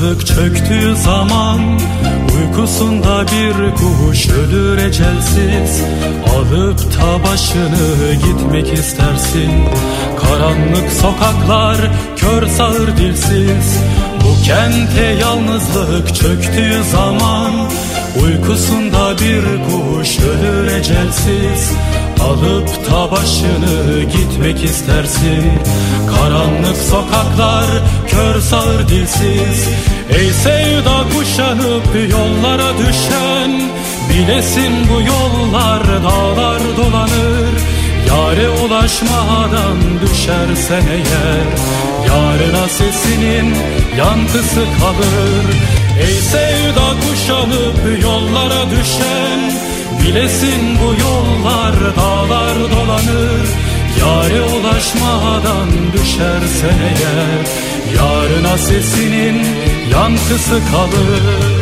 Yalnızlık çöktüğü zaman Uykusunda bir kuş ölür ecelsiz. Alıp ta başını gitmek istersin. Karanlık sokaklar kör sağır dilsiz. Bu kente yalnızlık çöktüğü zaman Uykusunda bir kuş ölür ecelsiz Alıp ta başını gitmek istersin. Karanlık sokaklar kör sağır dilsiz. Ey sevda kuşanıp yollara düşen. Bilesin bu yollar dağlar dolanır. Yare ulaşmadan düşersen eğer Yarına sesinin yankısı kalır. Ey sevda kuşanıp yollara düşen Bilesin bu yollar dağlar dolanır. Yare ulaşmadan düşersen eğer Yarına sesinin yankısı kalır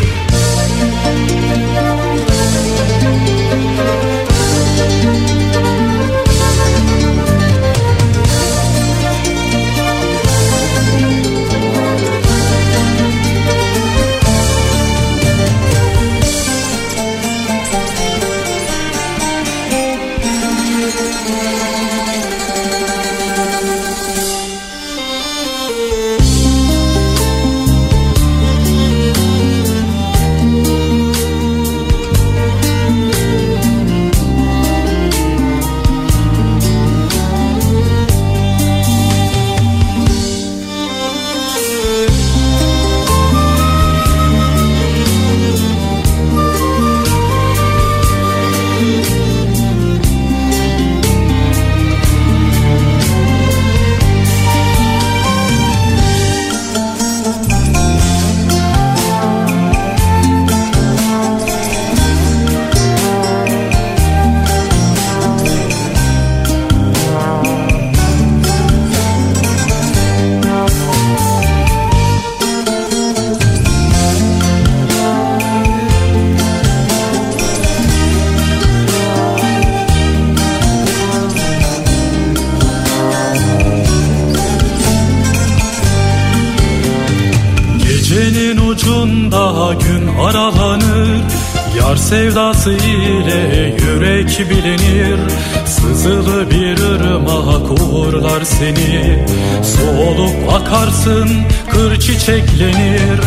bilinir Sızılı bir ırmak uğurlar seni. Su olup akarsın kır çiçeklenir.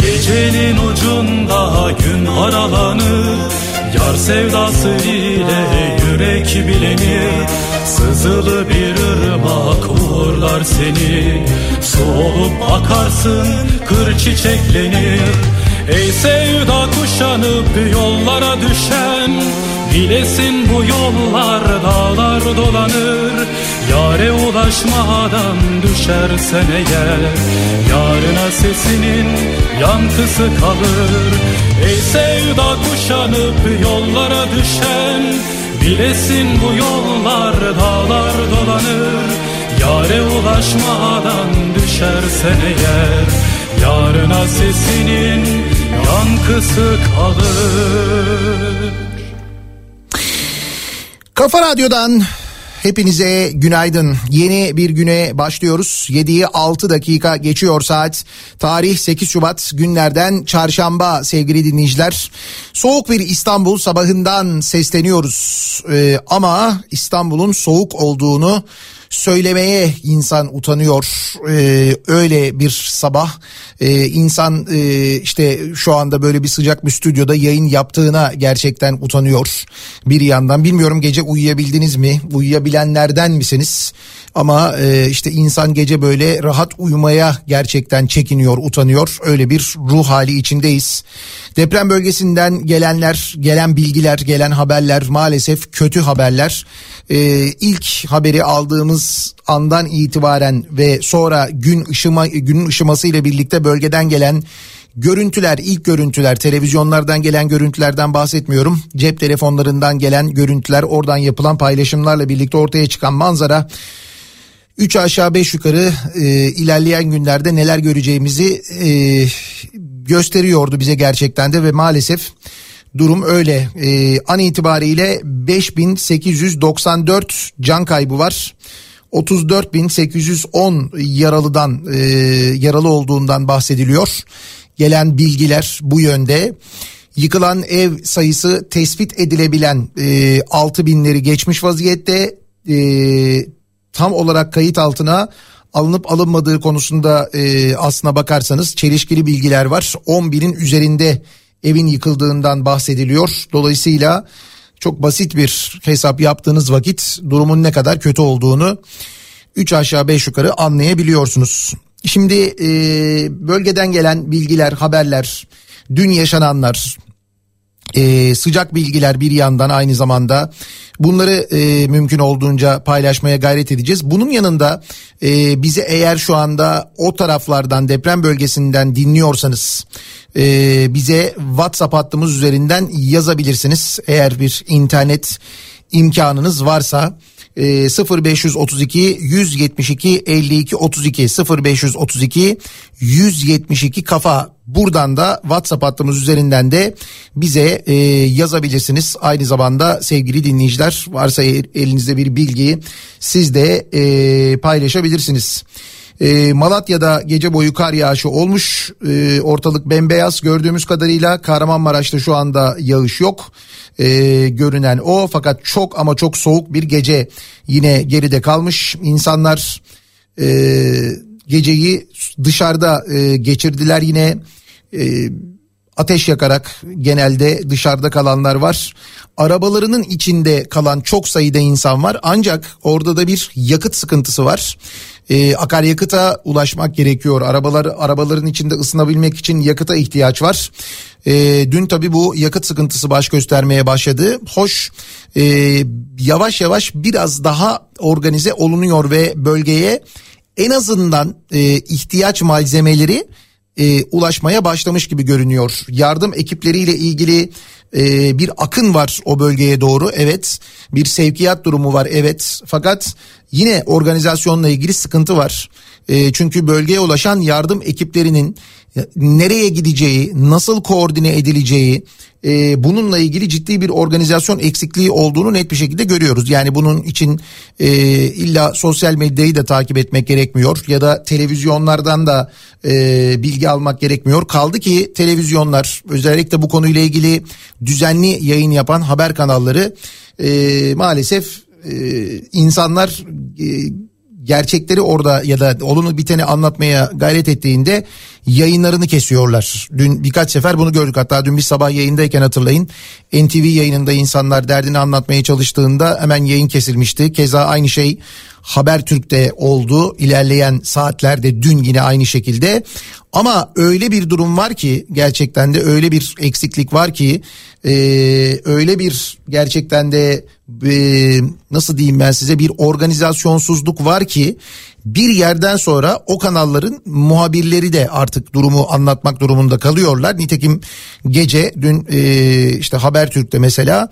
Gecenin ucunda gün aralanır. Yar sevdası ile yürek bilinir. Sızılı bir ırmak uğurlar seni. Su olup akarsın kır çiçeklenir. Ey sevda kuşanıp yollara düşen Bilesin bu yollar dağlar dolanır. Yare ulaşmadan düşersen eğer Yarına sesinin yankısı kalır. Ey sevda kuşanıp yollara düşen Bilesin bu yollar dağlar dolanır. Yare ulaşmadan düşersen eğer Yarına sesinin yankısı kalır Kafa Radyo'dan hepinize günaydın. Yeni bir güne başlıyoruz. 7'yi 6 dakika geçiyor saat. Tarih 8 Şubat günlerden çarşamba sevgili dinleyiciler. Soğuk bir İstanbul sabahından sesleniyoruz. Ee, ama İstanbul'un soğuk olduğunu söylemeye insan utanıyor. Ee, öyle bir sabah ee, insan e, işte şu anda böyle bir sıcak bir stüdyoda yayın yaptığına gerçekten utanıyor. Bir yandan bilmiyorum gece uyuyabildiniz mi? Uyuyabilenlerden misiniz? Ama e, işte insan gece böyle rahat uyumaya gerçekten çekiniyor, utanıyor. Öyle bir ruh hali içindeyiz. Deprem bölgesinden gelenler, gelen bilgiler, gelen haberler maalesef kötü haberler. E, ilk haberi aldığımız andan itibaren ve sonra gün ışıma günün ışıması ile birlikte bölgeden gelen görüntüler ilk görüntüler televizyonlardan gelen görüntülerden bahsetmiyorum cep telefonlarından gelen görüntüler oradan yapılan paylaşımlarla birlikte ortaya çıkan manzara 3 aşağı 5 yukarı e, ilerleyen günlerde neler göreceğimizi e, gösteriyordu bize gerçekten de ve maalesef durum öyle. E, an itibariyle 5894 can kaybı var. 34.810 yaralıdan e, yaralı olduğundan bahsediliyor. Gelen bilgiler bu yönde. Yıkılan ev sayısı tespit edilebilen e, 6 binleri geçmiş vaziyette. E, tam olarak kayıt altına alınıp alınmadığı konusunda e, aslına bakarsanız çelişkili bilgiler var. 10 binin üzerinde evin yıkıldığından bahsediliyor. Dolayısıyla çok basit bir hesap yaptığınız vakit durumun ne kadar kötü olduğunu 3 aşağı 5 yukarı anlayabiliyorsunuz. Şimdi e, bölgeden gelen bilgiler, haberler, dün yaşananlar, e, sıcak bilgiler bir yandan aynı zamanda bunları e, mümkün olduğunca paylaşmaya gayret edeceğiz. Bunun yanında e, bizi eğer şu anda o taraflardan deprem bölgesinden dinliyorsanız e, bize WhatsApp hattımız üzerinden yazabilirsiniz. Eğer bir internet imkanınız varsa e, 0532 172 52 32 0532 172 kafa buradan da WhatsApp hattımız üzerinden de bize e, yazabilirsiniz. Aynı zamanda sevgili dinleyiciler varsa elinizde bir bilgiyi siz de e, paylaşabilirsiniz. E, Malatya'da gece boyu kar yağışı olmuş. E, ortalık bembeyaz gördüğümüz kadarıyla Kahramanmaraş'ta şu anda yağış yok. E, görünen o fakat çok ama çok soğuk bir gece yine geride kalmış. İnsanlar e, geceyi dışarıda e, geçirdiler yine. E, ateş yakarak genelde dışarıda kalanlar var. Arabalarının içinde kalan çok sayıda insan var ancak orada da bir yakıt sıkıntısı var. Ee, akaryakıta ulaşmak gerekiyor. Arabalar arabaların içinde ısınabilmek için yakıta ihtiyaç var. Ee, dün tabii bu yakıt sıkıntısı baş göstermeye başladı. Hoş e, yavaş yavaş biraz daha organize olunuyor ve bölgeye en azından e, ihtiyaç malzemeleri e, ulaşmaya başlamış gibi görünüyor. Yardım ekipleriyle ilgili e, bir akın var o bölgeye doğru evet bir sevkiyat durumu var evet fakat yine organizasyonla ilgili sıkıntı var. E, çünkü bölgeye ulaşan yardım ekiplerinin nereye gideceği, nasıl koordine edileceği, e, bununla ilgili ciddi bir organizasyon eksikliği olduğunu net bir şekilde görüyoruz. Yani bunun için e, illa sosyal medyayı da takip etmek gerekmiyor ya da televizyonlardan da e, bilgi almak gerekmiyor. Kaldı ki televizyonlar özellikle bu konuyla ilgili düzenli yayın yapan haber kanalları e, maalesef e, insanlar... E, gerçekleri orada ya da olunu biteni anlatmaya gayret ettiğinde yayınlarını kesiyorlar. Dün birkaç sefer bunu gördük hatta dün bir sabah yayındayken hatırlayın NTV yayınında insanlar derdini anlatmaya çalıştığında hemen yayın kesilmişti. Keza aynı şey Habertürk'te oldu ilerleyen saatlerde dün yine aynı şekilde ama öyle bir durum var ki gerçekten de öyle bir eksiklik var ki e, öyle bir gerçekten de e, nasıl diyeyim ben size bir organizasyonsuzluk var ki bir yerden sonra o kanalların muhabirleri de artık durumu anlatmak durumunda kalıyorlar. Nitekim gece dün e, işte Habertürk'te mesela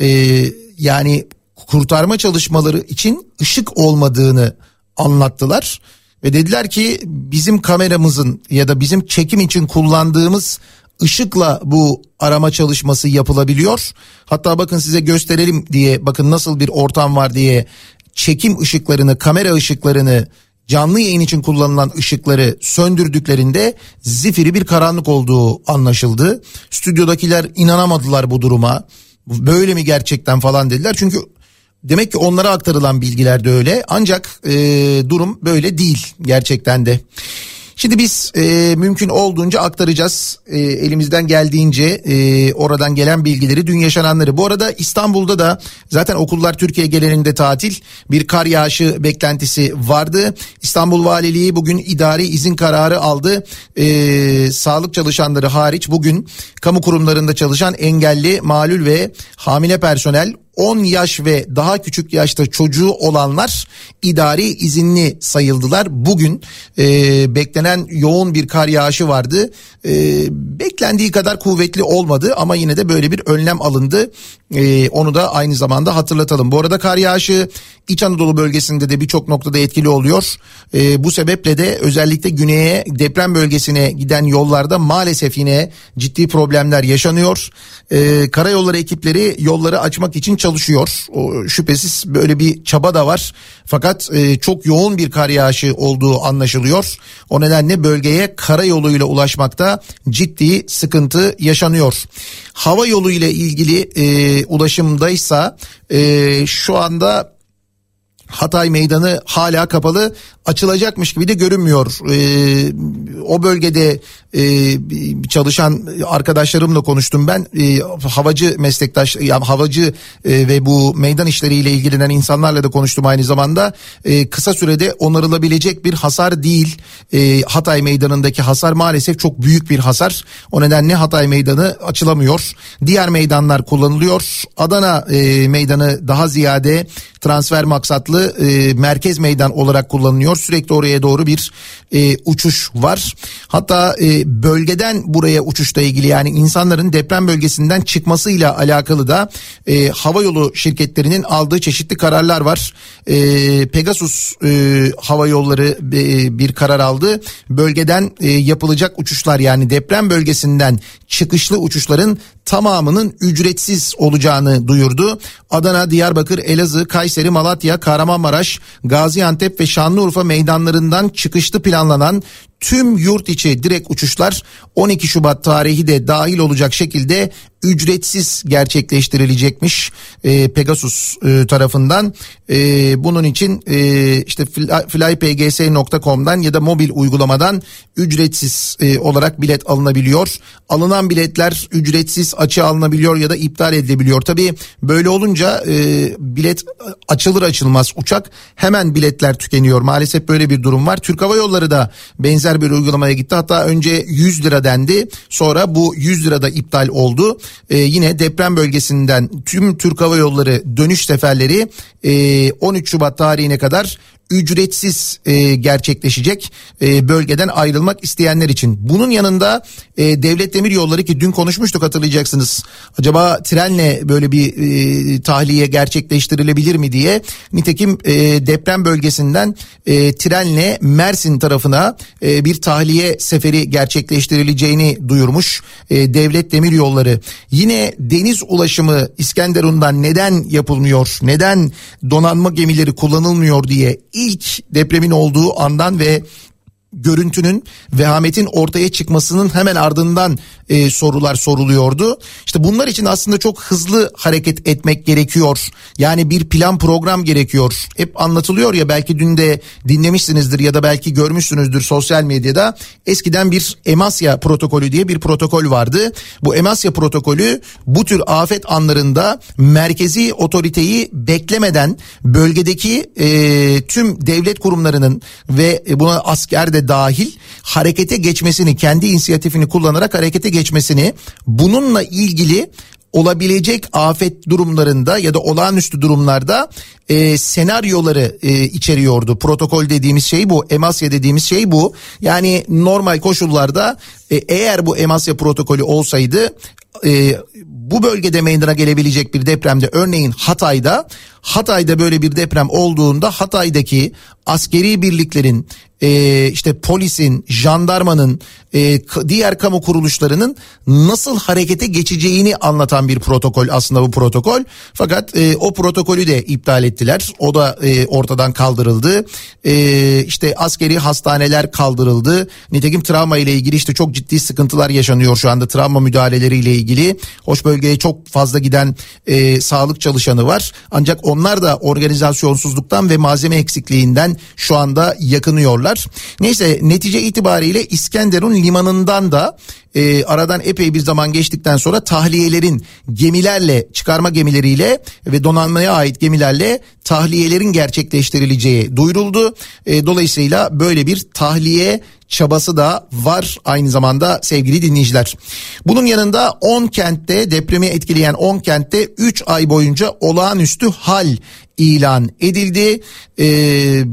e, yani kurtarma çalışmaları için ışık olmadığını anlattılar. Ve dediler ki bizim kameramızın ya da bizim çekim için kullandığımız ışıkla bu arama çalışması yapılabiliyor. Hatta bakın size gösterelim diye bakın nasıl bir ortam var diye çekim ışıklarını kamera ışıklarını canlı yayın için kullanılan ışıkları söndürdüklerinde zifiri bir karanlık olduğu anlaşıldı. Stüdyodakiler inanamadılar bu duruma. Böyle mi gerçekten falan dediler. Çünkü demek ki onlara aktarılan bilgiler de öyle. Ancak e, durum böyle değil gerçekten de. Şimdi biz e, mümkün olduğunca aktaracağız e, elimizden geldiğince e, oradan gelen bilgileri dün yaşananları. Bu arada İstanbul'da da zaten okullar Türkiye genelinde tatil bir kar yağışı beklentisi vardı. İstanbul Valiliği bugün idari izin kararı aldı. E, sağlık çalışanları hariç bugün kamu kurumlarında çalışan engelli, malul ve hamile personel 10 yaş ve daha küçük yaşta çocuğu olanlar idari izinli sayıldılar. Bugün e, beklenen yoğun bir kar yağışı vardı. E, beklendiği kadar kuvvetli olmadı ama yine de böyle bir önlem alındı. E, onu da aynı zamanda hatırlatalım. Bu arada kar yağışı İç Anadolu bölgesinde de birçok noktada etkili oluyor. E, bu sebeple de özellikle güneye deprem bölgesine giden yollarda maalesef yine ciddi problemler yaşanıyor. E, karayolları ekipleri yolları açmak için çalışıyor. Şüphesiz böyle bir çaba da var. Fakat e, çok yoğun bir kar yağışı olduğu anlaşılıyor. O nedenle bölgeye karayoluyla ulaşmakta ciddi sıkıntı yaşanıyor. Hava yolu ile ilgili e, ulaşımdaysa e, şu anda Hatay Meydanı hala kapalı açılacakmış gibi de görünmüyor. Ee, o bölgede e, çalışan arkadaşlarımla konuştum ben. E, havacı meslektaş, yani havacı e, ve bu meydan işleriyle ilgilenen insanlarla da konuştum aynı zamanda. E, kısa sürede onarılabilecek bir hasar değil. E, Hatay Meydanı'ndaki hasar maalesef çok büyük bir hasar. O nedenle Hatay Meydanı açılamıyor. Diğer meydanlar kullanılıyor. Adana e, Meydanı daha ziyade transfer maksatlı e, merkez meydan olarak kullanılıyor. Sürekli oraya doğru bir e, uçuş var. Hatta e, bölgeden buraya uçuşla ilgili yani insanların deprem bölgesinden çıkmasıyla alakalı da e, hava yolu şirketlerinin aldığı çeşitli kararlar var. E, Pegasus e, hava yolları e, bir karar aldı. Bölgeden e, yapılacak uçuşlar yani deprem bölgesinden çıkışlı uçuşların tamamının ücretsiz olacağını duyurdu. Adana, Diyarbakır, Elazığ, Kayseri, Malatya, Kahramanmaraş, Gaziantep ve Şanlıurfa meydanlarından çıkışlı planlanan tüm yurt içi direkt uçuşlar 12 Şubat tarihi de dahil olacak şekilde ücretsiz gerçekleştirilecekmiş e, Pegasus e, tarafından. E, bunun için e, işte flypgs.com'dan ya da mobil uygulamadan ücretsiz e, olarak bilet alınabiliyor. Alınan biletler ücretsiz açığa alınabiliyor ya da iptal edilebiliyor. Tabii böyle olunca e, bilet açılır açılmaz uçak hemen biletler tükeniyor. Maalesef böyle bir durum var. Türk Hava Yolları da benzer bir uygulamaya gitti. Hatta önce 100 lira dendi. Sonra bu 100 lira da iptal oldu. Ee, yine deprem bölgesinden tüm Türk Hava Yolları dönüş seferleri e, 13 Şubat tarihine kadar ücretsiz e, gerçekleşecek e, bölgeden ayrılmak isteyenler için. Bunun yanında e, Devlet Demir Yolları ki dün konuşmuştuk hatırlayacaksınız. Acaba trenle böyle bir e, tahliye gerçekleştirilebilir mi diye. Nitekim e, deprem bölgesinden e, trenle Mersin tarafına e, bir tahliye seferi gerçekleştirileceğini duyurmuş e, Devlet Demir Yolları. Yine deniz ulaşımı İskenderun'dan neden yapılmıyor? Neden donanma gemileri kullanılmıyor diye ilk depremin olduğu andan ve görüntünün vehametin ortaya çıkmasının hemen ardından e, sorular soruluyordu. İşte bunlar için aslında çok hızlı hareket etmek gerekiyor. Yani bir plan program gerekiyor. Hep anlatılıyor ya belki dün de dinlemişsinizdir ya da belki görmüşsünüzdür sosyal medyada. Eskiden bir Emasya protokolü diye bir protokol vardı. Bu Emasya protokolü bu tür afet anlarında merkezi otoriteyi beklemeden bölgedeki e, tüm devlet kurumlarının ve buna asker de dahil harekete geçmesini kendi inisiyatifini kullanarak harekete geçmesini bununla ilgili olabilecek afet durumlarında ya da olağanüstü durumlarda e, senaryoları e, içeriyordu. Protokol dediğimiz şey bu, emasya dediğimiz şey bu. Yani normal koşullarda e, eğer bu emasya protokolü olsaydı e, bu bölgede meydana gelebilecek bir depremde örneğin Hatay'da Hatay'da böyle bir deprem olduğunda Hatay'daki askeri birliklerin e, işte polisin, jandarmanın, e, diğer kamu kuruluşlarının nasıl harekete geçeceğini anlatan bir protokol aslında bu protokol. Fakat e, o protokolü de iptal ettiler. O da e, ortadan kaldırıldı. E, işte askeri hastaneler kaldırıldı. Nitekim travma ile ilgili işte çok ciddi sıkıntılar yaşanıyor şu anda travma müdahaleleri ile ilgili. Hoş bölgeye çok fazla giden e, sağlık çalışanı var. Ancak onlar da organizasyonsuzluktan ve malzeme eksikliğinden şu anda yakınıyorlar. Neyse netice itibariyle İskenderun limanından da e, aradan epey bir zaman geçtikten sonra tahliyelerin gemilerle çıkarma gemileriyle ve donanmaya ait gemilerle tahliyelerin gerçekleştirileceği duyuruldu. E, dolayısıyla böyle bir tahliye çabası da var aynı zamanda sevgili dinleyiciler. Bunun yanında 10 kentte depremi etkileyen 10 kentte 3 ay boyunca olağanüstü hal ilan edildi. Ee,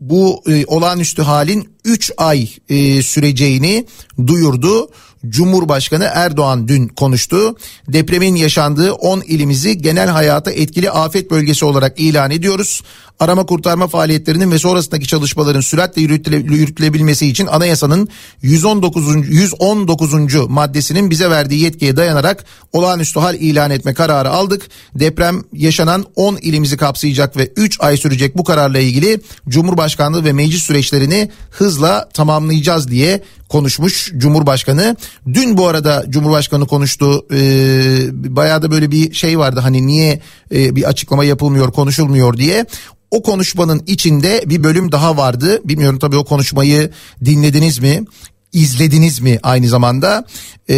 bu e, olağanüstü halin 3 ay e, süreceğini duyurdu. Cumhurbaşkanı Erdoğan dün konuştu. Depremin yaşandığı 10 ilimizi genel hayata etkili afet bölgesi olarak ilan ediyoruz. Arama kurtarma faaliyetlerinin ve sonrasındaki çalışmaların süratle yürütülebilmesi için anayasanın 119. 119. maddesinin bize verdiği yetkiye dayanarak olağanüstü hal ilan etme kararı aldık. Deprem yaşanan 10 ilimizi kapsayacak ve 3 ay sürecek bu kararla ilgili Cumhurbaşkanlığı ve meclis süreçlerini hızla tamamlayacağız diye konuşmuş Cumhurbaşkanı. Dün bu arada Cumhurbaşkanı konuştu. Ee, bayağı da böyle bir şey vardı hani niye e, bir açıklama yapılmıyor konuşulmuyor diye. O konuşmanın içinde bir bölüm daha vardı. Bilmiyorum tabii o konuşmayı dinlediniz mi? izlediniz mi aynı zamanda e,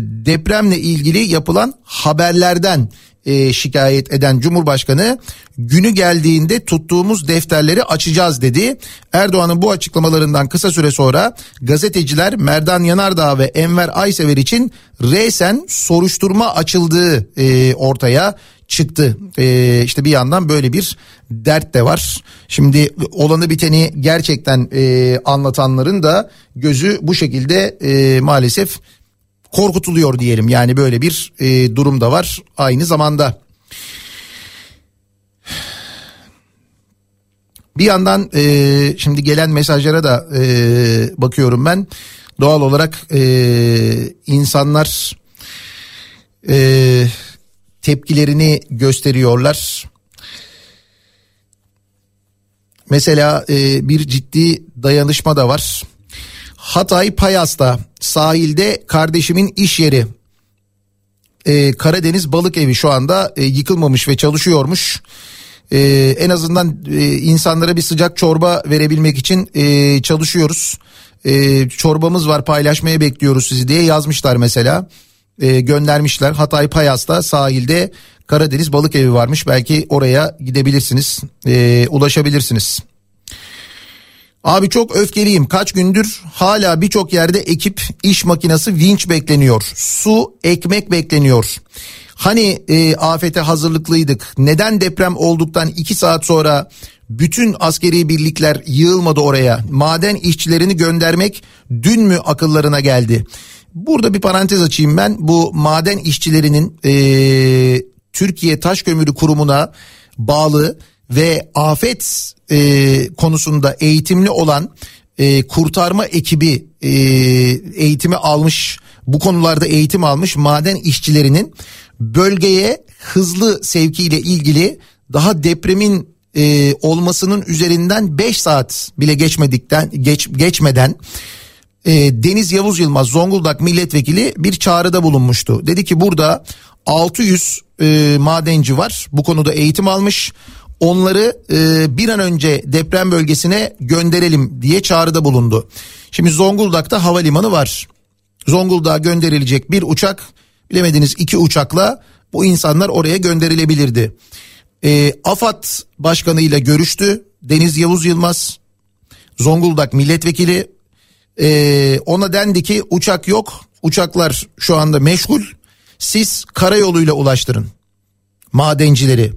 depremle ilgili yapılan haberlerden e, şikayet eden Cumhurbaşkanı günü geldiğinde tuttuğumuz defterleri açacağız dedi. Erdoğan'ın bu açıklamalarından kısa süre sonra gazeteciler Merdan Yanardağ ve Enver Aysever için resen soruşturma açıldığı e, ortaya çıktı. Ee, işte bir yandan böyle bir dert de var. Şimdi olanı biteni gerçekten e, anlatanların da gözü bu şekilde e, maalesef korkutuluyor diyelim. Yani böyle bir e, durum da var aynı zamanda. Bir yandan e, şimdi gelen mesajlara da e, bakıyorum ben. Doğal olarak e, insanlar e, tepkilerini gösteriyorlar. Mesela e, bir ciddi dayanışma da var. Hatay Payas'ta sahilde kardeşimin iş yeri e, Karadeniz Balık Evi şu anda e, yıkılmamış ve çalışıyormuş. E, en azından e, insanlara bir sıcak çorba verebilmek için e, çalışıyoruz. E, çorbamız var paylaşmaya bekliyoruz sizi diye yazmışlar mesela. E, göndermişler Hatay Payas'ta sahilde Karadeniz Balık Evi varmış belki oraya gidebilirsiniz e, ulaşabilirsiniz. Abi çok öfkeliyim. Kaç gündür hala birçok yerde ekip, iş makinesi, vinç bekleniyor. Su, ekmek bekleniyor. Hani e, afete hazırlıklıydık. Neden deprem olduktan iki saat sonra bütün askeri birlikler yığılmadı oraya? Maden işçilerini göndermek dün mü akıllarına geldi? Burada bir parantez açayım ben. Bu maden işçilerinin e, Türkiye Taş Kömürü Kurumu'na bağlı ve afet e, konusunda eğitimli olan e, kurtarma ekibi e, eğitimi almış bu konularda eğitim almış maden işçilerinin bölgeye hızlı sevkiyle ilgili daha depremin e, olmasının üzerinden 5 saat bile geçmedikten geç, geçmeden e, Deniz Yavuz Yılmaz Zonguldak milletvekili bir çağrıda bulunmuştu. Dedi ki burada 600 e, madenci var bu konuda eğitim almış onları e, bir an önce deprem bölgesine gönderelim diye çağrıda bulundu. Şimdi Zonguldak'ta havalimanı var. Zonguldak'a gönderilecek bir uçak bilemediniz iki uçakla bu insanlar oraya gönderilebilirdi. E, AFAD Başkanı ile görüştü Deniz Yavuz Yılmaz Zonguldak milletvekili e, ona dendi ki uçak yok uçaklar şu anda meşgul siz karayoluyla ulaştırın madencileri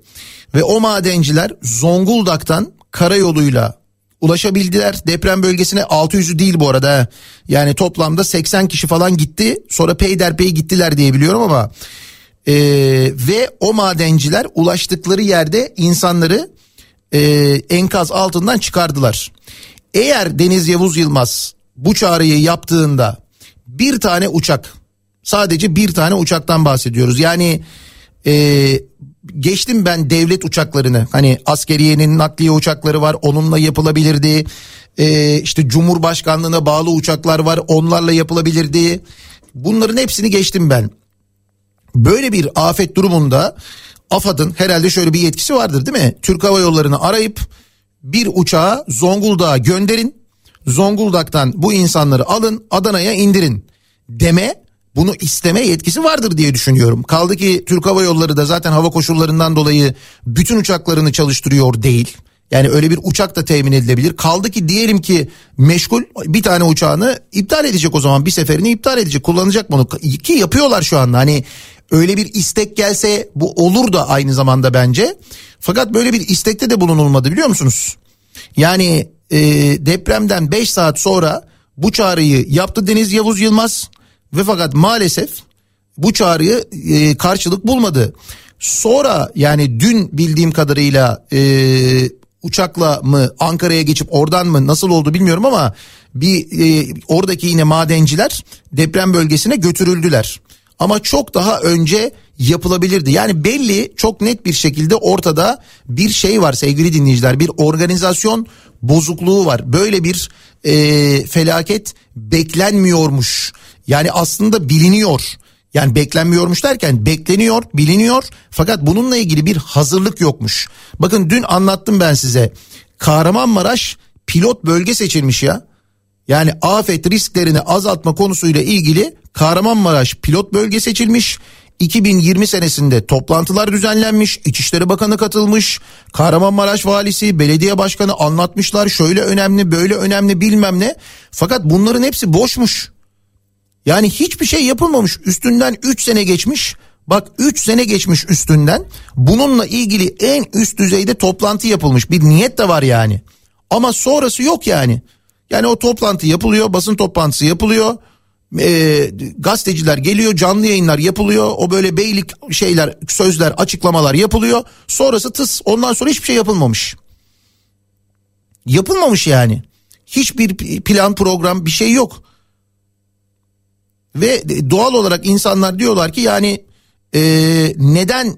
ve o madenciler Zonguldak'tan karayoluyla ulaşabildiler. Deprem bölgesine 600'ü değil bu arada. Yani toplamda 80 kişi falan gitti. Sonra peyderpey gittiler diye biliyorum ama ee, ve o madenciler ulaştıkları yerde insanları e, enkaz altından çıkardılar. Eğer Deniz Yavuz Yılmaz bu çağrıyı yaptığında bir tane uçak sadece bir tane uçaktan bahsediyoruz. Yani e, geçtim ben devlet uçaklarını hani askeriyenin nakliye uçakları var onunla yapılabilirdi. Ee, işte Cumhurbaşkanlığına bağlı uçaklar var onlarla yapılabilirdi. Bunların hepsini geçtim ben. Böyle bir afet durumunda AFAD'ın herhalde şöyle bir yetkisi vardır değil mi? Türk Hava Yolları'nı arayıp bir uçağı Zonguldak'a gönderin. Zonguldak'tan bu insanları alın Adana'ya indirin deme bunu isteme yetkisi vardır diye düşünüyorum. Kaldı ki Türk Hava Yolları da zaten hava koşullarından dolayı bütün uçaklarını çalıştırıyor değil. Yani öyle bir uçak da temin edilebilir. Kaldı ki diyelim ki meşgul bir tane uçağını iptal edecek o zaman bir seferini iptal edecek kullanacak bunu ki yapıyorlar şu anda hani öyle bir istek gelse bu olur da aynı zamanda bence. Fakat böyle bir istekte de bulunulmadı biliyor musunuz? Yani e, depremden 5 saat sonra bu çağrıyı yaptı Deniz Yavuz Yılmaz ve fakat maalesef bu çağrıyı e, karşılık bulmadı. Sonra yani dün bildiğim kadarıyla e, uçakla mı Ankara'ya geçip oradan mı nasıl oldu bilmiyorum ama bir e, oradaki yine madenciler deprem bölgesine götürüldüler. Ama çok daha önce yapılabilirdi. Yani belli çok net bir şekilde ortada bir şey var sevgili dinleyiciler. Bir organizasyon bozukluğu var. Böyle bir e, felaket beklenmiyormuş. Yani aslında biliniyor. Yani beklenmiyormuş derken bekleniyor, biliniyor fakat bununla ilgili bir hazırlık yokmuş. Bakın dün anlattım ben size. Kahramanmaraş pilot bölge seçilmiş ya. Yani afet risklerini azaltma konusuyla ilgili Kahramanmaraş pilot bölge seçilmiş. 2020 senesinde toplantılar düzenlenmiş, İçişleri Bakanı katılmış, Kahramanmaraş valisi, belediye başkanı anlatmışlar şöyle önemli, böyle önemli bilmem ne. Fakat bunların hepsi boşmuş. Yani hiçbir şey yapılmamış. Üstünden 3 sene geçmiş. Bak 3 sene geçmiş üstünden. Bununla ilgili en üst düzeyde toplantı yapılmış. Bir niyet de var yani. Ama sonrası yok yani. Yani o toplantı yapılıyor, basın toplantısı yapılıyor. E, gazeteciler geliyor, canlı yayınlar yapılıyor. O böyle beylik şeyler, sözler, açıklamalar yapılıyor. Sonrası tıs. Ondan sonra hiçbir şey yapılmamış. Yapılmamış yani. Hiçbir plan, program, bir şey yok. Ve doğal olarak insanlar diyorlar ki yani e, neden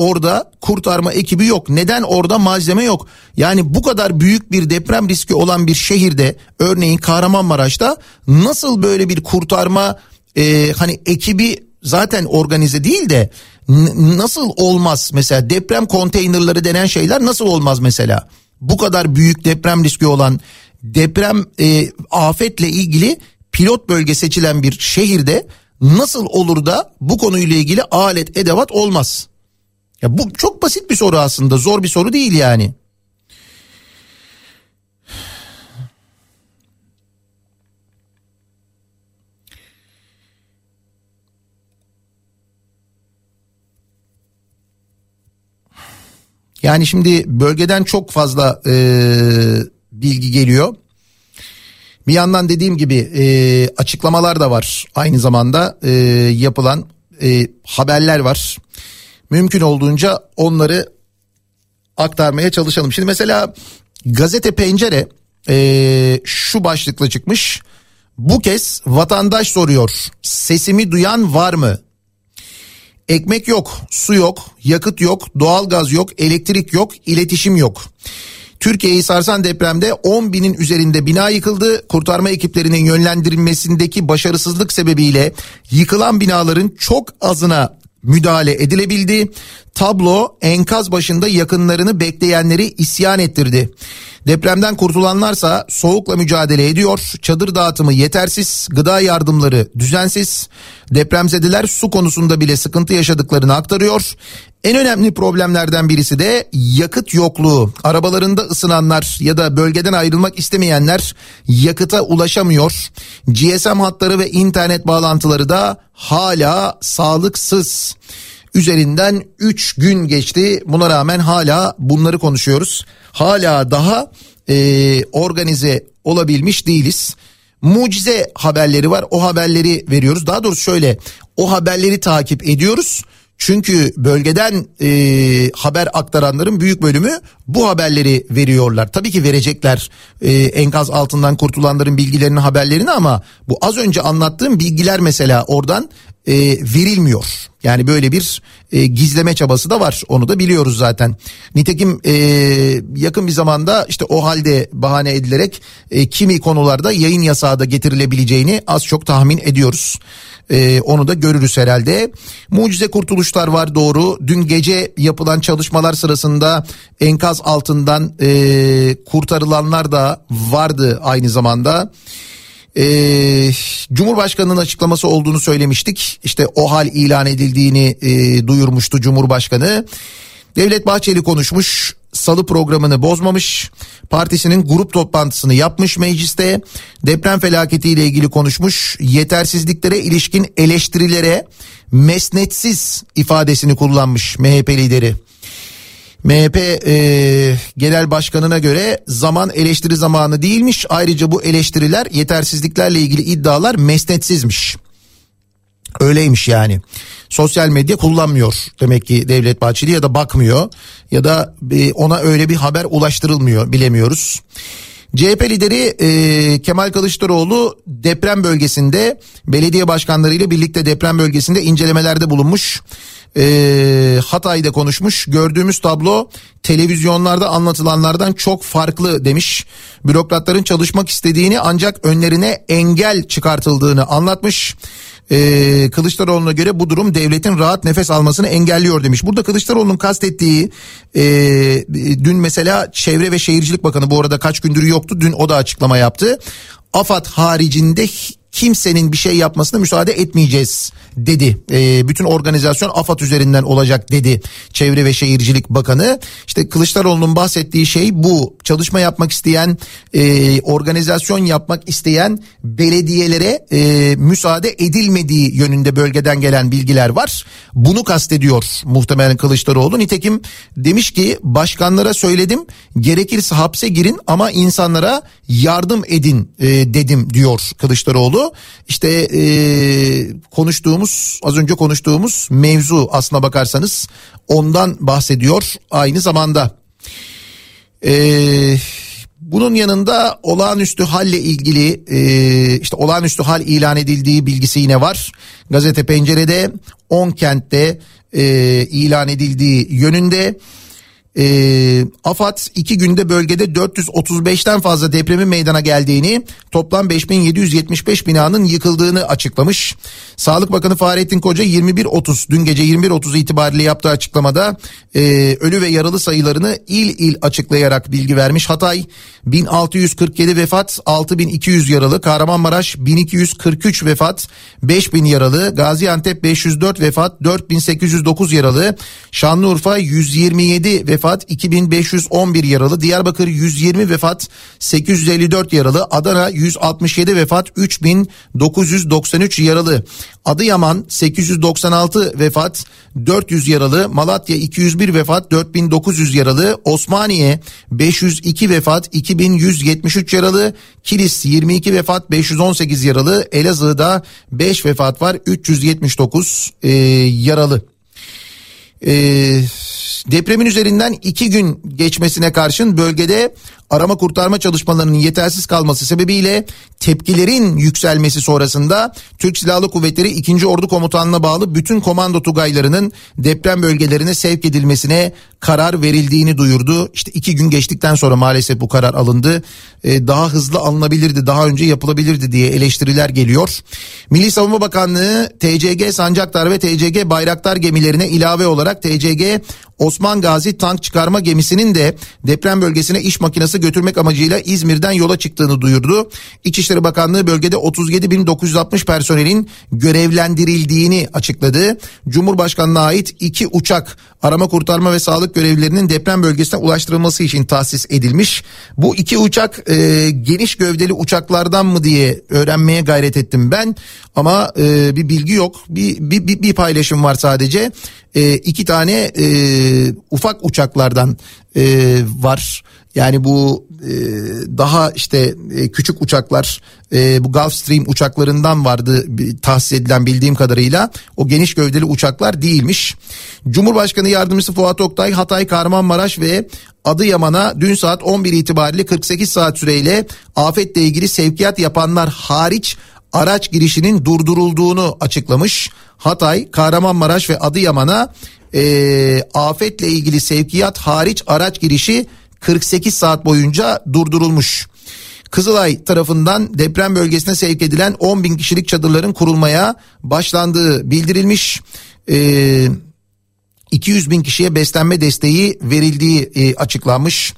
orada kurtarma ekibi yok? Neden orada malzeme yok? Yani bu kadar büyük bir deprem riski olan bir şehirde örneğin Kahramanmaraş'ta nasıl böyle bir kurtarma e, hani ekibi zaten organize değil de nasıl olmaz mesela deprem konteynerları denen şeyler nasıl olmaz mesela? Bu kadar büyük deprem riski olan deprem e, afetle ilgili pilot bölge seçilen bir şehirde nasıl olur da bu konuyla ilgili alet edevat olmaz? Ya bu çok basit bir soru aslında zor bir soru değil yani. Yani şimdi bölgeden çok fazla e, bilgi geliyor. Bir yandan dediğim gibi e, açıklamalar da var. Aynı zamanda e, yapılan e, haberler var. Mümkün olduğunca onları aktarmaya çalışalım. Şimdi mesela gazete pencere e, şu başlıkla çıkmış. Bu kez vatandaş soruyor. Sesimi duyan var mı? Ekmek yok, su yok, yakıt yok, doğalgaz yok, elektrik yok, iletişim yok. Türkiye'yi sarsan depremde 10 binin üzerinde bina yıkıldı. Kurtarma ekiplerinin yönlendirilmesindeki başarısızlık sebebiyle yıkılan binaların çok azına müdahale edilebildi. Tablo enkaz başında yakınlarını bekleyenleri isyan ettirdi. Depremden kurtulanlarsa soğukla mücadele ediyor. Çadır dağıtımı yetersiz, gıda yardımları düzensiz. Depremzedeler su konusunda bile sıkıntı yaşadıklarını aktarıyor. En önemli problemlerden birisi de yakıt yokluğu. Arabalarında ısınanlar ya da bölgeden ayrılmak istemeyenler yakıta ulaşamıyor. GSM hatları ve internet bağlantıları da hala sağlıksız. Üzerinden 3 gün geçti. Buna rağmen hala bunları konuşuyoruz. Hala daha e, organize olabilmiş değiliz. Mucize haberleri var. O haberleri veriyoruz. Daha doğrusu şöyle o haberleri takip ediyoruz. Çünkü bölgeden e, haber aktaranların büyük bölümü bu haberleri veriyorlar. Tabii ki verecekler e, enkaz altından kurtulanların bilgilerini haberlerini ama bu az önce anlattığım bilgiler mesela oradan e, verilmiyor. Yani böyle bir e, gizleme çabası da var onu da biliyoruz zaten. Nitekim e, yakın bir zamanda işte o halde bahane edilerek e, kimi konularda yayın yasağı da getirilebileceğini az çok tahmin ediyoruz. Ee, onu da görürüz herhalde. Mucize kurtuluşlar var doğru. Dün gece yapılan çalışmalar sırasında enkaz altından e, kurtarılanlar da vardı aynı zamanda. Ee, Cumhurbaşkanının açıklaması olduğunu söylemiştik. İşte o hal ilan edildiğini e, duyurmuştu Cumhurbaşkanı. Devlet Bahçeli konuşmuş. Salı programını bozmamış. Partisinin grup toplantısını yapmış mecliste. Deprem felaketiyle ilgili konuşmuş. Yetersizliklere ilişkin eleştirilere mesnetsiz ifadesini kullanmış MHP lideri. MHP e, genel başkanına göre zaman eleştiri zamanı değilmiş. Ayrıca bu eleştiriler yetersizliklerle ilgili iddialar mesnetsizmiş. Öyleymiş yani. Sosyal medya kullanmıyor demek ki Devlet Bahçeli ya da bakmıyor ya da ona öyle bir haber ulaştırılmıyor bilemiyoruz. CHP lideri e, Kemal Kılıçdaroğlu deprem bölgesinde belediye başkanlarıyla birlikte deprem bölgesinde incelemelerde bulunmuş. E, Hatay'da konuşmuş. Gördüğümüz tablo televizyonlarda anlatılanlardan çok farklı demiş. Bürokratların çalışmak istediğini ancak önlerine engel çıkartıldığını anlatmış e, Kılıçdaroğlu'na göre bu durum devletin rahat nefes almasını engelliyor demiş. Burada Kılıçdaroğlu'nun kastettiği e, dün mesela Çevre ve Şehircilik Bakanı bu arada kaç gündür yoktu dün o da açıklama yaptı. AFAD haricinde kimsenin bir şey yapmasına müsaade etmeyeceğiz dedi. E, bütün organizasyon AFAD üzerinden olacak dedi Çevre ve Şehircilik Bakanı. İşte Kılıçdaroğlu'nun bahsettiği şey bu. Çalışma yapmak isteyen, e, organizasyon yapmak isteyen belediyelere e, müsaade edilmediği yönünde bölgeden gelen bilgiler var. Bunu kastediyor muhtemelen Kılıçdaroğlu. Nitekim demiş ki başkanlara söyledim gerekirse hapse girin ama insanlara yardım edin e, dedim diyor Kılıçdaroğlu. İşte e, konuştuğumuz az önce konuştuğumuz mevzu aslına bakarsanız ondan bahsediyor aynı zamanda. Eee bunun yanında olağanüstü halle ilgili e, işte olağanüstü hal ilan edildiği bilgisi yine var. Gazete Pencere'de 10 kentte e, ilan edildiği yönünde. E, AFAD iki günde bölgede 435'ten fazla depremin meydana geldiğini toplam 5775 binanın yıkıldığını açıklamış. Sağlık Bakanı Fahrettin Koca 21.30 dün gece 21.30 itibariyle yaptığı açıklamada e, ölü ve yaralı sayılarını il il açıklayarak bilgi vermiş. Hatay 1647 vefat 6200 yaralı Kahramanmaraş 1243 vefat 5000 yaralı Gaziantep 504 vefat 4809 yaralı Şanlıurfa 127 vefat vefat 2511 yaralı Diyarbakır 120 vefat 854 yaralı Adana 167 vefat 3993 yaralı Adıyaman 896 vefat 400 yaralı Malatya 201 vefat 4900 yaralı Osmaniye 502 vefat 2173 yaralı Kilis 22 vefat 518 yaralı Elazığ'da 5 vefat var 379 e, yaralı. Eee Depremin üzerinden iki gün geçmesine karşın bölgede arama kurtarma çalışmalarının yetersiz kalması sebebiyle tepkilerin yükselmesi sonrasında Türk Silahlı Kuvvetleri 2. Ordu Komutanlığı'na bağlı bütün komando tugaylarının deprem bölgelerine sevk edilmesine karar verildiğini duyurdu. İşte iki gün geçtikten sonra maalesef bu karar alındı. Ee, daha hızlı alınabilirdi, daha önce yapılabilirdi diye eleştiriler geliyor. Milli Savunma Bakanlığı TCG Sancaktar ve TCG Bayraktar gemilerine ilave olarak TCG Osman Gazi tank çıkarma gemisinin de deprem bölgesine iş makinesi götürmek amacıyla İzmir'den yola çıktığını duyurdu. İçişleri Bakanlığı bölgede 37.960 personelin görevlendirildiğini açıkladı. Cumhurbaşkanlığına ait iki uçak arama kurtarma ve sağlık görevlilerinin deprem bölgesine ulaştırılması için tahsis edilmiş. Bu iki uçak e, geniş gövdeli uçaklardan mı diye öğrenmeye gayret ettim ben ama e, bir bilgi yok. Bir, bir, bir, bir paylaşım var sadece. E, iki tane e, ufak uçaklardan e, var. Yani bu daha işte e, küçük uçaklar e, bu Gulfstream uçaklarından vardı tahsis edilen bildiğim kadarıyla o geniş gövdeli uçaklar değilmiş. Cumhurbaşkanı Yardımcısı Fuat Oktay Hatay Kahramanmaraş ve Adıyaman'a dün saat 11 itibariyle 48 saat süreyle afetle ilgili sevkiyat yapanlar hariç araç girişinin durdurulduğunu açıklamış. Hatay, Kahramanmaraş ve Adıyaman'a e, afetle ilgili sevkiyat hariç araç girişi 48 saat boyunca durdurulmuş. Kızılay tarafından deprem bölgesine sevk edilen 10 bin kişilik çadırların kurulmaya başlandığı bildirilmiş. Ee, 200 bin kişiye beslenme desteği verildiği e, açıklanmış.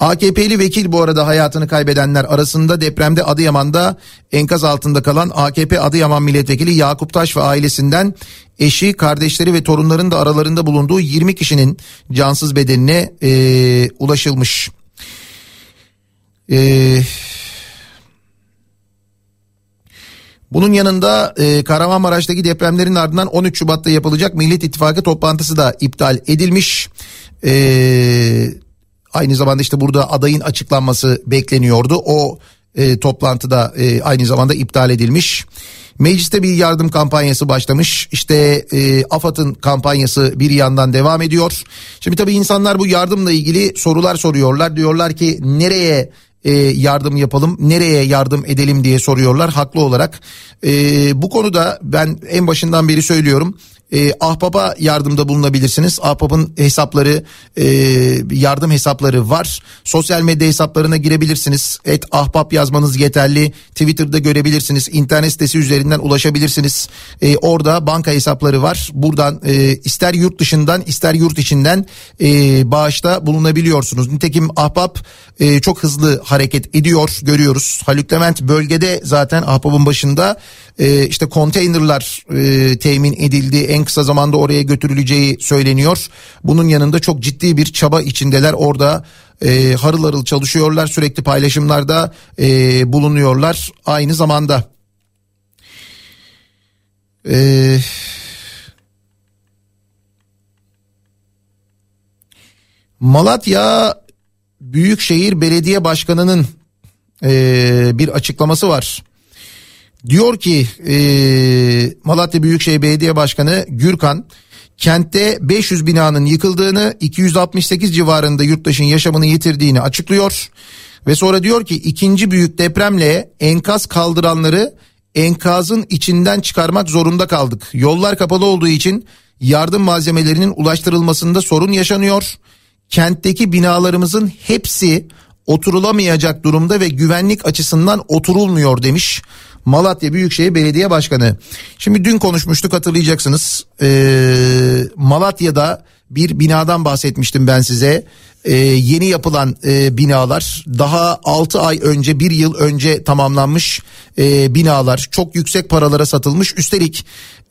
AKP'li vekil bu arada hayatını kaybedenler arasında depremde Adıyaman'da enkaz altında kalan AKP Adıyaman milletvekili Yakup Taş ve ailesinden eşi, kardeşleri ve torunların da aralarında bulunduğu 20 kişinin cansız bedenine e, ulaşılmış. Eee Bunun yanında e, Kahramanmaraş'taki depremlerin ardından 13 Şubat'ta yapılacak Millet İttifakı toplantısı da iptal edilmiş. E, aynı zamanda işte burada adayın açıklanması bekleniyordu. O e, toplantıda e, aynı zamanda iptal edilmiş. Mecliste bir yardım kampanyası başlamış. İşte e, AFAD'ın kampanyası bir yandan devam ediyor. Şimdi tabii insanlar bu yardımla ilgili sorular soruyorlar. Diyorlar ki nereye e, yardım yapalım, nereye yardım edelim diye soruyorlar haklı olarak. E, bu konuda ben en başından beri söylüyorum e, Ahbap'a yardımda bulunabilirsiniz. Ahbap'ın hesapları e, yardım hesapları var. Sosyal medya hesaplarına girebilirsiniz. Et Ahbap yazmanız yeterli. Twitter'da görebilirsiniz. İnternet sitesi üzerinden ulaşabilirsiniz. E, orada banka hesapları var. Buradan e, ister yurt dışından ister yurt içinden e, bağışta bulunabiliyorsunuz. Nitekim Ahbap e, çok hızlı hareket ediyor görüyoruz. Haluk Levent bölgede zaten Ahbap'ın başında e, işte konteynerlar e, temin edildi. En kısa zamanda oraya götürüleceği söyleniyor. Bunun yanında çok ciddi bir çaba içindeler orada. E, harıl harıl çalışıyorlar sürekli paylaşımlarda e, bulunuyorlar aynı zamanda. Eee Malatya Büyükşehir Belediye Başkanı'nın e, bir açıklaması var. Diyor ki e, Malatya Büyükşehir Belediye Başkanı Gürkan kentte 500 binanın yıkıldığını 268 civarında yurttaşın yaşamını yitirdiğini açıklıyor. Ve sonra diyor ki ikinci büyük depremle enkaz kaldıranları enkazın içinden çıkarmak zorunda kaldık. Yollar kapalı olduğu için yardım malzemelerinin ulaştırılmasında sorun yaşanıyor. Kentteki binalarımızın hepsi oturulamayacak durumda ve güvenlik açısından oturulmuyor demiş. Malatya Büyükşehir Belediye Başkanı. Şimdi dün konuşmuştuk hatırlayacaksınız. Ee, Malatya'da bir binadan bahsetmiştim ben size. Ee, yeni yapılan e, binalar daha 6 ay önce bir yıl önce tamamlanmış e, binalar çok yüksek paralara satılmış üstelik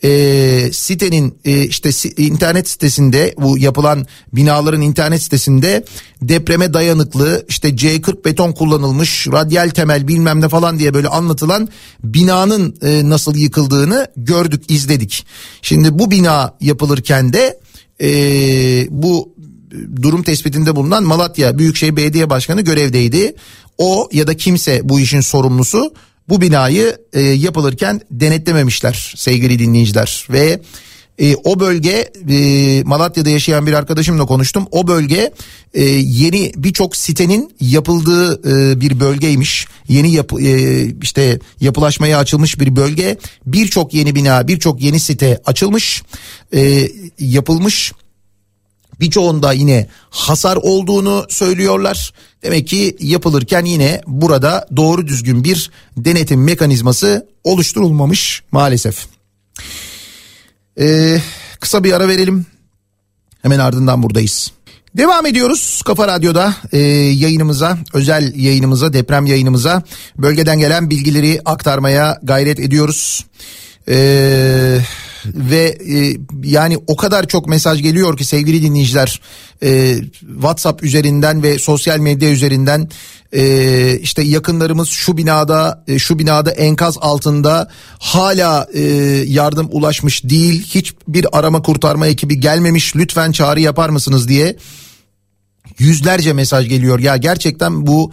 e, sitenin e, işte internet sitesinde bu yapılan binaların internet sitesinde depreme dayanıklı işte C40 beton kullanılmış radyal temel bilmem ne falan diye böyle anlatılan binanın e, nasıl yıkıldığını gördük izledik. Şimdi bu bina yapılırken de e, bu durum tespitinde bulunan Malatya Büyükşehir Belediye Başkanı görevdeydi. O ya da kimse bu işin sorumlusu bu binayı e, yapılırken denetlememişler sevgili dinleyiciler ve E, o bölge e, Malatya'da yaşayan bir arkadaşımla konuştum. O bölge e, yeni birçok sitenin yapıldığı e, bir bölgeymiş. Yeni yapı e, işte yapılaşmaya açılmış bir bölge. Birçok yeni bina, birçok yeni site açılmış, e, yapılmış. Birçoğunda yine hasar olduğunu söylüyorlar. Demek ki yapılırken yine burada doğru düzgün bir denetim mekanizması oluşturulmamış maalesef. Ee, kısa bir ara verelim. Hemen ardından buradayız. Devam ediyoruz Kafa Radyo'da e, yayınımıza, özel yayınımıza, deprem yayınımıza bölgeden gelen bilgileri aktarmaya gayret ediyoruz. Eee ve e, yani o kadar çok mesaj geliyor ki sevgili dinleyiciler e, WhatsApp üzerinden ve sosyal medya üzerinden e, işte yakınlarımız şu binada e, şu binada enkaz altında hala e, yardım ulaşmış değil. Hiçbir arama kurtarma ekibi gelmemiş. Lütfen çağrı yapar mısınız diye yüzlerce mesaj geliyor. Ya gerçekten bu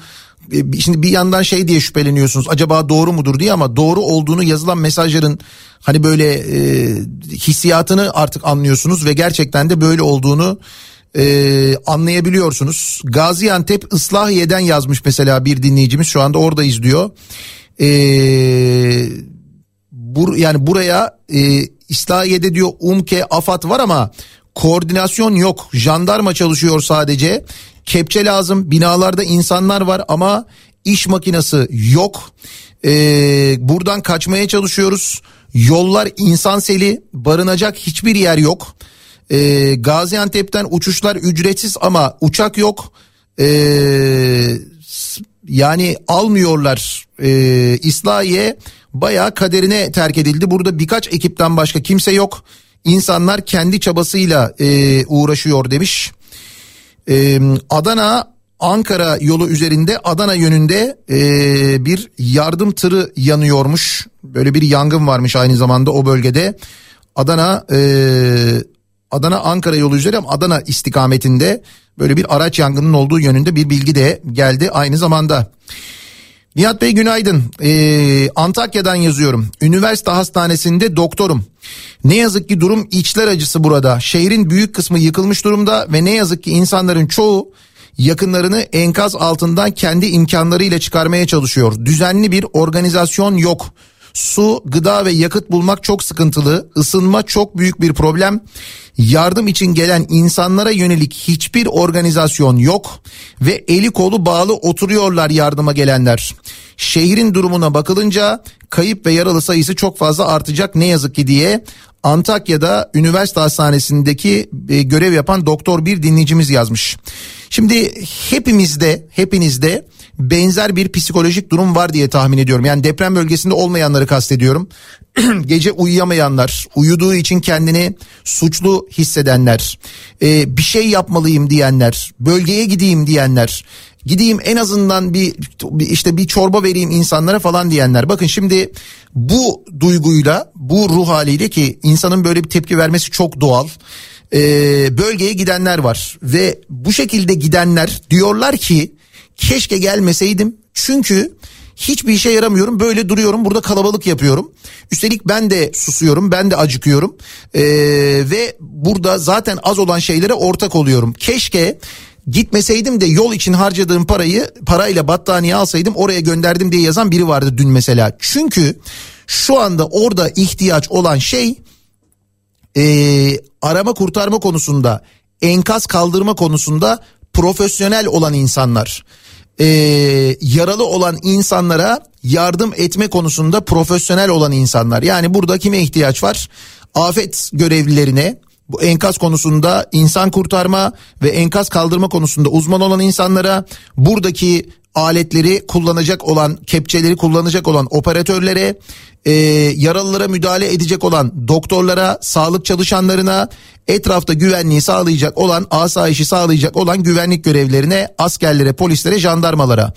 şimdi bir yandan şey diye şüpheleniyorsunuz acaba doğru mudur diye ama doğru olduğunu yazılan mesajların hani böyle e, hissiyatını artık anlıyorsunuz ve gerçekten de böyle olduğunu e, anlayabiliyorsunuz. Gaziantep Islahiye'den yazmış mesela bir dinleyicimiz şu anda orada izliyor. E, bur, yani buraya e, İslahiye'de diyor UMKE AFAD var ama koordinasyon yok. Jandarma çalışıyor sadece. Kepçe lazım. Binalarda insanlar var ama iş makinesi yok. Ee, buradan kaçmaya çalışıyoruz. Yollar insan seli. Barınacak hiçbir yer yok. Ee, Gaziantep'ten uçuşlar ücretsiz ama uçak yok. Ee, yani almıyorlar ee, İslahiye bayağı kaderine terk edildi. Burada birkaç ekipten başka kimse yok. İnsanlar kendi çabasıyla e, uğraşıyor demiş. E, Adana Ankara yolu üzerinde Adana yönünde e, bir yardım tırı yanıyormuş. Böyle bir yangın varmış aynı zamanda o bölgede. Adana e, Adana Ankara yolu üzeri ama Adana istikametinde böyle bir araç yangının olduğu yönünde bir bilgi de geldi aynı zamanda. Nihat Bey günaydın. Ee, Antakya'dan yazıyorum. Üniversite hastanesinde doktorum. Ne yazık ki durum içler acısı burada. Şehrin büyük kısmı yıkılmış durumda ve ne yazık ki insanların çoğu yakınlarını enkaz altından kendi imkanlarıyla çıkarmaya çalışıyor. Düzenli bir organizasyon yok. Su, gıda ve yakıt bulmak çok sıkıntılı. Isınma çok büyük bir problem. Yardım için gelen insanlara yönelik hiçbir organizasyon yok ve eli kolu bağlı oturuyorlar yardıma gelenler. Şehrin durumuna bakılınca kayıp ve yaralı sayısı çok fazla artacak ne yazık ki diye Antakya'da üniversite hastanesindeki e, görev yapan doktor bir dinleyicimiz yazmış. Şimdi hepimizde hepinizde benzer bir psikolojik durum var diye tahmin ediyorum. Yani deprem bölgesinde olmayanları kastediyorum. Gece uyuyamayanlar, uyuduğu için kendini suçlu hissedenler, e, bir şey yapmalıyım diyenler, bölgeye gideyim diyenler, gideyim en azından bir işte bir çorba vereyim insanlara falan diyenler. Bakın şimdi bu duyguyla, bu ruh haliyle ki insanın böyle bir tepki vermesi çok doğal. Ee, bölgeye gidenler var ve bu şekilde gidenler diyorlar ki keşke gelmeseydim çünkü hiçbir işe yaramıyorum böyle duruyorum burada kalabalık yapıyorum üstelik ben de susuyorum ben de acıkıyorum ee, ve burada zaten az olan şeylere ortak oluyorum keşke gitmeseydim de yol için harcadığım parayı parayla battaniye alsaydım oraya gönderdim diye yazan biri vardı dün mesela çünkü şu anda orada ihtiyaç olan şey e, arama kurtarma konusunda enkaz kaldırma konusunda profesyonel olan insanlar e, yaralı olan insanlara yardım etme konusunda profesyonel olan insanlar. Yani burada kime ihtiyaç var? Afet görevlilerine, bu enkaz konusunda insan kurtarma ve enkaz kaldırma konusunda uzman olan insanlara buradaki aletleri kullanacak olan kepçeleri kullanacak olan operatörlere e, yaralılara müdahale edecek olan doktorlara sağlık çalışanlarına etrafta güvenliği sağlayacak olan asayişi sağlayacak olan güvenlik görevlerine askerlere polislere jandarmalara.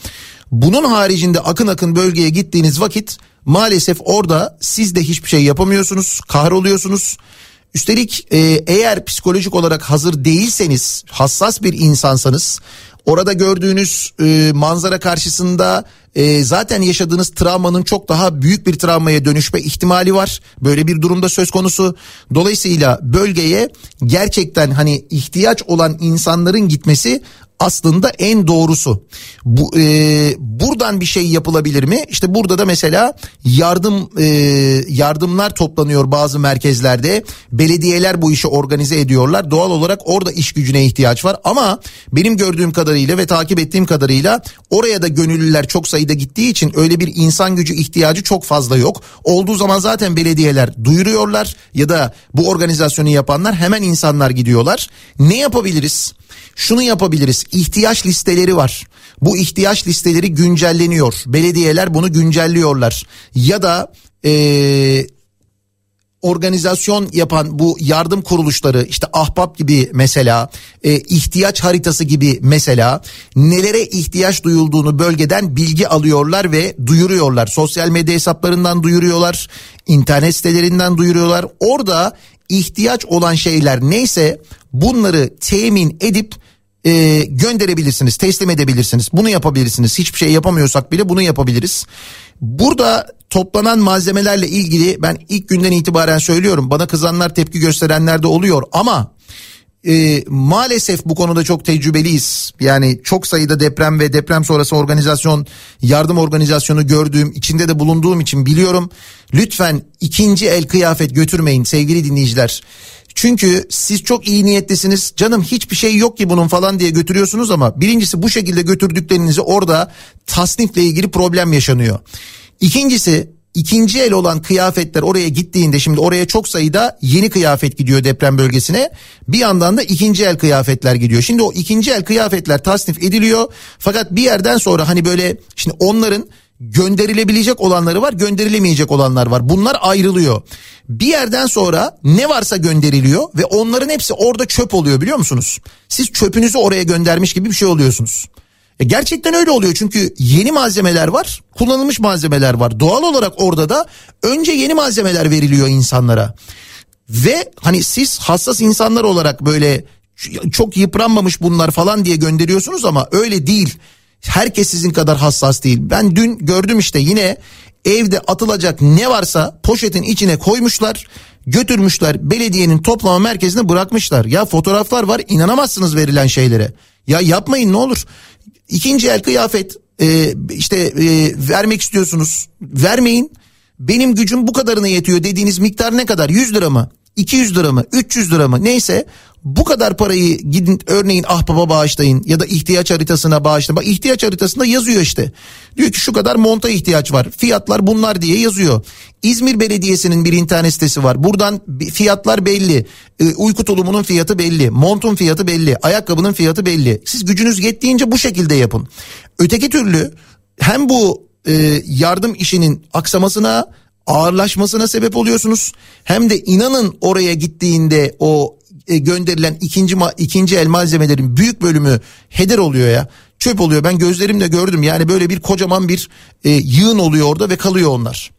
Bunun haricinde akın akın bölgeye gittiğiniz vakit maalesef orada siz de hiçbir şey yapamıyorsunuz kahroluyorsunuz Üstelik e, eğer psikolojik olarak hazır değilseniz, hassas bir insansanız Orada gördüğünüz e, manzara karşısında e, zaten yaşadığınız travmanın çok daha büyük bir travmaya dönüşme ihtimali var. Böyle bir durumda söz konusu. Dolayısıyla bölgeye gerçekten hani ihtiyaç olan insanların gitmesi aslında en doğrusu. Bu e, buradan bir şey yapılabilir mi? İşte burada da mesela yardım e, yardımlar toplanıyor bazı merkezlerde. Belediyeler bu işi organize ediyorlar. Doğal olarak orada iş gücüne ihtiyaç var ama benim gördüğüm kadarıyla ve takip ettiğim kadarıyla oraya da gönüllüler çok sayıda gittiği için öyle bir insan gücü ihtiyacı çok fazla yok. Olduğu zaman zaten belediyeler duyuruyorlar ya da bu organizasyonu yapanlar hemen insanlar gidiyorlar. Ne yapabiliriz? şunu yapabiliriz. İhtiyaç listeleri var. Bu ihtiyaç listeleri güncelleniyor. Belediyeler bunu güncelliyorlar. Ya da ee, organizasyon yapan bu yardım kuruluşları işte ahbap gibi mesela e, ihtiyaç haritası gibi mesela nelere ihtiyaç duyulduğunu bölgeden bilgi alıyorlar ve duyuruyorlar. Sosyal medya hesaplarından duyuruyorlar, internet sitelerinden duyuruyorlar. Orada ihtiyaç olan şeyler neyse bunları temin edip e, gönderebilirsiniz, teslim edebilirsiniz. Bunu yapabilirsiniz. Hiçbir şey yapamıyorsak bile bunu yapabiliriz. Burada toplanan malzemelerle ilgili ben ilk günden itibaren söylüyorum. Bana kızanlar tepki gösterenler de oluyor ama e, maalesef bu konuda çok tecrübeliyiz. Yani çok sayıda deprem ve deprem sonrası organizasyon, yardım organizasyonu gördüğüm, içinde de bulunduğum için biliyorum. Lütfen ikinci el kıyafet götürmeyin sevgili dinleyiciler. Çünkü siz çok iyi niyetlisiniz. Canım hiçbir şey yok ki bunun falan diye götürüyorsunuz ama birincisi bu şekilde götürdüklerinizi orada tasnifle ilgili problem yaşanıyor. İkincisi ikinci el olan kıyafetler oraya gittiğinde şimdi oraya çok sayıda yeni kıyafet gidiyor deprem bölgesine. Bir yandan da ikinci el kıyafetler gidiyor. Şimdi o ikinci el kıyafetler tasnif ediliyor. Fakat bir yerden sonra hani böyle şimdi onların gönderilebilecek olanları var gönderilemeyecek olanlar var. Bunlar ayrılıyor. Bir yerden sonra ne varsa gönderiliyor ve onların hepsi orada çöp oluyor biliyor musunuz? Siz çöpünüzü oraya göndermiş gibi bir şey oluyorsunuz. E gerçekten öyle oluyor çünkü yeni malzemeler var kullanılmış malzemeler var. Doğal olarak orada da önce yeni malzemeler veriliyor insanlara. Ve hani siz hassas insanlar olarak böyle çok yıpranmamış bunlar falan diye gönderiyorsunuz ama öyle değil Herkes sizin kadar hassas değil. Ben dün gördüm işte yine evde atılacak ne varsa poşetin içine koymuşlar. Götürmüşler belediyenin toplama merkezine bırakmışlar. Ya fotoğraflar var inanamazsınız verilen şeylere. Ya yapmayın ne olur. İkinci el kıyafet e, işte e, vermek istiyorsunuz. Vermeyin. Benim gücüm bu kadarına yetiyor dediğiniz miktar ne kadar? 100 lira mı? 200 lira mı 300 lira mı neyse bu kadar parayı gidin örneğin ahbaba bağışlayın ya da ihtiyaç haritasına bağışlayın. Bak ihtiyaç haritasında yazıyor işte. Diyor ki şu kadar monta ihtiyaç var. Fiyatlar bunlar diye yazıyor. İzmir Belediyesi'nin bir internet sitesi var. Buradan fiyatlar belli. E, uyku tulumunun fiyatı belli. Montun fiyatı belli. Ayakkabının fiyatı belli. Siz gücünüz yettiğince bu şekilde yapın. Öteki türlü hem bu e, yardım işinin aksamasına ağırlaşmasına sebep oluyorsunuz. Hem de inanın oraya gittiğinde o e, gönderilen ikinci ikinci el malzemelerin büyük bölümü heder oluyor ya. Çöp oluyor. Ben gözlerimle gördüm. Yani böyle bir kocaman bir e, yığın oluyor orada ve kalıyor onlar.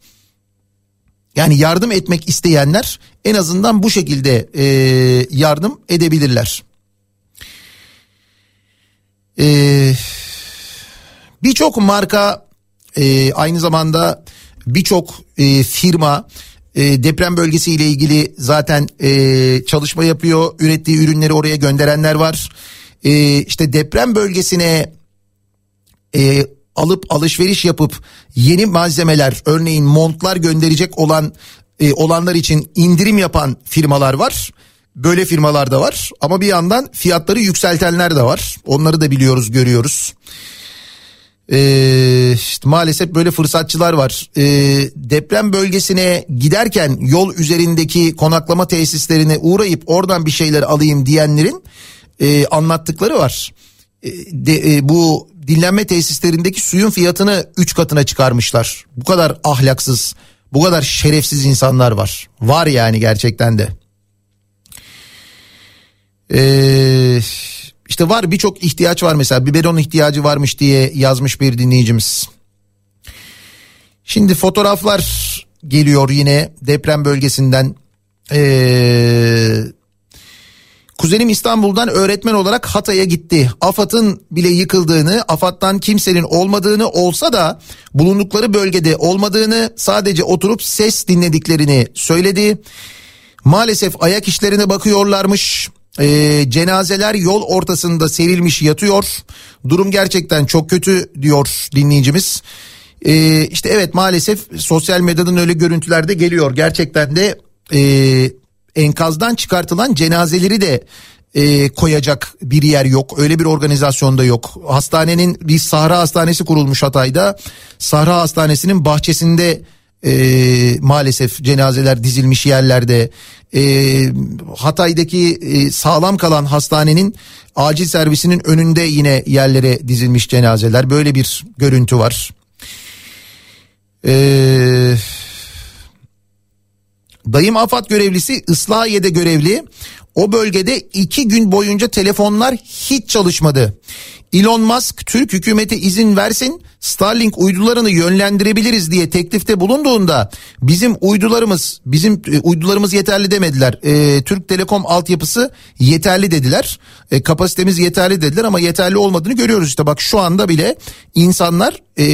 Yani yardım etmek isteyenler en azından bu şekilde e, yardım edebilirler. E, Birçok marka e, aynı zamanda birçok e, firma e, deprem bölgesiyle ilgili zaten e, çalışma yapıyor. Ürettiği ürünleri oraya gönderenler var. E, işte deprem bölgesine e, alıp alışveriş yapıp yeni malzemeler örneğin montlar gönderecek olan e, olanlar için indirim yapan firmalar var. Böyle firmalar da var ama bir yandan fiyatları yükseltenler de var. Onları da biliyoruz, görüyoruz. Ee, işte maalesef böyle fırsatçılar var. Ee, deprem bölgesine giderken yol üzerindeki konaklama tesislerine uğrayıp oradan bir şeyler alayım diyenlerin e, anlattıkları var. E, de, e, bu dinlenme tesislerindeki suyun fiyatını 3 katına çıkarmışlar. Bu kadar ahlaksız, bu kadar şerefsiz insanlar var. Var yani gerçekten de. Eee işte var birçok ihtiyaç var mesela biberon ihtiyacı varmış diye yazmış bir dinleyicimiz. Şimdi fotoğraflar geliyor yine deprem bölgesinden. Ee, Kuzenim İstanbul'dan öğretmen olarak Hatay'a gitti. AFAD'ın bile yıkıldığını, AFAD'dan kimsenin olmadığını olsa da bulundukları bölgede olmadığını sadece oturup ses dinlediklerini söyledi. Maalesef ayak işlerine bakıyorlarmış. Ee, cenazeler yol ortasında serilmiş yatıyor. Durum gerçekten çok kötü diyor dinleyicimiz. Ee, işte evet maalesef sosyal medyadan öyle görüntüler de geliyor. Gerçekten de e, enkazdan çıkartılan cenazeleri de e, koyacak bir yer yok. Öyle bir organizasyonda yok. Hastanenin bir Sahra Hastanesi kurulmuş Hatay'da. Sahra Hastanesi'nin bahçesinde e, maalesef cenazeler dizilmiş yerlerde. E, Hatay'daki e, sağlam kalan hastanenin acil servisinin önünde yine yerlere dizilmiş cenazeler. Böyle bir görüntü var. Eee... Dayım AFAD görevlisi Islahiye'de görevli. O bölgede iki gün boyunca telefonlar hiç çalışmadı. Elon Musk Türk hükümeti izin versin Starlink uydularını yönlendirebiliriz diye teklifte bulunduğunda bizim uydularımız bizim e, uydularımız yeterli demediler. E, Türk Telekom altyapısı yeterli dediler. E, kapasitemiz yeterli dediler ama yeterli olmadığını görüyoruz işte bak şu anda bile insanlar e,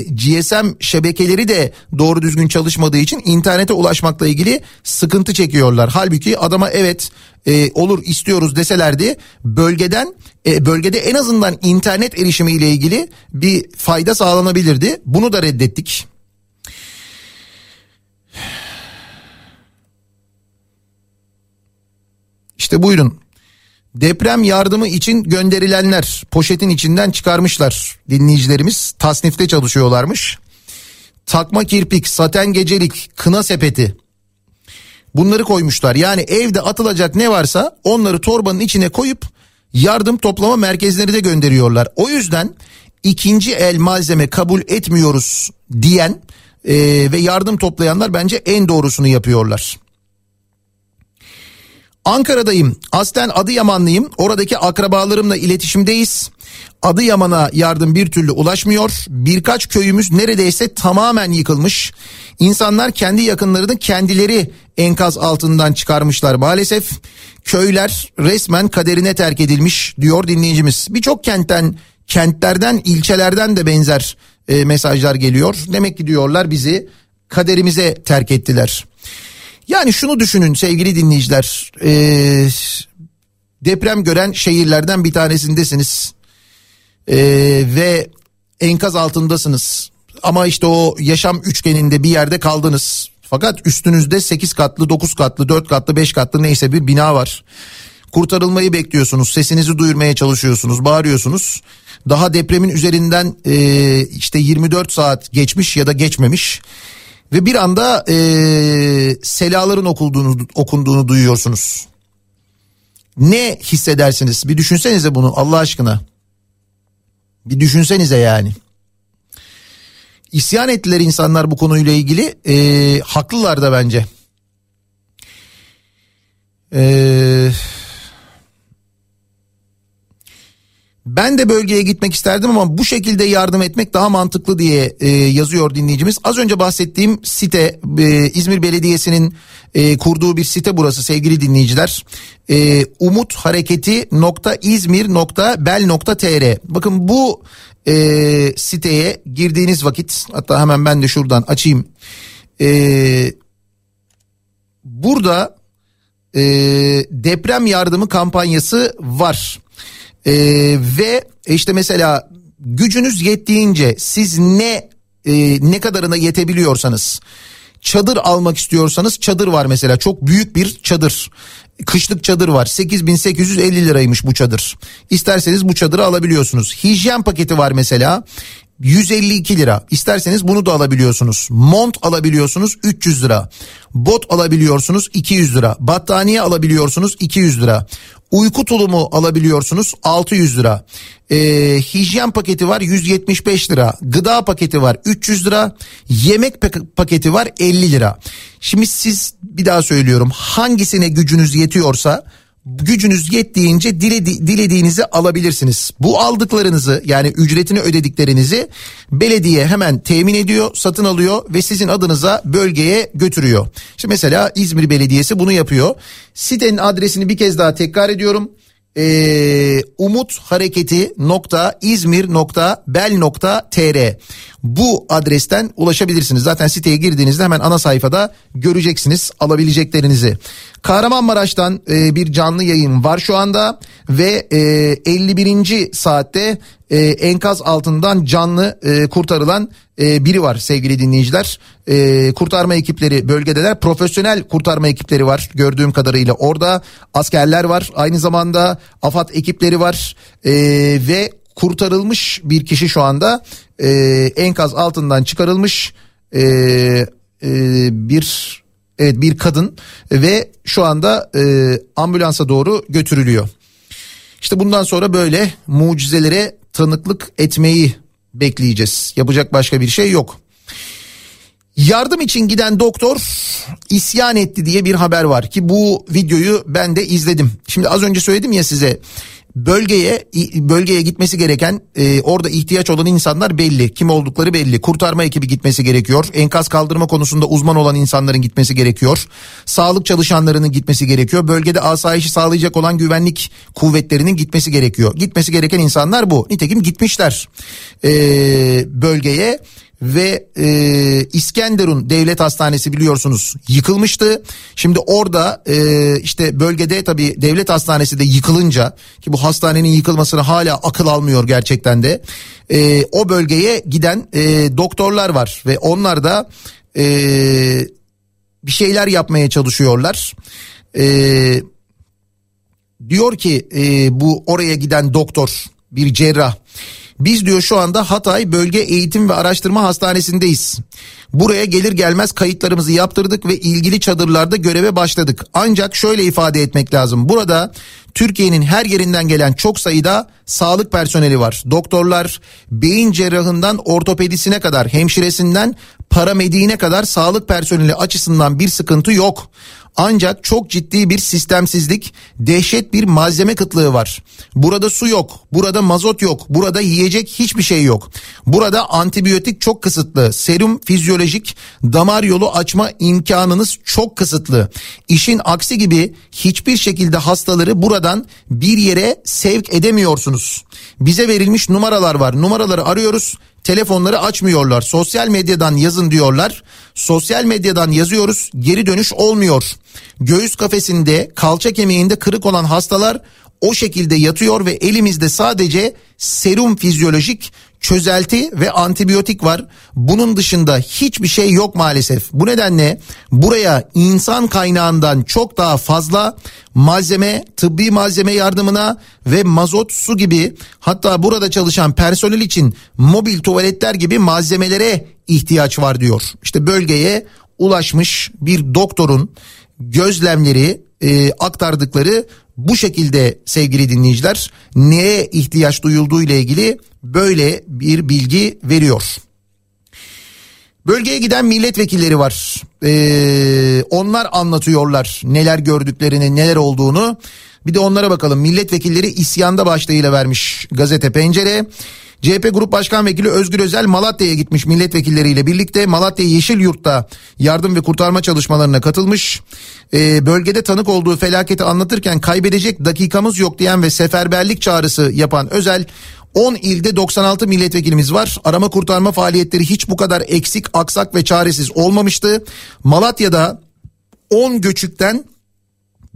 GSM şebekeleri de doğru düzgün çalışmadığı için internete ulaşmakla ilgili sıkıntı çekiyorlar. Halbuki adama evet e, olur istiyoruz deselerdi bölgeden e, bölgede en azından internet erişimi ile ilgili bir fayda sağlanabilirdi. Bunu da reddettik. İşte buyurun. Deprem yardımı için gönderilenler poşetin içinden çıkarmışlar dinleyicilerimiz. Tasnifte çalışıyorlarmış. Takma kirpik, saten gecelik, kına sepeti. Bunları koymuşlar. Yani evde atılacak ne varsa onları torbanın içine koyup yardım toplama merkezleri de gönderiyorlar. O yüzden ikinci el malzeme kabul etmiyoruz diyen e, ve yardım toplayanlar bence en doğrusunu yapıyorlar. Ankara'dayım. Aslen Adıyamanlıyım. Oradaki akrabalarımla iletişimdeyiz. Adıyaman'a yardım bir türlü ulaşmıyor. Birkaç köyümüz neredeyse tamamen yıkılmış. İnsanlar kendi yakınlarını kendileri enkaz altından çıkarmışlar maalesef. Köyler resmen kaderine terk edilmiş diyor dinleyicimiz. Birçok kentten, kentlerden, ilçelerden de benzer e, mesajlar geliyor. Demek ki diyorlar bizi kaderimize terk ettiler. Yani şunu düşünün sevgili dinleyiciler. Ee, deprem gören şehirlerden bir tanesindesiniz. Ee, ve enkaz altındasınız. Ama işte o yaşam üçgeninde bir yerde kaldınız. Fakat üstünüzde 8 katlı, 9 katlı, 4 katlı, 5 katlı neyse bir bina var. Kurtarılmayı bekliyorsunuz. Sesinizi duyurmaya çalışıyorsunuz, bağırıyorsunuz. Daha depremin üzerinden e, işte 24 saat geçmiş ya da geçmemiş ve bir anda e, selaların okunduğunu, okunduğunu duyuyorsunuz. Ne hissedersiniz? Bir düşünsenize bunu Allah aşkına. Bir düşünsenize yani. İsyan ettiler insanlar bu konuyla ilgili. E, haklılar da bence. Eee... Ben de bölgeye gitmek isterdim ama bu şekilde yardım etmek daha mantıklı diye e, yazıyor dinleyicimiz. Az önce bahsettiğim site e, İzmir Belediyesi'nin e, kurduğu bir site burası sevgili dinleyiciler. E, umuthareketi.izmir.bel.tr Bakın bu e, siteye girdiğiniz vakit hatta hemen ben de şuradan açayım. E, burada e, deprem yardımı kampanyası var. Ee, ve işte mesela gücünüz yettiğince siz ne e, ne kadarına yetebiliyorsanız çadır almak istiyorsanız çadır var mesela. Çok büyük bir çadır. Kışlık çadır var. 8850 liraymış bu çadır. İsterseniz bu çadırı alabiliyorsunuz. Hijyen paketi var mesela 152 lira. İsterseniz bunu da alabiliyorsunuz. Mont alabiliyorsunuz 300 lira. Bot alabiliyorsunuz 200 lira. Battaniye alabiliyorsunuz 200 lira. Uyku tulumu alabiliyorsunuz 600 lira. Ee, hijyen paketi var 175 lira. Gıda paketi var 300 lira. Yemek paketi var 50 lira. Şimdi siz bir daha söylüyorum hangisine gücünüz yetiyorsa gücünüz yettiğince diledi, dilediğinizi alabilirsiniz. Bu aldıklarınızı yani ücretini ödediklerinizi belediye hemen temin ediyor, satın alıyor ve sizin adınıza bölgeye götürüyor. İşte mesela İzmir Belediyesi bunu yapıyor. Sitenin adresini bir kez daha tekrar ediyorum e, umut hareketi nokta bel tr bu adresten ulaşabilirsiniz. Zaten siteye girdiğinizde hemen ana sayfada göreceksiniz alabileceklerinizi. Kahramanmaraş'tan e, bir canlı yayın var şu anda ve e, 51. saatte e, enkaz altından canlı e, kurtarılan e, biri var sevgili dinleyiciler. E, kurtarma ekipleri bölgedeler. Profesyonel kurtarma ekipleri var gördüğüm kadarıyla. Orada askerler var. Aynı zamanda AFAD ekipleri var. E, ve kurtarılmış bir kişi şu anda e, enkaz altından çıkarılmış e, e, bir evet bir kadın ve şu anda e, ambulansa doğru götürülüyor. İşte bundan sonra böyle mucizelere tanıklık etmeyi bekleyeceğiz. Yapacak başka bir şey yok. Yardım için giden doktor isyan etti diye bir haber var ki bu videoyu ben de izledim. Şimdi az önce söyledim ya size bölgeye bölgeye gitmesi gereken e, orada ihtiyaç olan insanlar belli. Kim oldukları belli. Kurtarma ekibi gitmesi gerekiyor. Enkaz kaldırma konusunda uzman olan insanların gitmesi gerekiyor. Sağlık çalışanlarının gitmesi gerekiyor. Bölgede asayişi sağlayacak olan güvenlik kuvvetlerinin gitmesi gerekiyor. Gitmesi gereken insanlar bu. Nitekim gitmişler e, bölgeye ve e, İskenderun Devlet Hastanesi biliyorsunuz yıkılmıştı. Şimdi orada e, işte bölgede tabii devlet hastanesi de yıkılınca ki bu hastanenin yıkılmasını hala akıl almıyor gerçekten de. E, o bölgeye giden e, doktorlar var ve onlar da e, bir şeyler yapmaya çalışıyorlar. E, diyor ki e, bu oraya giden doktor bir cerrah biz diyor şu anda Hatay Bölge Eğitim ve Araştırma Hastanesi'ndeyiz. Buraya gelir gelmez kayıtlarımızı yaptırdık ve ilgili çadırlarda göreve başladık. Ancak şöyle ifade etmek lazım. Burada Türkiye'nin her yerinden gelen çok sayıda sağlık personeli var. Doktorlar, beyin cerrahından ortopedisine kadar, hemşiresinden paramediğine kadar sağlık personeli açısından bir sıkıntı yok. Ancak çok ciddi bir sistemsizlik, dehşet bir malzeme kıtlığı var. Burada su yok, burada mazot yok, burada yiyecek hiçbir şey yok. Burada antibiyotik çok kısıtlı, serum fizyolojik, damar yolu açma imkanınız çok kısıtlı. İşin aksi gibi hiçbir şekilde hastaları buradan bir yere sevk edemiyorsunuz. Bize verilmiş numaralar var. Numaraları arıyoruz telefonları açmıyorlar. Sosyal medyadan yazın diyorlar. Sosyal medyadan yazıyoruz geri dönüş olmuyor. Göğüs kafesinde kalça kemiğinde kırık olan hastalar o şekilde yatıyor ve elimizde sadece serum fizyolojik çözelti ve antibiyotik var. Bunun dışında hiçbir şey yok maalesef. Bu nedenle buraya insan kaynağından çok daha fazla malzeme, tıbbi malzeme yardımına ve mazot, su gibi hatta burada çalışan personel için mobil tuvaletler gibi malzemelere ihtiyaç var diyor. İşte bölgeye ulaşmış bir doktorun gözlemleri e, aktardıkları bu şekilde sevgili dinleyiciler neye ihtiyaç duyulduğu ile ilgili böyle bir bilgi veriyor. Bölgeye giden milletvekilleri var. Ee, onlar anlatıyorlar neler gördüklerini, neler olduğunu. Bir de onlara bakalım. Milletvekilleri isyanda başlığıyla vermiş gazete Pencere. CHP Grup Başkan Vekili Özgür Özel Malatya'ya gitmiş milletvekilleriyle birlikte. Malatya Yeşil Yurt'ta yardım ve kurtarma çalışmalarına katılmış. Ee, bölgede tanık olduğu felaketi anlatırken kaybedecek dakikamız yok diyen ve seferberlik çağrısı yapan Özel 10 ilde 96 milletvekilimiz var. Arama kurtarma faaliyetleri hiç bu kadar eksik, aksak ve çaresiz olmamıştı. Malatya'da 10 göçükten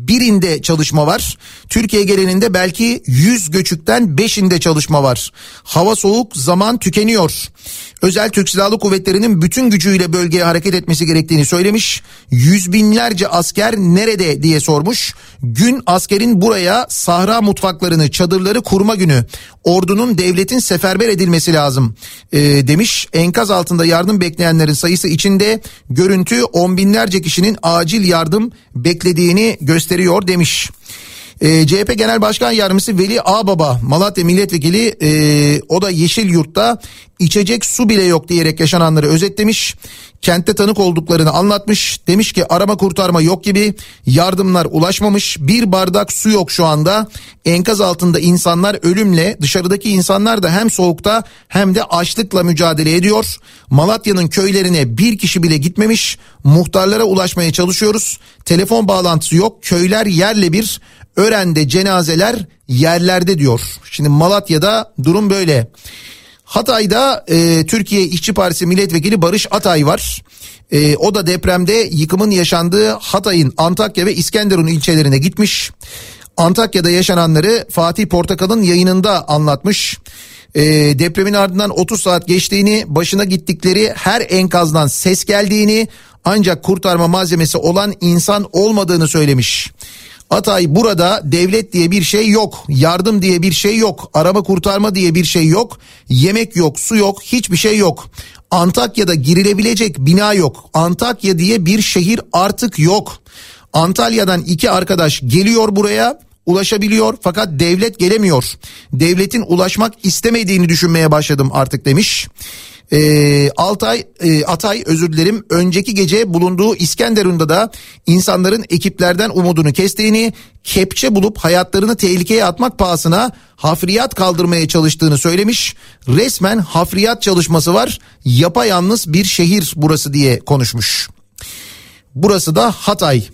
birinde çalışma var. Türkiye genelinde belki 100 göçükten 5'inde çalışma var. Hava soğuk, zaman tükeniyor. Özel Türk Silahlı Kuvvetleri'nin bütün gücüyle bölgeye hareket etmesi gerektiğini söylemiş. Yüz binlerce asker nerede diye sormuş. Gün askerin buraya sahra mutfaklarını, çadırları kurma günü. Ordunun devletin seferber edilmesi lazım e, demiş. Enkaz altında yardım bekleyenlerin sayısı içinde görüntü on binlerce kişinin acil yardım beklediğini gösteriyor demiş. E, CHP Genel Başkan Yardımcısı Veli Ağbaba Malatya Milletvekili e, o da Yeşil Yurt'ta içecek su bile yok diyerek yaşananları özetlemiş. Kentte tanık olduklarını anlatmış. Demiş ki arama kurtarma yok gibi yardımlar ulaşmamış. Bir bardak su yok şu anda. Enkaz altında insanlar ölümle dışarıdaki insanlar da hem soğukta hem de açlıkla mücadele ediyor. Malatya'nın köylerine bir kişi bile gitmemiş. Muhtarlara ulaşmaya çalışıyoruz. Telefon bağlantısı yok. Köyler yerle bir. Ören'de cenazeler yerlerde diyor. Şimdi Malatya'da durum böyle. Hatay'da e, Türkiye İşçi Partisi milletvekili Barış Atay var. E, o da depremde yıkımın yaşandığı Hatay'ın Antakya ve İskenderun ilçelerine gitmiş. Antakya'da yaşananları Fatih Portakal'ın yayınında anlatmış. E, depremin ardından 30 saat geçtiğini, başına gittikleri her enkazdan ses geldiğini ancak kurtarma malzemesi olan insan olmadığını söylemiş. Atay burada devlet diye bir şey yok. Yardım diye bir şey yok. Araba kurtarma diye bir şey yok. Yemek yok, su yok, hiçbir şey yok. Antakya'da girilebilecek bina yok. Antakya diye bir şehir artık yok. Antalya'dan iki arkadaş geliyor buraya ulaşabiliyor fakat devlet gelemiyor. Devletin ulaşmak istemediğini düşünmeye başladım artık demiş. E, Altay e, Atay özür dilerim önceki gece bulunduğu İskenderun'da da insanların ekiplerden umudunu kestiğini kepçe bulup hayatlarını tehlikeye atmak pahasına hafriyat kaldırmaya çalıştığını söylemiş. Resmen hafriyat çalışması var yapayalnız bir şehir burası diye konuşmuş. Burası da Hatay.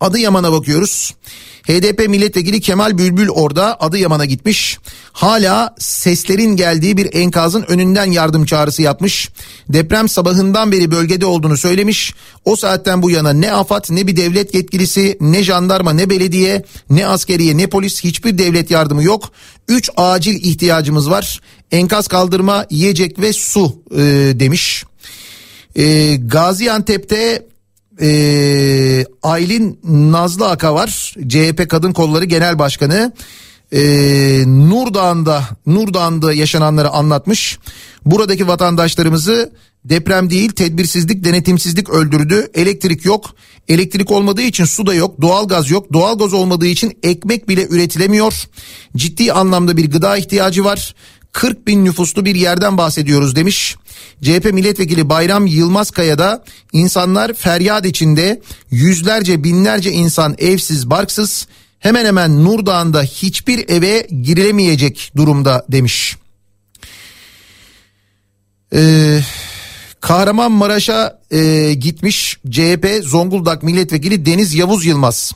Adıyaman'a bakıyoruz. HDP milletvekili Kemal Bülbül orada Adıyaman'a gitmiş. Hala seslerin geldiği bir enkazın önünden yardım çağrısı yapmış. Deprem sabahından beri bölgede olduğunu söylemiş. O saatten bu yana ne AFAD ne bir devlet yetkilisi ne jandarma ne belediye ne askeriye ne polis hiçbir devlet yardımı yok. Üç acil ihtiyacımız var. Enkaz kaldırma yiyecek ve su e, demiş. E, Gaziantep'te e, Aylin Nazlı Aka var. CHP Kadın Kolları Genel Başkanı. E, Nurdağ'ında, Nurdağ'ında yaşananları anlatmış. Buradaki vatandaşlarımızı deprem değil tedbirsizlik denetimsizlik öldürdü. Elektrik yok. Elektrik olmadığı için su da yok. Doğalgaz yok. Doğalgaz olmadığı için ekmek bile üretilemiyor. Ciddi anlamda bir gıda ihtiyacı var. 40 bin nüfuslu bir yerden bahsediyoruz demiş. CHP milletvekili Bayram Yılmazkaya da insanlar feryat içinde yüzlerce binlerce insan evsiz barksız hemen hemen Nurdağ'ında hiçbir eve girilemeyecek durumda demiş. Ee, Kahramanmaraş'a e, gitmiş CHP Zonguldak milletvekili Deniz Yavuz Yılmaz.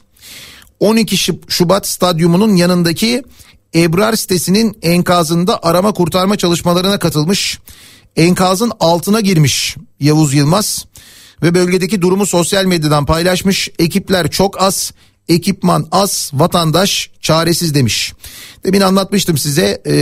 12 Şubat stadyumunun yanındaki Ebrar sitesinin enkazında arama kurtarma çalışmalarına katılmış. Enkazın altına girmiş Yavuz Yılmaz ve bölgedeki durumu sosyal medyadan paylaşmış. Ekipler çok az, ekipman az, vatandaş çaresiz demiş. Demin anlatmıştım size e,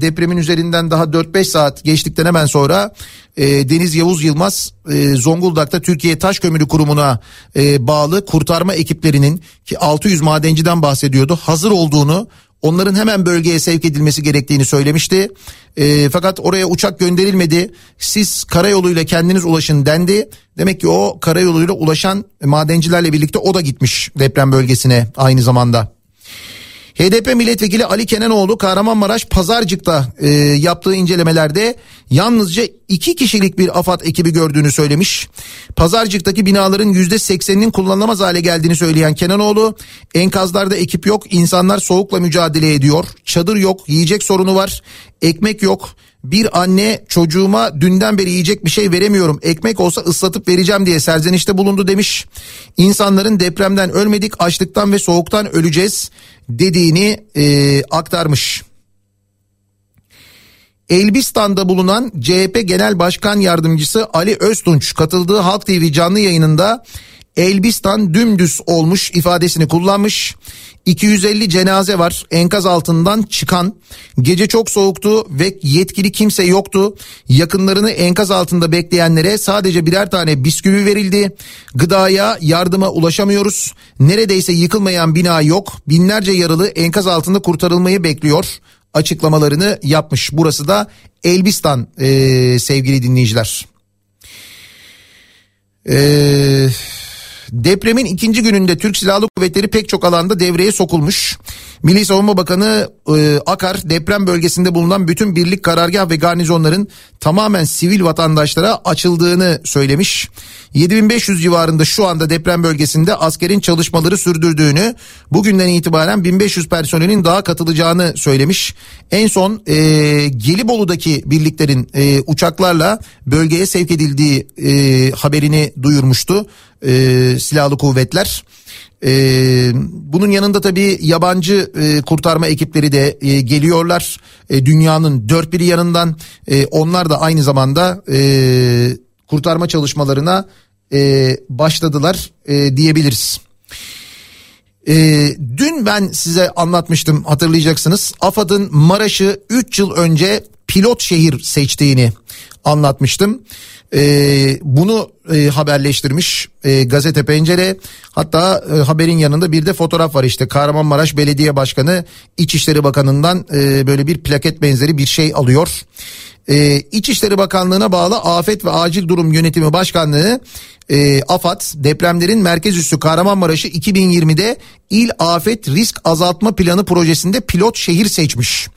depremin üzerinden daha 4-5 saat geçtikten hemen sonra e, Deniz Yavuz Yılmaz e, Zonguldak'ta Türkiye Taş Kömürü Kurumu'na e, bağlı kurtarma ekiplerinin ki 600 madenciden bahsediyordu hazır olduğunu Onların hemen bölgeye sevk edilmesi gerektiğini söylemişti. E, fakat oraya uçak gönderilmedi. Siz karayoluyla kendiniz ulaşın dendi. Demek ki o karayoluyla ulaşan madencilerle birlikte o da gitmiş deprem bölgesine aynı zamanda. HDP milletvekili Ali Kenanoğlu Kahramanmaraş Pazarcık'ta e, yaptığı incelemelerde yalnızca iki kişilik bir AFAD ekibi gördüğünü söylemiş. Pazarcık'taki binaların yüzde sekseninin kullanılamaz hale geldiğini söyleyen Kenanoğlu enkazlarda ekip yok insanlar soğukla mücadele ediyor. Çadır yok yiyecek sorunu var. Ekmek yok. Bir anne çocuğuma dünden beri yiyecek bir şey veremiyorum. Ekmek olsa ıslatıp vereceğim diye serzenişte bulundu demiş. İnsanların depremden ölmedik açlıktan ve soğuktan öleceğiz dediğini e, aktarmış. Elbistan'da bulunan CHP Genel Başkan Yardımcısı Ali Öztunç katıldığı Halk TV canlı yayınında Elbistan dümdüz olmuş ifadesini kullanmış. 250 cenaze var enkaz altından çıkan. Gece çok soğuktu ve yetkili kimse yoktu. Yakınlarını enkaz altında bekleyenlere sadece birer tane bisküvi verildi. Gıdaya, yardıma ulaşamıyoruz. Neredeyse yıkılmayan bina yok. Binlerce yaralı enkaz altında kurtarılmayı bekliyor açıklamalarını yapmış. Burası da Elbistan ee, sevgili dinleyiciler. Eee Depremin ikinci gününde Türk Silahlı Kuvvetleri pek çok alanda devreye sokulmuş. Milli Savunma Bakanı e, Akar deprem bölgesinde bulunan bütün birlik karargah ve garnizonların tamamen sivil vatandaşlara açıldığını söylemiş. 7500 civarında şu anda deprem bölgesinde askerin çalışmaları sürdürdüğünü, bugünden itibaren 1500 personelin daha katılacağını söylemiş. En son e, Gelibolu'daki birliklerin e, uçaklarla bölgeye sevk edildiği e, haberini duyurmuştu e, silahlı kuvvetler. Ee, bunun yanında tabii yabancı e, kurtarma ekipleri de e, geliyorlar. E, dünyanın dört bir yanından e, onlar da aynı zamanda e, kurtarma çalışmalarına e, başladılar e, diyebiliriz. E, dün ben size anlatmıştım hatırlayacaksınız. AFAD'ın Maraş'ı 3 yıl önce pilot şehir seçtiğini anlatmıştım. Ee, bunu e, haberleştirmiş e, gazete pencere hatta e, haberin yanında bir de fotoğraf var işte Kahramanmaraş Belediye Başkanı İçişleri Bakanı'ndan e, böyle bir plaket benzeri bir şey alıyor. E, İçişleri Bakanlığı'na bağlı Afet ve Acil Durum Yönetimi Başkanlığı e, AFAD depremlerin merkez üssü Kahramanmaraş'ı 2020'de İl Afet Risk Azaltma Planı projesinde pilot şehir seçmiş.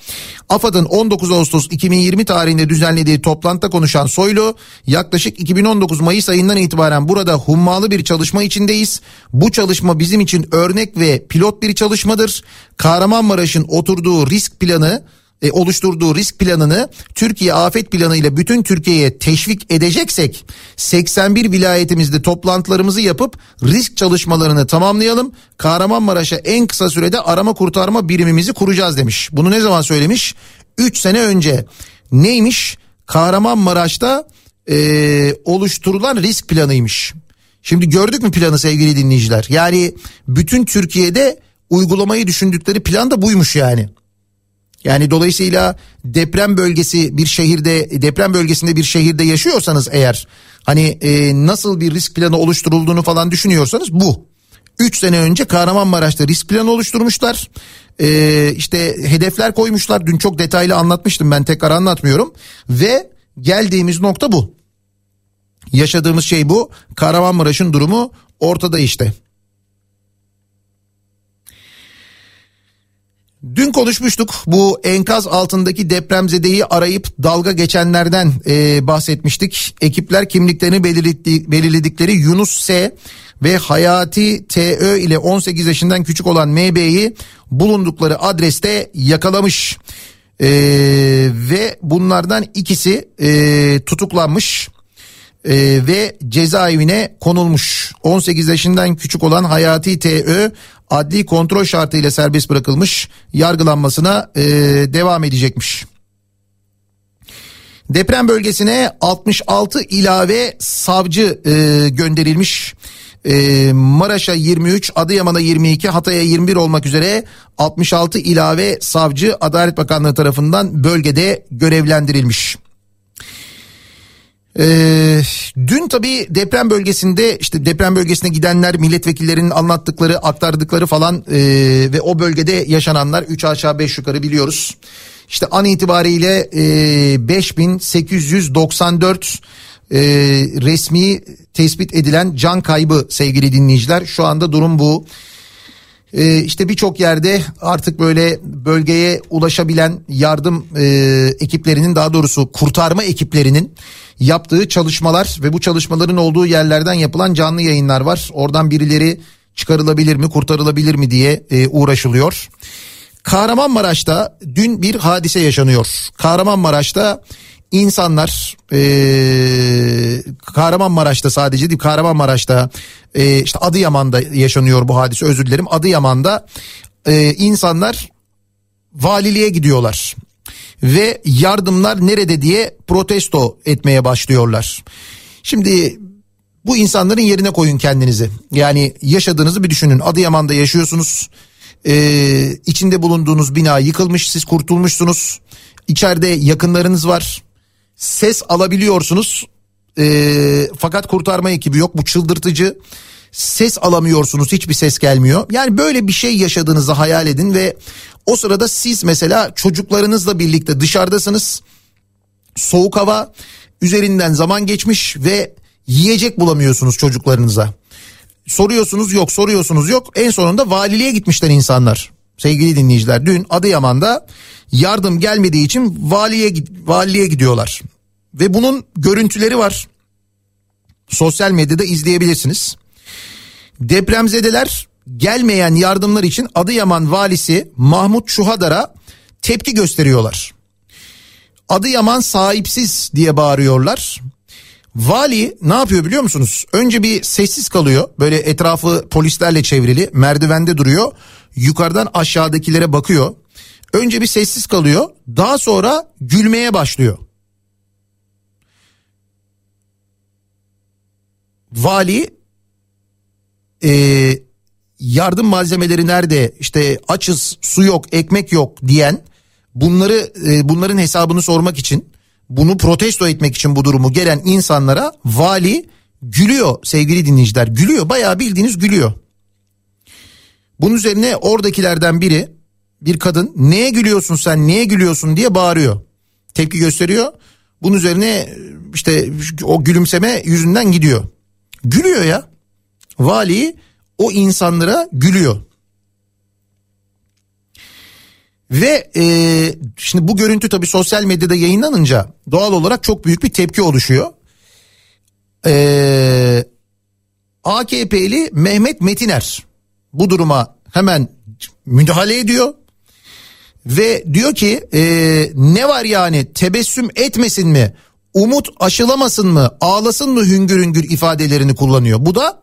AFAD'ın 19 Ağustos 2020 tarihinde düzenlediği toplantıda konuşan Soylu yaklaşık 2019 Mayıs ayından itibaren burada hummalı bir çalışma içindeyiz. Bu çalışma bizim için örnek ve pilot bir çalışmadır. Kahramanmaraş'ın oturduğu risk planı e, oluşturduğu risk planını Türkiye afet planı ile bütün Türkiye'ye teşvik edeceksek 81 vilayetimizde toplantılarımızı yapıp risk çalışmalarını tamamlayalım. Kahramanmaraş'a en kısa sürede arama kurtarma birimimizi kuracağız demiş. Bunu ne zaman söylemiş? 3 sene önce. Neymiş? Kahramanmaraş'ta e, oluşturulan risk planıymış. Şimdi gördük mü planı sevgili dinleyiciler? Yani bütün Türkiye'de uygulamayı düşündükleri plan da buymuş yani. Yani dolayısıyla deprem bölgesi bir şehirde deprem bölgesinde bir şehirde yaşıyorsanız eğer hani e, nasıl bir risk planı oluşturulduğunu falan düşünüyorsanız bu. 3 sene önce Kahramanmaraş'ta risk planı oluşturmuşlar. Ee, işte hedefler koymuşlar. Dün çok detaylı anlatmıştım ben tekrar anlatmıyorum. Ve geldiğimiz nokta bu. Yaşadığımız şey bu. Kahramanmaraş'ın durumu ortada işte. Dün konuşmuştuk bu enkaz altındaki depremzedeyi arayıp dalga geçenlerden e, bahsetmiştik. Ekipler kimliklerini belirledikleri Yunus S ve Hayati TÖ ile 18 yaşından küçük olan MB'yi bulundukları adreste yakalamış. E, ve bunlardan ikisi e, tutuklanmış e, ve cezaevine konulmuş. 18 yaşından küçük olan Hayati TÖ adli kontrol şartıyla serbest bırakılmış yargılanmasına e, devam edecekmiş. Deprem bölgesine 66 ilave savcı e, gönderilmiş. E, Maraş'a 23, Adıyaman'a 22, Hatay'a 21 olmak üzere 66 ilave savcı Adalet Bakanlığı tarafından bölgede görevlendirilmiş. Ee, dün tabii deprem bölgesinde işte deprem bölgesine gidenler milletvekillerinin anlattıkları aktardıkları falan e, ve o bölgede yaşananlar 3 aşağı 5 yukarı biliyoruz. İşte an itibariyle e, 5894 e, resmi tespit edilen can kaybı sevgili dinleyiciler. Şu anda durum bu. Ee, işte birçok yerde artık böyle bölgeye ulaşabilen yardım e, ekiplerinin daha doğrusu kurtarma ekiplerinin yaptığı çalışmalar ve bu çalışmaların olduğu yerlerden yapılan canlı yayınlar var. Oradan birileri çıkarılabilir mi kurtarılabilir mi diye e, uğraşılıyor. Kahramanmaraş'ta dün bir hadise yaşanıyor. Kahramanmaraş'ta insanlar e, Kahramanmaraş'ta sadece değil Kahramanmaraş'ta e, işte Adıyaman'da yaşanıyor bu hadise özür dilerim Adıyaman'da e, insanlar valiliğe gidiyorlar ve yardımlar nerede diye protesto etmeye başlıyorlar. Şimdi bu insanların yerine koyun kendinizi. Yani yaşadığınızı bir düşünün. Adıyaman'da yaşıyorsunuz. Ee, içinde bulunduğunuz bina yıkılmış. Siz kurtulmuşsunuz. İçeride yakınlarınız var. Ses alabiliyorsunuz. Ee, fakat kurtarma ekibi yok. Bu çıldırtıcı. Ses alamıyorsunuz. Hiçbir ses gelmiyor. Yani böyle bir şey yaşadığınızı hayal edin ve o sırada siz mesela çocuklarınızla birlikte dışarıdasınız. Soğuk hava üzerinden zaman geçmiş ve yiyecek bulamıyorsunuz çocuklarınıza. Soruyorsunuz yok soruyorsunuz yok. En sonunda valiliğe gitmişler insanlar. Sevgili dinleyiciler dün Adıyaman'da yardım gelmediği için valiye, valiliğe gidiyorlar. Ve bunun görüntüleri var. Sosyal medyada izleyebilirsiniz. Depremzedeler gelmeyen yardımlar için Adıyaman valisi Mahmut Şuhadar'a tepki gösteriyorlar. Adıyaman sahipsiz diye bağırıyorlar. Vali ne yapıyor biliyor musunuz? Önce bir sessiz kalıyor. Böyle etrafı polislerle çevrili. Merdivende duruyor. Yukarıdan aşağıdakilere bakıyor. Önce bir sessiz kalıyor. Daha sonra gülmeye başlıyor. Vali e, yardım malzemeleri nerede işte açız su yok ekmek yok diyen bunları e, bunların hesabını sormak için bunu protesto etmek için bu durumu gelen insanlara vali gülüyor sevgili dinleyiciler gülüyor bayağı bildiğiniz gülüyor. Bunun üzerine oradakilerden biri bir kadın neye gülüyorsun sen neye gülüyorsun diye bağırıyor. Tepki gösteriyor. Bunun üzerine işte o gülümseme yüzünden gidiyor. Gülüyor ya. Vali o insanlara gülüyor. Ve e, şimdi bu görüntü tabii sosyal medyada yayınlanınca doğal olarak çok büyük bir tepki oluşuyor. E, AKP'li Mehmet Metiner bu duruma hemen müdahale ediyor. Ve diyor ki e, ne var yani tebessüm etmesin mi? Umut aşılamasın mı? Ağlasın mı hüngür hüngür ifadelerini kullanıyor. Bu da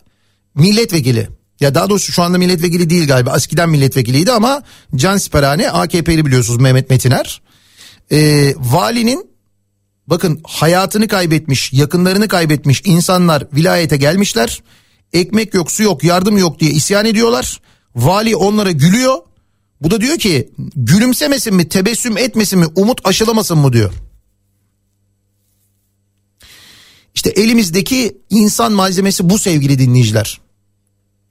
milletvekili. Ya daha doğrusu şu anda milletvekili değil galiba. Eskiden milletvekiliydi ama can siperhane AKP'li biliyorsunuz Mehmet Metiner. Ee, valinin bakın hayatını kaybetmiş, yakınlarını kaybetmiş insanlar vilayete gelmişler. Ekmek yok, su yok, yardım yok diye isyan ediyorlar. Vali onlara gülüyor. Bu da diyor ki gülümsemesin mi, tebessüm etmesin mi, umut aşılamasın mı diyor. İşte elimizdeki insan malzemesi bu sevgili dinleyiciler.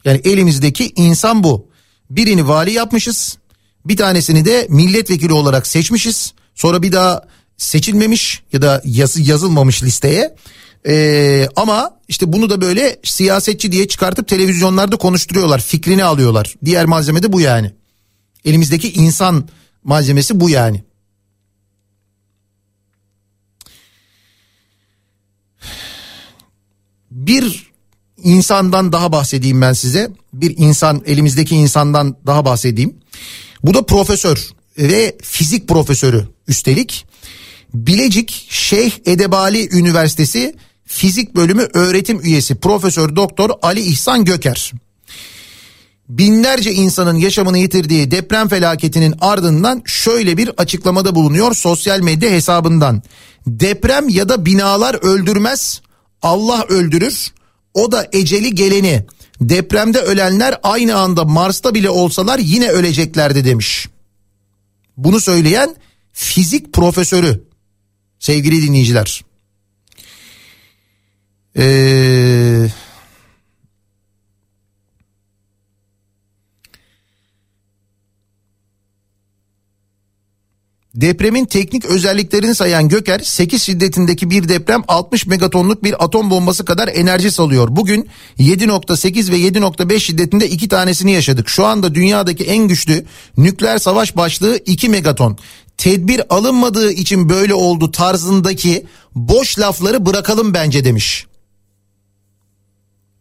Yani elimizdeki insan bu. Birini vali yapmışız. Bir tanesini de milletvekili olarak seçmişiz. Sonra bir daha seçilmemiş ya da yazı yazılmamış listeye. Ee, ama işte bunu da böyle siyasetçi diye çıkartıp televizyonlarda konuşturuyorlar. Fikrini alıyorlar. Diğer malzeme de bu yani. Elimizdeki insan malzemesi bu yani. Bir insandan daha bahsedeyim ben size. Bir insan elimizdeki insandan daha bahsedeyim. Bu da profesör ve fizik profesörü üstelik. Bilecik Şeyh Edebali Üniversitesi Fizik Bölümü öğretim üyesi Profesör Doktor Ali İhsan Göker. Binlerce insanın yaşamını yitirdiği deprem felaketinin ardından şöyle bir açıklamada bulunuyor sosyal medya hesabından. Deprem ya da binalar öldürmez, Allah öldürür. O da eceli geleni. Depremde ölenler aynı anda Mars'ta bile olsalar yine öleceklerdi demiş. Bunu söyleyen fizik profesörü sevgili dinleyiciler. Eee... Depremin teknik özelliklerini sayan Göker 8 şiddetindeki bir deprem 60 megatonluk bir atom bombası kadar enerji salıyor. Bugün 7.8 ve 7.5 şiddetinde iki tanesini yaşadık. Şu anda dünyadaki en güçlü nükleer savaş başlığı 2 megaton. Tedbir alınmadığı için böyle oldu tarzındaki boş lafları bırakalım bence demiş.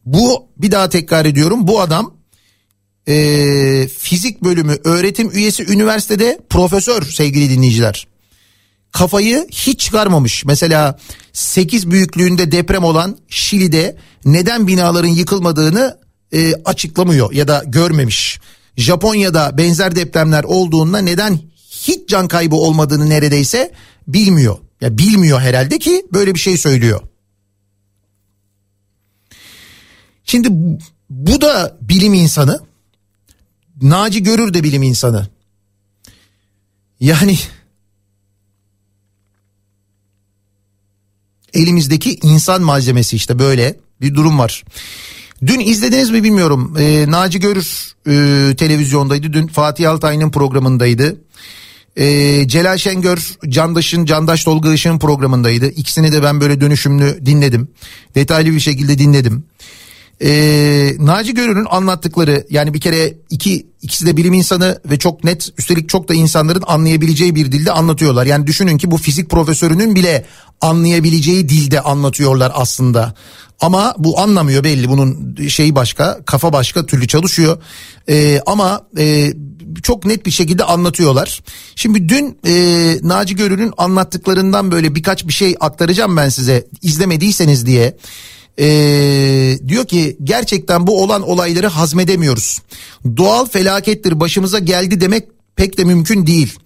Bu bir daha tekrar ediyorum bu adam e, fizik bölümü öğretim üyesi üniversitede profesör sevgili dinleyiciler. Kafayı hiç çıkarmamış. Mesela 8 büyüklüğünde deprem olan Şili'de neden binaların yıkılmadığını e, açıklamıyor ya da görmemiş. Japonya'da benzer depremler olduğunda neden hiç can kaybı olmadığını neredeyse bilmiyor. Ya bilmiyor herhalde ki böyle bir şey söylüyor. Şimdi bu da bilim insanı Naci Görür de bilim insanı. Yani elimizdeki insan malzemesi işte böyle bir durum var. Dün izlediniz mi bilmiyorum. Ee, Naci Görür e, televizyondaydı. Dün Fatih Altaylı'nın programındaydı. Ee, Celal Şengör Candaş'ın Candaş Tolga Işık'ın programındaydı. İkisini de ben böyle dönüşümlü dinledim. Detaylı bir şekilde dinledim. Ee, Naci Görür'ün anlattıkları yani bir kere iki ikisi de bilim insanı ve çok net üstelik çok da insanların anlayabileceği bir dilde anlatıyorlar. Yani düşünün ki bu fizik profesörünün bile anlayabileceği dilde anlatıyorlar aslında. Ama bu anlamıyor belli bunun şeyi başka kafa başka türlü çalışıyor. Ee, ama e, çok net bir şekilde anlatıyorlar. Şimdi dün e, Naci Görür'ün anlattıklarından böyle birkaç bir şey aktaracağım ben size izlemediyseniz diye. Ee, diyor ki gerçekten bu olan olayları hazmedemiyoruz. Doğal felakettir başımıza geldi demek pek de mümkün değil.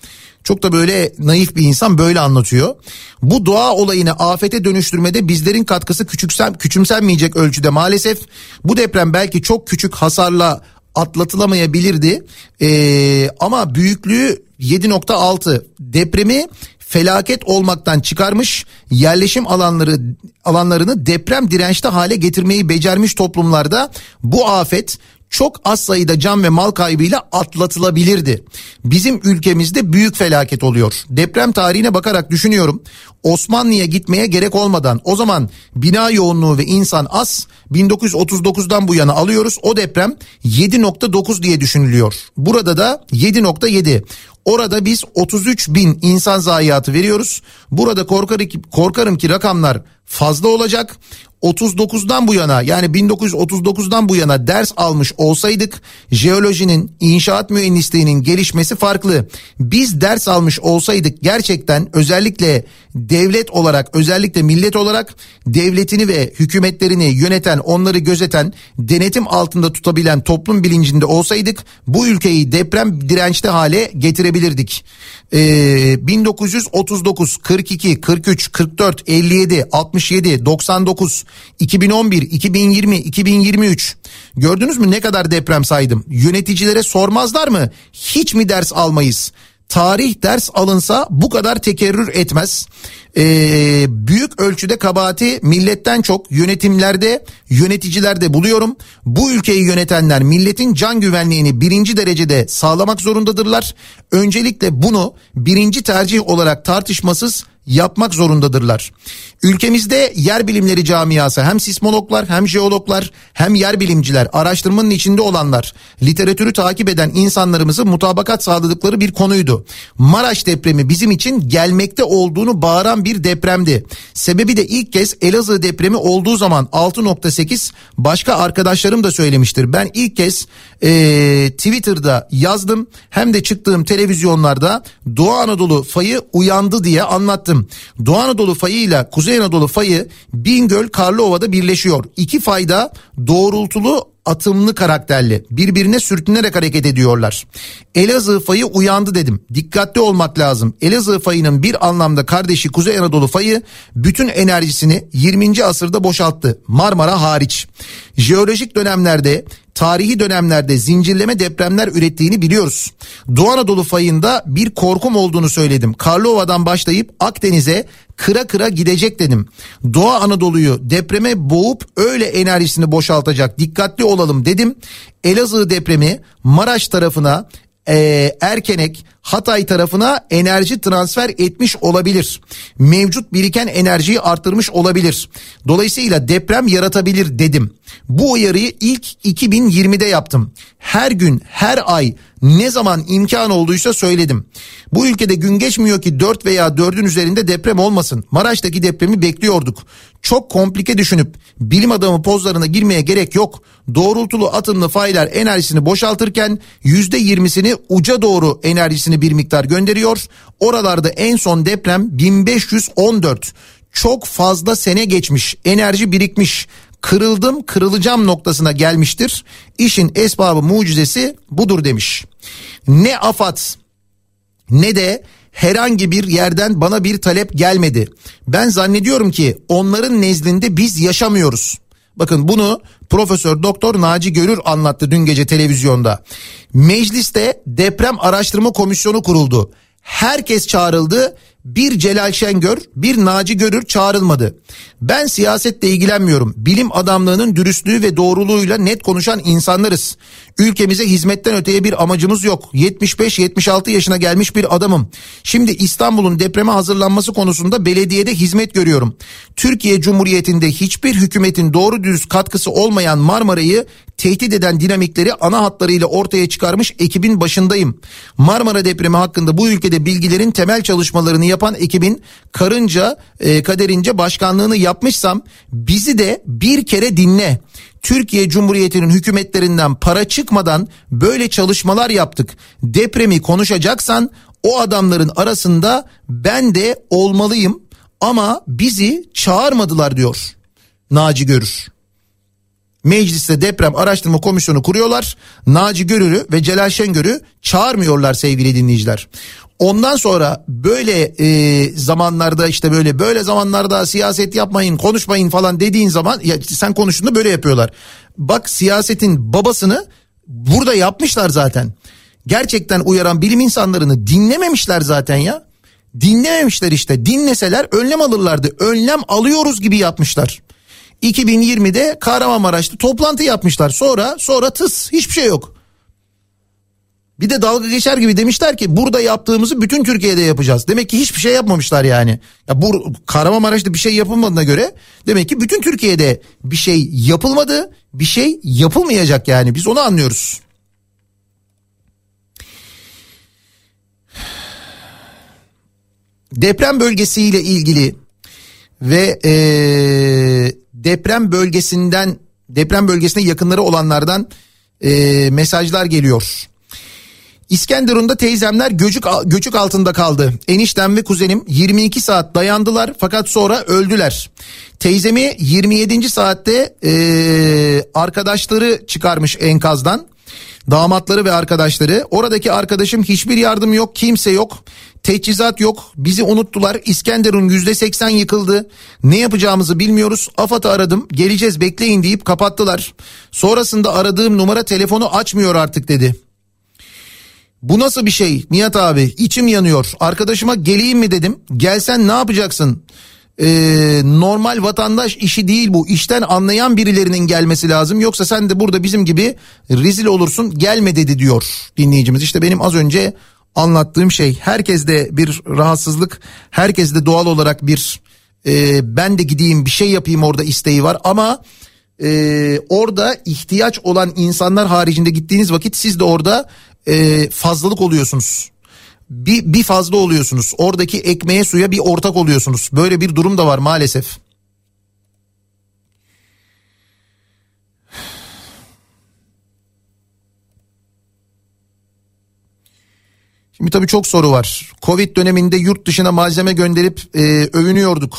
Çok da böyle naif bir insan böyle anlatıyor. Bu doğa olayını afete dönüştürmede bizlerin katkısı küçüksem, küçümsenmeyecek ölçüde maalesef. Bu deprem belki çok küçük hasarla atlatılamayabilirdi. Ee, ama büyüklüğü 7.6 depremi felaket olmaktan çıkarmış yerleşim alanları alanlarını deprem dirençli hale getirmeyi becermiş toplumlarda bu afet çok az sayıda can ve mal kaybıyla atlatılabilirdi. Bizim ülkemizde büyük felaket oluyor. Deprem tarihine bakarak düşünüyorum. Osmanlı'ya gitmeye gerek olmadan o zaman bina yoğunluğu ve insan az 1939'dan bu yana alıyoruz. O deprem 7.9 diye düşünülüyor. Burada da 7.7. Orada biz 33 bin insan zayiatı veriyoruz. Burada korkarım ki, rakamlar fazla olacak. 39'dan bu yana yani 1939'dan bu yana ders almış olsaydık jeolojinin inşaat mühendisliğinin gelişmesi farklı. Biz ders almış olsaydık gerçekten özellikle devlet olarak özellikle millet olarak devletini ve hükümetlerini yöneten onları gözeten denetim altında tutabilen toplum bilincinde olsaydık bu ülkeyi deprem dirençli hale getirebilirdik. Ee, 1939, 42, 43, 44, 57, 67, 99, 2011, 2020, 2023 gördünüz mü ne kadar deprem saydım? Yöneticilere sormazlar mı? Hiç mi ders almayız? Tarih ders alınsa bu kadar tekerrür etmez. Ee, büyük ölçüde kabahati milletten çok yönetimlerde yöneticilerde buluyorum. Bu ülkeyi yönetenler milletin can güvenliğini birinci derecede sağlamak zorundadırlar. Öncelikle bunu birinci tercih olarak tartışmasız yapmak zorundadırlar. Ülkemizde yer bilimleri camiası hem sismologlar hem jeologlar hem yer bilimciler araştırmanın içinde olanlar literatürü takip eden insanlarımızı mutabakat sağladıkları bir konuydu. Maraş depremi bizim için gelmekte olduğunu bağıran bir depremdi. Sebebi de ilk kez Elazığ depremi olduğu zaman 6.8 başka arkadaşlarım da söylemiştir. Ben ilk kez e, Twitter'da yazdım hem de çıktığım televizyonlarda Doğu Anadolu fayı uyandı diye anlattım. Doğu Anadolu fayı ile Kuzey Anadolu fayı Bingöl Karlıova'da birleşiyor. İki fayda doğrultulu atımlı karakterli birbirine sürtünerek hareket ediyorlar. Elazığ fayı uyandı dedim. Dikkatli olmak lazım. Elazığ fayının bir anlamda kardeşi Kuzey Anadolu fayı bütün enerjisini 20. asırda boşalttı. Marmara hariç. Jeolojik dönemlerde tarihi dönemlerde zincirleme depremler ürettiğini biliyoruz. Doğu Anadolu fayında bir korkum olduğunu söyledim. Karlova'dan başlayıp Akdeniz'e kıra kıra gidecek dedim. Doğu Anadolu'yu depreme boğup öyle enerjisini boşaltacak dikkatli olalım dedim. Elazığ depremi Maraş tarafına e, Erkenek Hatay tarafına enerji transfer etmiş olabilir. Mevcut biriken enerjiyi arttırmış olabilir. Dolayısıyla deprem yaratabilir dedim. Bu uyarıyı ilk 2020'de yaptım. Her gün, her ay ne zaman imkan olduysa söyledim. Bu ülkede gün geçmiyor ki 4 veya 4'ün üzerinde deprem olmasın. Maraş'taki depremi bekliyorduk. Çok komplike düşünüp bilim adamı pozlarına girmeye gerek yok. Doğrultulu atımlı faylar enerjisini boşaltırken %20'sini uca doğru enerjisini bir miktar gönderiyor. Oralarda en son deprem 1514. Çok fazla sene geçmiş, enerji birikmiş kırıldım kırılacağım noktasına gelmiştir. İşin esbabı mucizesi budur demiş. Ne AFAD ne de herhangi bir yerden bana bir talep gelmedi. Ben zannediyorum ki onların nezdinde biz yaşamıyoruz. Bakın bunu Profesör Doktor Naci Görür anlattı dün gece televizyonda. Mecliste deprem araştırma komisyonu kuruldu. Herkes çağrıldı. Bir Celal Şengör, bir Naci Görür çağrılmadı. Ben siyasetle ilgilenmiyorum. Bilim adamlığının dürüstlüğü ve doğruluğuyla net konuşan insanlarız. Ülkemize hizmetten öteye bir amacımız yok. 75-76 yaşına gelmiş bir adamım. Şimdi İstanbul'un depreme hazırlanması konusunda belediyede hizmet görüyorum. Türkiye Cumhuriyeti'nde hiçbir hükümetin doğru dürüst katkısı olmayan Marmara'yı tehdit eden dinamikleri ana hatlarıyla ortaya çıkarmış ekibin başındayım. Marmara depremi hakkında bu ülkede bilgilerin temel çalışmalarını yapan ekibin karınca e, kaderince başkanlığını yapmışsam bizi de bir kere dinle. Türkiye Cumhuriyeti'nin hükümetlerinden para çıkmadan böyle çalışmalar yaptık. Depremi konuşacaksan o adamların arasında ben de olmalıyım ama bizi çağırmadılar diyor Naci Görür. Mecliste deprem araştırma komisyonu kuruyorlar. Naci Görür'ü ve Celal Şengör'ü çağırmıyorlar sevgili dinleyiciler. Ondan sonra böyle e, zamanlarda işte böyle böyle zamanlarda siyaset yapmayın konuşmayın falan dediğin zaman ya sen konuştuğunda böyle yapıyorlar. Bak siyasetin babasını burada yapmışlar zaten. Gerçekten uyaran bilim insanlarını dinlememişler zaten ya. Dinlememişler işte dinleseler önlem alırlardı. Önlem alıyoruz gibi yapmışlar. 2020'de Kahramanmaraş'ta toplantı yapmışlar. Sonra sonra tıs hiçbir şey yok. Bir de dalga geçer gibi demişler ki burada yaptığımızı bütün Türkiye'de yapacağız. Demek ki hiçbir şey yapmamışlar yani. Ya bu Kahramanmaraş'ta bir şey yapılmadığına göre demek ki bütün Türkiye'de bir şey yapılmadı, bir şey yapılmayacak yani. Biz onu anlıyoruz. Deprem bölgesiyle ilgili ve ee, deprem bölgesinden deprem bölgesine yakınları olanlardan ee, mesajlar geliyor. İskenderun'da teyzemler göçük, göçük altında kaldı. Eniştem ve kuzenim 22 saat dayandılar fakat sonra öldüler. Teyzemi 27. saatte e, arkadaşları çıkarmış enkazdan. Damatları ve arkadaşları. Oradaki arkadaşım hiçbir yardım yok, kimse yok. Teçhizat yok. Bizi unuttular. İskenderun yüzde seksen yıkıldı. Ne yapacağımızı bilmiyoruz. AFAD'ı aradım. Geleceğiz bekleyin deyip kapattılar. Sonrasında aradığım numara telefonu açmıyor artık dedi. Bu nasıl bir şey Nihat abi içim yanıyor arkadaşıma geleyim mi dedim gelsen ne yapacaksın ee, normal vatandaş işi değil bu işten anlayan birilerinin gelmesi lazım yoksa sen de burada bizim gibi rezil olursun gelme dedi diyor dinleyicimiz işte benim az önce anlattığım şey herkeste bir rahatsızlık herkeste doğal olarak bir e, ben de gideyim bir şey yapayım orada isteği var ama e, orada ihtiyaç olan insanlar haricinde gittiğiniz vakit siz de orada e, fazlalık oluyorsunuz. Bir, bir fazla oluyorsunuz. Oradaki ekmeğe suya bir ortak oluyorsunuz. Böyle bir durum da var maalesef. Şimdi tabii çok soru var. Covid döneminde yurt dışına malzeme gönderip e, övünüyorduk.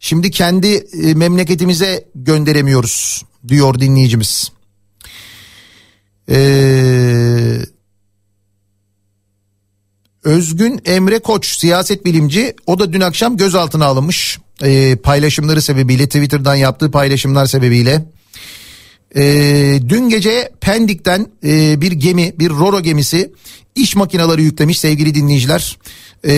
Şimdi kendi e, memleketimize gönderemiyoruz diyor dinleyicimiz. Eee Özgün Emre Koç siyaset bilimci o da dün akşam gözaltına alınmış e, paylaşımları sebebiyle Twitter'dan yaptığı paylaşımlar sebebiyle. E, dün gece Pendik'ten e, bir gemi bir Roro gemisi iş makineleri yüklemiş sevgili dinleyiciler. E,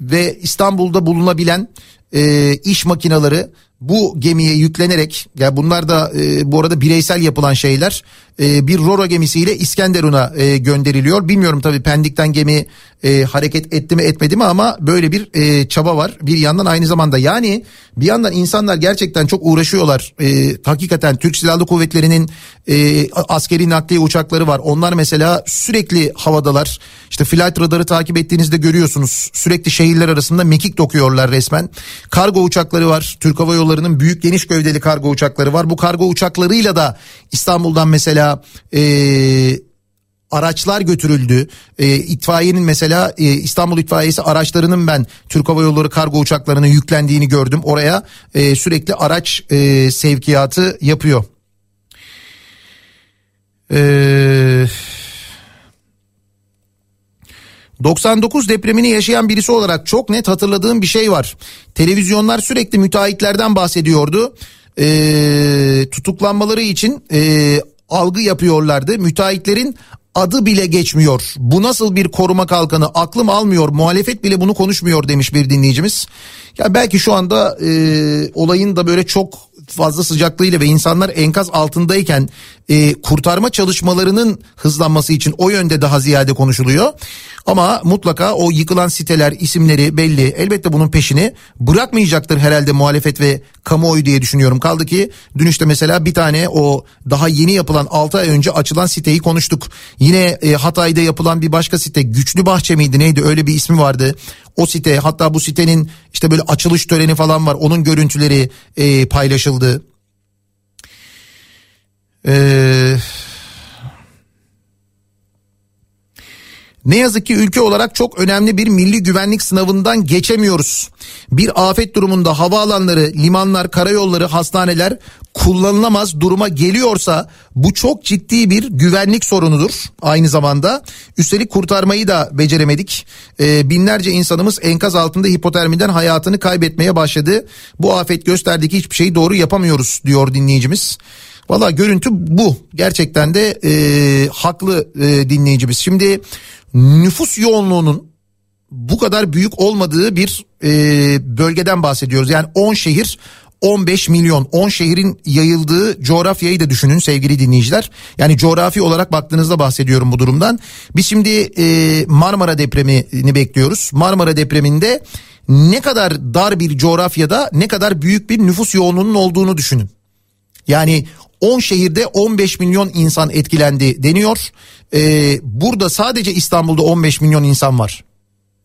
ve İstanbul'da bulunabilen e, iş makineleri bu gemiye yüklenerek ya bunlar da e, bu arada bireysel yapılan şeyler e, bir Roro gemisiyle İskenderun'a e, gönderiliyor. Bilmiyorum tabii Pendik'ten gemi e, hareket etti mi etmedi mi ama böyle bir e, çaba var. Bir yandan aynı zamanda yani bir yandan insanlar gerçekten çok uğraşıyorlar. E, hakikaten Türk Silahlı Kuvvetleri'nin e, askeri nakliye uçakları var. Onlar mesela sürekli havadalar. İşte flight radarı takip ettiğinizde görüyorsunuz. Sürekli şehirler arasında mekik dokuyorlar resmen. Kargo uçakları var. Türk Hava Yolları'nın büyük geniş gövdeli kargo uçakları var. Bu kargo uçaklarıyla da İstanbul'dan mesela e, araçlar götürüldü. E, itfaiyenin mesela e, İstanbul İtfaiyesi araçlarının ben Türk Hava Yolları kargo uçaklarına yüklendiğini gördüm. Oraya e, sürekli araç e, sevkiyatı yapıyor. Eee... 99 depremini yaşayan birisi olarak çok net hatırladığım bir şey var. Televizyonlar sürekli müteahhitlerden bahsediyordu. Ee, tutuklanmaları için e, algı yapıyorlardı. Müteahhitlerin adı bile geçmiyor. Bu nasıl bir koruma kalkanı aklım almıyor muhalefet bile bunu konuşmuyor demiş bir dinleyicimiz. Ya belki şu anda e, olayın da böyle çok fazla sıcaklığıyla ve insanlar enkaz altındayken e, kurtarma çalışmalarının hızlanması için o yönde daha ziyade konuşuluyor. Ama mutlaka o yıkılan siteler isimleri belli. Elbette bunun peşini bırakmayacaktır herhalde muhalefet ve kamuoyu diye düşünüyorum. Kaldı ki dün işte mesela bir tane o daha yeni yapılan 6 ay önce açılan siteyi konuştuk. Yine e, Hatay'da yapılan bir başka site Güçlü Bahçe miydi neydi öyle bir ismi vardı. O site hatta bu sitenin işte böyle açılış töreni falan var onun görüntüleri e, paylaşıldı. Eee... Ne yazık ki ülke olarak çok önemli bir milli güvenlik sınavından geçemiyoruz. Bir afet durumunda havaalanları, limanlar, karayolları, hastaneler kullanılamaz duruma geliyorsa bu çok ciddi bir güvenlik sorunudur aynı zamanda. Üstelik kurtarmayı da beceremedik. Ee, binlerce insanımız enkaz altında hipotermiden hayatını kaybetmeye başladı. Bu afet gösterdi ki hiçbir şeyi doğru yapamıyoruz diyor dinleyicimiz. Valla görüntü bu. Gerçekten de e, haklı e, dinleyicimiz. Şimdi nüfus yoğunluğunun bu kadar büyük olmadığı bir e, bölgeden bahsediyoruz. Yani 10 şehir 15 milyon 10 şehrin yayıldığı coğrafyayı da düşünün sevgili dinleyiciler. Yani coğrafi olarak baktığınızda bahsediyorum bu durumdan. Biz şimdi e, Marmara depremini bekliyoruz. Marmara depreminde ne kadar dar bir coğrafyada ne kadar büyük bir nüfus yoğunluğunun olduğunu düşünün. Yani 10 şehirde 15 milyon insan etkilendi deniyor. Ee, burada sadece İstanbul'da 15 milyon insan var.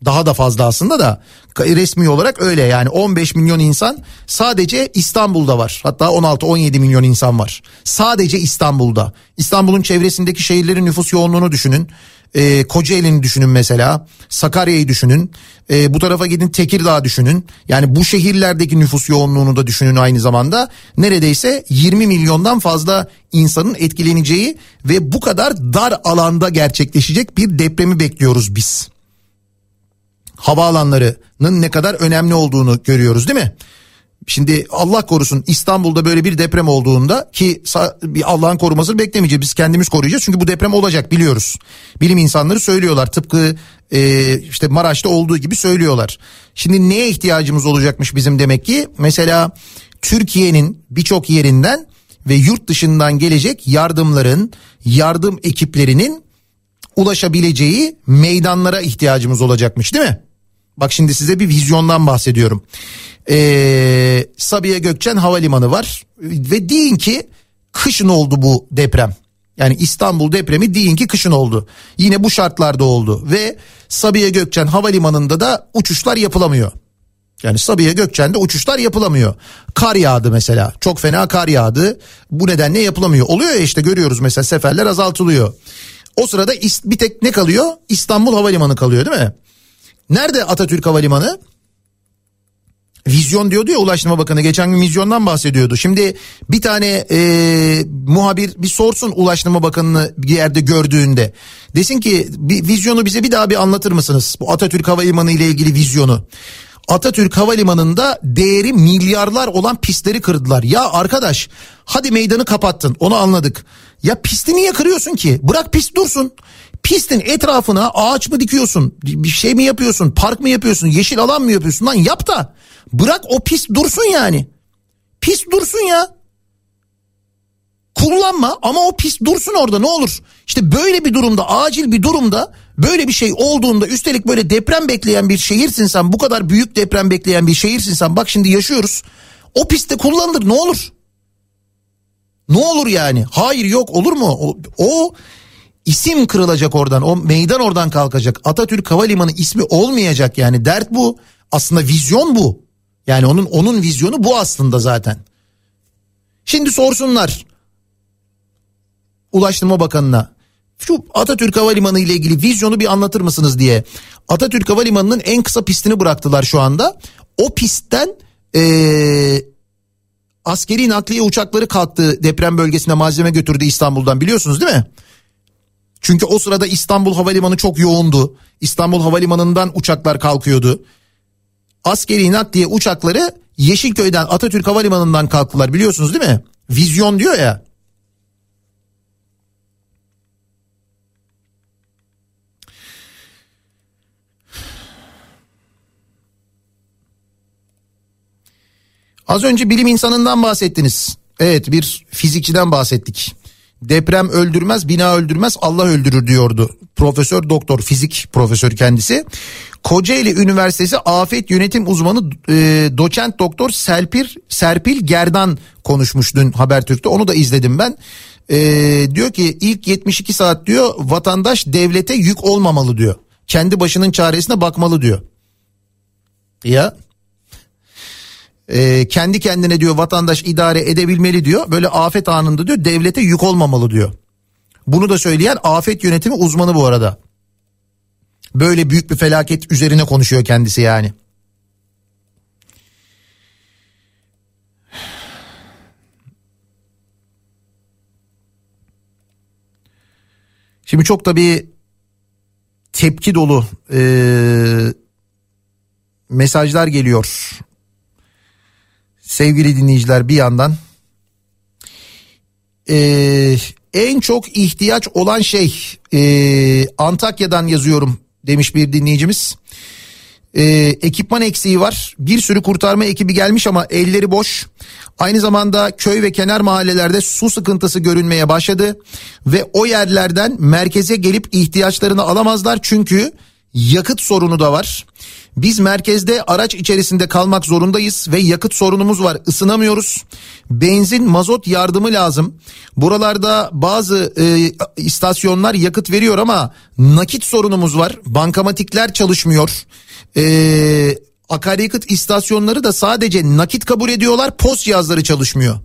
Daha da fazla aslında da resmi olarak öyle yani 15 milyon insan sadece İstanbul'da var. Hatta 16-17 milyon insan var. Sadece İstanbul'da. İstanbul'un çevresindeki şehirlerin nüfus yoğunluğunu düşünün. Ee, Kocaeli'ni düşünün mesela. Sakarya'yı düşünün. Ee, bu tarafa gidin Tekirdağ düşünün. Yani bu şehirlerdeki nüfus yoğunluğunu da düşünün aynı zamanda. Neredeyse 20 milyondan fazla insanın etkileneceği ve bu kadar dar alanda gerçekleşecek bir depremi bekliyoruz biz. Havaalanlarının ne kadar önemli olduğunu görüyoruz değil mi? Şimdi Allah korusun İstanbul'da böyle bir deprem olduğunda ki Allah'ın korumasını beklemeyeceğiz biz kendimiz koruyacağız çünkü bu deprem olacak biliyoruz. Bilim insanları söylüyorlar tıpkı e, işte Maraş'ta olduğu gibi söylüyorlar. Şimdi neye ihtiyacımız olacakmış bizim demek ki mesela Türkiye'nin birçok yerinden ve yurt dışından gelecek yardımların yardım ekiplerinin ulaşabileceği meydanlara ihtiyacımız olacakmış değil mi? Bak şimdi size bir vizyondan bahsediyorum. Ee, Sabiha Gökçen Havalimanı var ve deyin ki kışın oldu bu deprem. Yani İstanbul depremi deyin ki kışın oldu. Yine bu şartlarda oldu ve Sabiha Gökçen Havalimanı'nda da uçuşlar yapılamıyor. Yani Sabiha Gökçen'de uçuşlar yapılamıyor. Kar yağdı mesela. Çok fena kar yağdı. Bu nedenle yapılamıyor. Oluyor ya işte görüyoruz mesela seferler azaltılıyor. O sırada bir tek ne kalıyor? İstanbul Havalimanı kalıyor değil mi? Nerede Atatürk Havalimanı? Vizyon diyordu ya Ulaştırma Bakanı geçen gün vizyondan bahsediyordu. Şimdi bir tane e, muhabir bir sorsun Ulaştırma Bakanı'nı bir yerde gördüğünde. Desin ki bir vizyonu bize bir daha bir anlatır mısınız? Bu Atatürk Havalimanı ile ilgili vizyonu. Atatürk Havalimanı'nda değeri milyarlar olan pistleri kırdılar. Ya arkadaş hadi meydanı kapattın onu anladık. Ya pisti niye kırıyorsun ki? Bırak pist dursun. Pistin etrafına ağaç mı dikiyorsun? Bir şey mi yapıyorsun? Park mı yapıyorsun? Yeşil alan mı yapıyorsun? Lan yap da bırak o pist dursun yani. Pist dursun ya. Kullanma ama o pist dursun orada ne olur. İşte böyle bir durumda acil bir durumda böyle bir şey olduğunda üstelik böyle deprem bekleyen bir şehirsin sen bu kadar büyük deprem bekleyen bir şehirsin sen bak şimdi yaşıyoruz. O pistte kullanılır ne olur? Ne olur yani? Hayır yok olur mu? O, o isim kırılacak oradan. O meydan oradan kalkacak. Atatürk Havalimanı ismi olmayacak yani. Dert bu. Aslında vizyon bu. Yani onun onun vizyonu bu aslında zaten. Şimdi sorsunlar. Ulaştırma Bakanı'na şu Atatürk Havalimanı ile ilgili vizyonu bir anlatır mısınız diye. Atatürk Havalimanı'nın en kısa pistini bıraktılar şu anda. O pistten ee, askeri nakliye uçakları kalktı deprem bölgesine malzeme götürdü İstanbul'dan biliyorsunuz değil mi? Çünkü o sırada İstanbul Havalimanı çok yoğundu. İstanbul Havalimanı'ndan uçaklar kalkıyordu. Askeri nakliye uçakları Yeşilköy'den Atatürk Havalimanı'ndan kalktılar biliyorsunuz değil mi? Vizyon diyor ya. Az önce bilim insanından bahsettiniz. Evet bir fizikçiden bahsettik. Deprem öldürmez, bina öldürmez, Allah öldürür diyordu. Profesör doktor fizik profesör kendisi. Kocaeli Üniversitesi Afet Yönetim Uzmanı e, doçent doktor Serpir Serpil Gerdan konuşmuş dün Habertürk'te. Onu da izledim ben. E, diyor ki ilk 72 saat diyor vatandaş devlete yük olmamalı diyor. Kendi başının çaresine bakmalı diyor. Ya e, kendi kendine diyor vatandaş idare edebilmeli diyor. Böyle afet anında diyor devlete yük olmamalı diyor. Bunu da söyleyen afet yönetimi uzmanı bu arada. Böyle büyük bir felaket üzerine konuşuyor kendisi yani. Şimdi çok tabii tepki dolu e, mesajlar geliyor. Sevgili dinleyiciler bir yandan e, en çok ihtiyaç olan şey e, Antakya'dan yazıyorum demiş bir dinleyicimiz. E, ekipman eksiği var. Bir sürü kurtarma ekibi gelmiş ama elleri boş. Aynı zamanda köy ve kenar mahallelerde su sıkıntısı görünmeye başladı ve o yerlerden merkeze gelip ihtiyaçlarını alamazlar çünkü yakıt sorunu da var. Biz merkezde araç içerisinde kalmak zorundayız ve yakıt sorunumuz var. Isınamıyoruz. Benzin, mazot yardımı lazım. Buralarda bazı e, istasyonlar yakıt veriyor ama nakit sorunumuz var. Bankamatikler çalışmıyor. E, akaryakıt istasyonları da sadece nakit kabul ediyorlar. Post cihazları çalışmıyor.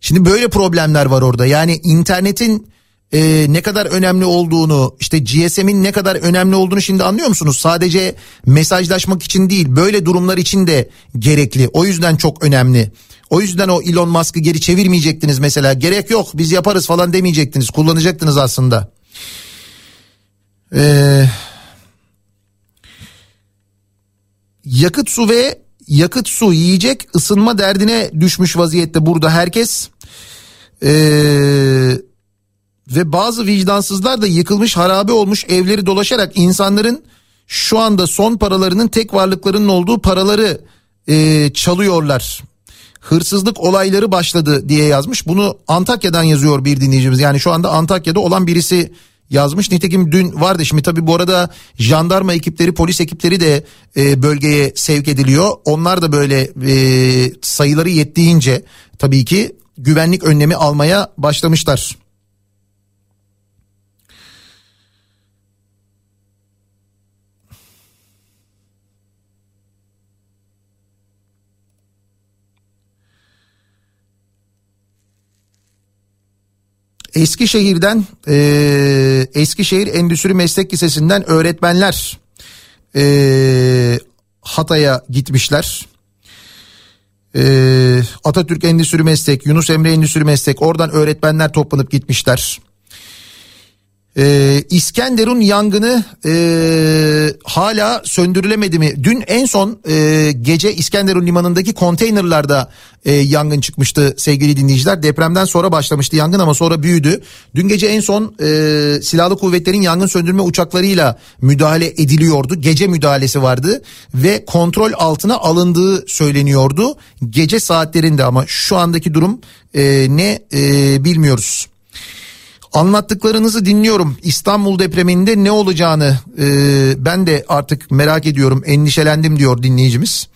Şimdi böyle problemler var orada. Yani internetin e, ne kadar önemli olduğunu işte GSM'in ne kadar önemli olduğunu şimdi anlıyor musunuz? Sadece mesajlaşmak için değil böyle durumlar için de gerekli. O yüzden çok önemli. O yüzden o Elon Musk'ı geri çevirmeyecektiniz mesela. Gerek yok biz yaparız falan demeyecektiniz. Kullanacaktınız aslında. Ee, yakıt su ve yakıt su yiyecek ısınma derdine düşmüş vaziyette burada herkes. Eee ve bazı vicdansızlar da yıkılmış harabe olmuş evleri dolaşarak insanların şu anda son paralarının tek varlıklarının olduğu paraları e, çalıyorlar. Hırsızlık olayları başladı diye yazmış. Bunu Antakya'dan yazıyor bir dinleyicimiz. Yani şu anda Antakya'da olan birisi yazmış. Nitekim dün vardı şimdi tabii bu arada jandarma ekipleri polis ekipleri de e, bölgeye sevk ediliyor. Onlar da böyle e, sayıları yettiğince tabii ki güvenlik önlemi almaya başlamışlar. Eskişehir'den e, Eskişehir Endüstri Meslek Lisesi'nden öğretmenler e, Hatay'a gitmişler. E, Atatürk Endüstri Meslek, Yunus Emre Endüstri Meslek oradan öğretmenler toplanıp gitmişler. Ee, İskenderun yangını e, hala söndürülemedi mi? Dün en son e, gece İskenderun limanındaki konteynerlarda e, yangın çıkmıştı sevgili dinleyiciler. Depremden sonra başlamıştı yangın ama sonra büyüdü. Dün gece en son e, silahlı kuvvetlerin yangın söndürme uçaklarıyla müdahale ediliyordu. Gece müdahalesi vardı ve kontrol altına alındığı söyleniyordu. Gece saatlerinde ama şu andaki durum e, ne e, bilmiyoruz. Anlattıklarınızı dinliyorum. İstanbul depreminde ne olacağını e, ben de artık merak ediyorum, endişelendim diyor dinleyicimiz.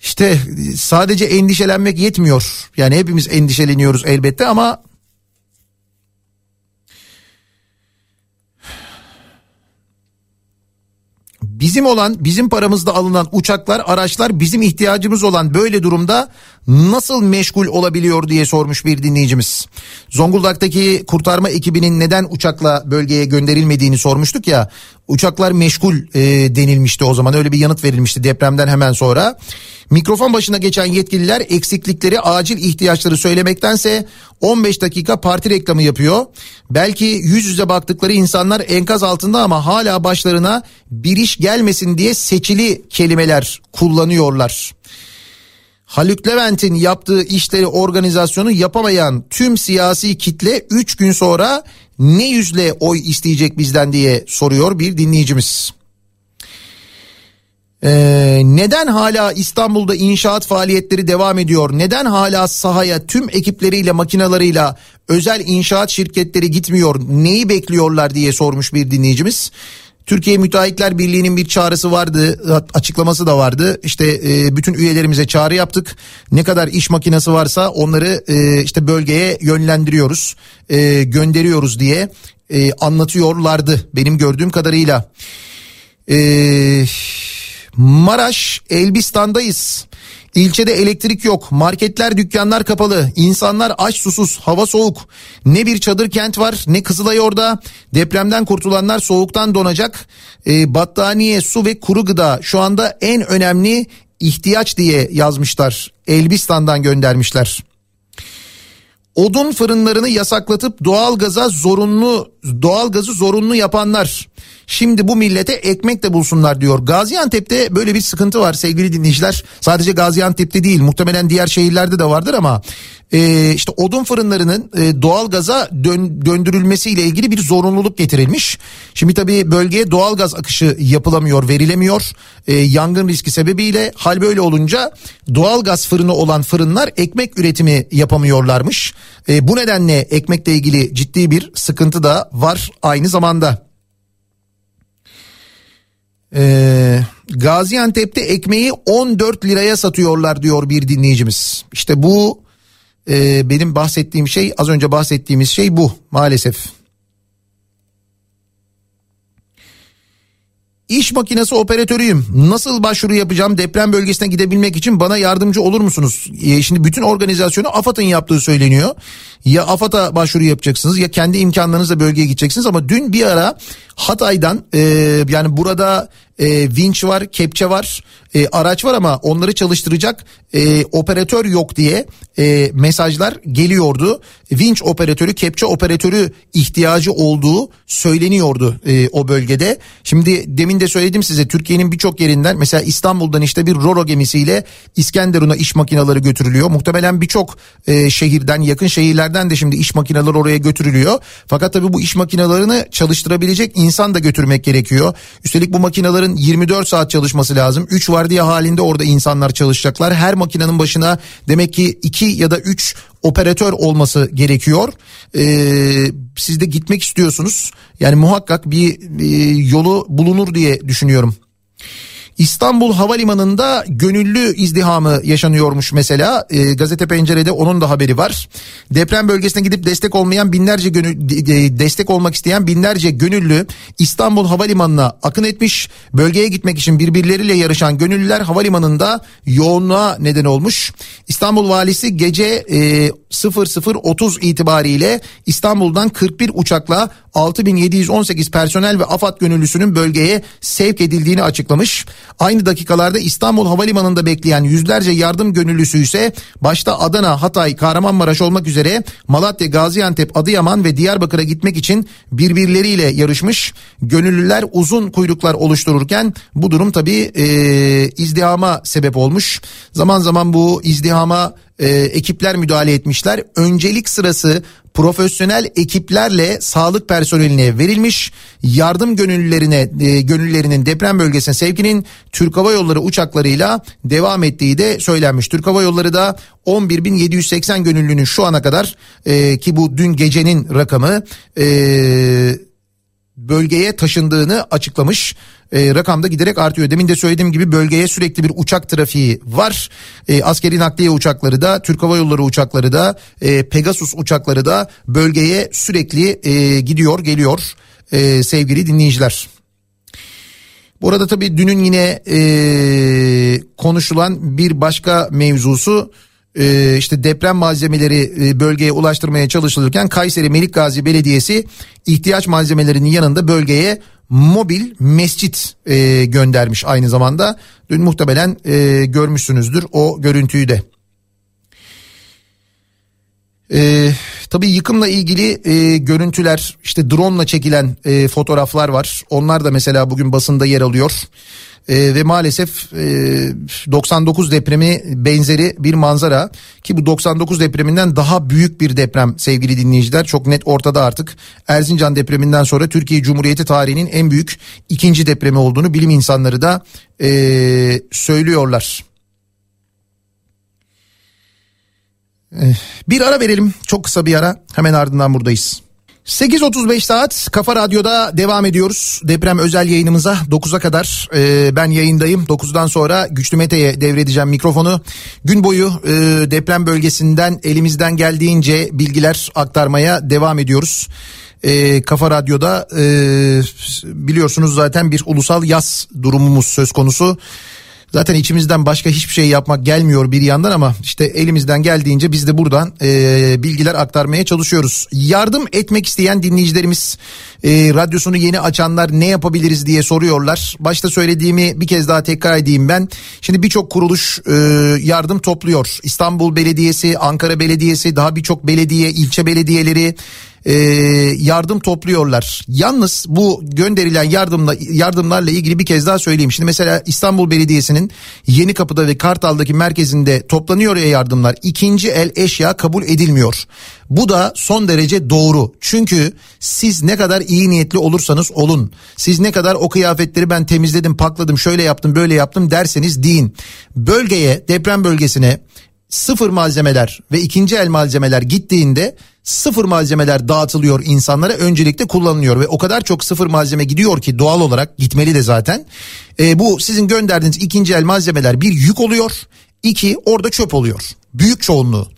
İşte sadece endişelenmek yetmiyor. Yani hepimiz endişeleniyoruz elbette ama bizim olan bizim paramızda alınan uçaklar araçlar bizim ihtiyacımız olan böyle durumda nasıl meşgul olabiliyor diye sormuş bir dinleyicimiz. Zonguldak'taki kurtarma ekibinin neden uçakla bölgeye gönderilmediğini sormuştuk ya uçaklar meşgul e, denilmişti o zaman öyle bir yanıt verilmişti depremden hemen sonra. Mikrofon başına geçen yetkililer eksiklikleri acil ihtiyaçları söylemektense 15 dakika parti reklamı yapıyor. Belki yüz yüze baktıkları insanlar enkaz altında ama hala başlarına bir iş gelmesin diye seçili kelimeler kullanıyorlar. Haluk Levent'in yaptığı işleri organizasyonu yapamayan tüm siyasi kitle 3 gün sonra ne yüzle oy isteyecek bizden diye soruyor bir dinleyicimiz. Ee, neden hala İstanbul'da inşaat faaliyetleri devam ediyor? Neden hala sahaya tüm ekipleriyle makinalarıyla özel inşaat şirketleri gitmiyor? Neyi bekliyorlar diye sormuş bir dinleyicimiz. Türkiye Müteahhitler Birliği'nin bir çağrısı vardı, açıklaması da vardı. İşte e, bütün üyelerimize çağrı yaptık. Ne kadar iş makinesi varsa onları e, işte bölgeye yönlendiriyoruz, e, gönderiyoruz diye e, anlatıyorlardı benim gördüğüm kadarıyla. Eee Maraş Elbistan'dayız. İlçede elektrik yok, marketler dükkanlar kapalı, insanlar aç susuz, hava soğuk. Ne bir çadır kent var ne Kızılay orada. Depremden kurtulanlar soğuktan donacak. E, battaniye, su ve kuru gıda şu anda en önemli ihtiyaç diye yazmışlar. Elbistan'dan göndermişler. Odun fırınlarını yasaklatıp doğalgaza zorunlu doğalgazı zorunlu yapanlar Şimdi bu millete ekmek de bulsunlar diyor. Gaziantep'te böyle bir sıkıntı var sevgili dinleyiciler. Sadece Gaziantep'te değil muhtemelen diğer şehirlerde de vardır ama e, işte odun fırınlarının e, doğalgaza dön, döndürülmesiyle ilgili bir zorunluluk getirilmiş. Şimdi tabii bölgeye doğalgaz akışı yapılamıyor, verilemiyor. E, yangın riski sebebiyle hal böyle olunca doğalgaz fırını olan fırınlar ekmek üretimi yapamıyorlarmış. E, bu nedenle ekmekle ilgili ciddi bir sıkıntı da var aynı zamanda. Ee, Gaziantep'te ekmeği 14 liraya satıyorlar diyor bir dinleyicimiz. İşte bu e, benim bahsettiğim şey az önce bahsettiğimiz şey bu maalesef. İş makinesi operatörüyüm. Nasıl başvuru yapacağım deprem bölgesine gidebilmek için bana yardımcı olur musunuz? E, şimdi bütün organizasyonu AFAD'ın yaptığı söyleniyor. Ya AFAD'a başvuru yapacaksınız ya kendi imkanlarınızla bölgeye gideceksiniz ama dün bir ara Hatay'dan e, yani burada e, vinç var, kepçe var, e, araç var ama onları çalıştıracak e, operatör yok diye e, mesajlar geliyordu. Vinç operatörü, kepçe operatörü ihtiyacı olduğu söyleniyordu e, o bölgede. Şimdi demin de söyledim size Türkiye'nin birçok yerinden mesela İstanbul'dan işte bir Roro gemisiyle İskenderun'a iş makineleri götürülüyor. Muhtemelen birçok e, şehirden, yakın şehirlerden de şimdi iş makineleri oraya götürülüyor. Fakat tabii bu iş makinelerini çalıştırabilecek insan da götürmek gerekiyor. Üstelik bu makinelerin 24 saat çalışması lazım. 3 vardiya halinde orada insanlar çalışacaklar. Her makinenin başına demek ki 2 ya da 3 operatör olması gerekiyor. Ee, siz de gitmek istiyorsunuz. Yani muhakkak bir e, yolu bulunur diye düşünüyorum. İstanbul Havalimanı'nda gönüllü izdihamı yaşanıyormuş mesela. E, gazete pencerede onun da haberi var. Deprem bölgesine gidip destek olmayan binlerce gönül, destek olmak isteyen binlerce gönüllü İstanbul Havalimanı'na akın etmiş. Bölgeye gitmek için birbirleriyle yarışan gönüllüler havalimanında yoğunluğa neden olmuş. İstanbul valisi gece e, 00.30 itibariyle İstanbul'dan 41 uçakla 6718 personel ve AFAD gönüllüsünün bölgeye sevk edildiğini açıklamış. Aynı dakikalarda İstanbul Havalimanı'nda bekleyen yüzlerce yardım gönüllüsü ise başta Adana, Hatay, Kahramanmaraş olmak üzere Malatya, Gaziantep, Adıyaman ve Diyarbakır'a gitmek için birbirleriyle yarışmış. Gönüllüler uzun kuyruklar oluştururken bu durum tabii e, izdihama sebep olmuş. Zaman zaman bu izdihama e, ekipler müdahale etmişler. Öncelik sırası profesyonel ekiplerle sağlık personeline verilmiş. Yardım gönüllülerine e, gönüllülerinin deprem bölgesine sevkinin Türk Hava Yolları uçaklarıyla devam ettiği de söylenmiş. Türk Hava Yolları da 11.780 gönüllünün şu ana kadar e, ki bu dün gecenin rakamı e, bölgeye taşındığını açıklamış. E, rakam da giderek artıyor. Demin de söylediğim gibi bölgeye sürekli bir uçak trafiği var. E, askeri nakliye uçakları da, Türk Hava Yolları uçakları da, e, Pegasus uçakları da bölgeye sürekli e, gidiyor, geliyor e, sevgili dinleyiciler. Bu arada tabii dünün yine e, konuşulan bir başka mevzusu e, işte deprem malzemeleri e, bölgeye ulaştırmaya çalışılırken Kayseri Melik Gazi Belediyesi ihtiyaç malzemelerinin yanında bölgeye mobil mescit e, göndermiş aynı zamanda. Dün muhtemelen e, görmüşsünüzdür o görüntüyü de. E, Tabii yıkımla ilgili e, görüntüler işte drone ile çekilen e, fotoğraflar var. Onlar da mesela bugün basında yer alıyor. E, ve maalesef e, 99 depremi benzeri bir manzara. Ki bu 99 depreminden daha büyük bir deprem sevgili dinleyiciler. Çok net ortada artık. Erzincan depreminden sonra Türkiye Cumhuriyeti tarihinin en büyük ikinci depremi olduğunu bilim insanları da e, söylüyorlar. Eh, bir ara verelim. Çok kısa bir ara. Hemen ardından buradayız. 8.35 saat Kafa Radyo'da devam ediyoruz. Deprem özel yayınımıza 9'a kadar e, ben yayındayım. 9'dan sonra Güçlü Mete'ye devredeceğim mikrofonu. Gün boyu e, deprem bölgesinden elimizden geldiğince bilgiler aktarmaya devam ediyoruz. E, Kafa Radyo'da e, biliyorsunuz zaten bir ulusal yaz durumumuz söz konusu. Zaten içimizden başka hiçbir şey yapmak gelmiyor bir yandan ama işte elimizden geldiğince biz de buradan e, bilgiler aktarmaya çalışıyoruz. Yardım etmek isteyen dinleyicilerimiz e, radyosunu yeni açanlar ne yapabiliriz diye soruyorlar. Başta söylediğimi bir kez daha tekrar edeyim ben. Şimdi birçok kuruluş e, yardım topluyor. İstanbul Belediyesi, Ankara Belediyesi, daha birçok belediye, ilçe belediyeleri e, yardım topluyorlar. Yalnız bu gönderilen yardımla yardımlarla ilgili bir kez daha söyleyeyim. Şimdi mesela İstanbul Belediyesi'nin Yeni Kapıda ve Kartal'daki merkezinde toplanıyor ya yardımlar. İkinci el eşya kabul edilmiyor. Bu da son derece doğru. Çünkü siz ne kadar iyi niyetli olursanız olun. Siz ne kadar o kıyafetleri ben temizledim, pakladım, şöyle yaptım, böyle yaptım derseniz deyin. Bölgeye, deprem bölgesine sıfır malzemeler ve ikinci el malzemeler gittiğinde sıfır malzemeler dağıtılıyor insanlara öncelikle kullanılıyor ve o kadar çok sıfır malzeme gidiyor ki doğal olarak gitmeli de zaten. E, bu sizin gönderdiğiniz ikinci el malzemeler bir yük oluyor iki orada çöp oluyor büyük çoğunluğu.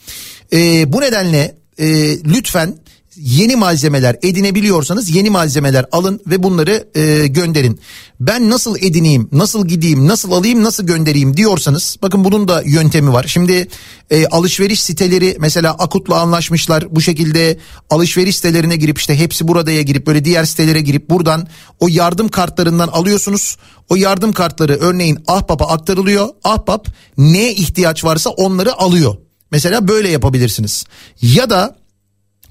E, bu nedenle e, lütfen yeni malzemeler edinebiliyorsanız yeni malzemeler alın ve bunları e, gönderin. Ben nasıl edineyim, nasıl gideyim, nasıl alayım, nasıl göndereyim diyorsanız bakın bunun da yöntemi var. Şimdi e, alışveriş siteleri mesela Akut'la anlaşmışlar bu şekilde alışveriş sitelerine girip işte hepsi buradaya girip böyle diğer sitelere girip buradan o yardım kartlarından alıyorsunuz. O yardım kartları örneğin Ahbap'a aktarılıyor. Ahbap neye ihtiyaç varsa onları alıyor. Mesela böyle yapabilirsiniz. Ya da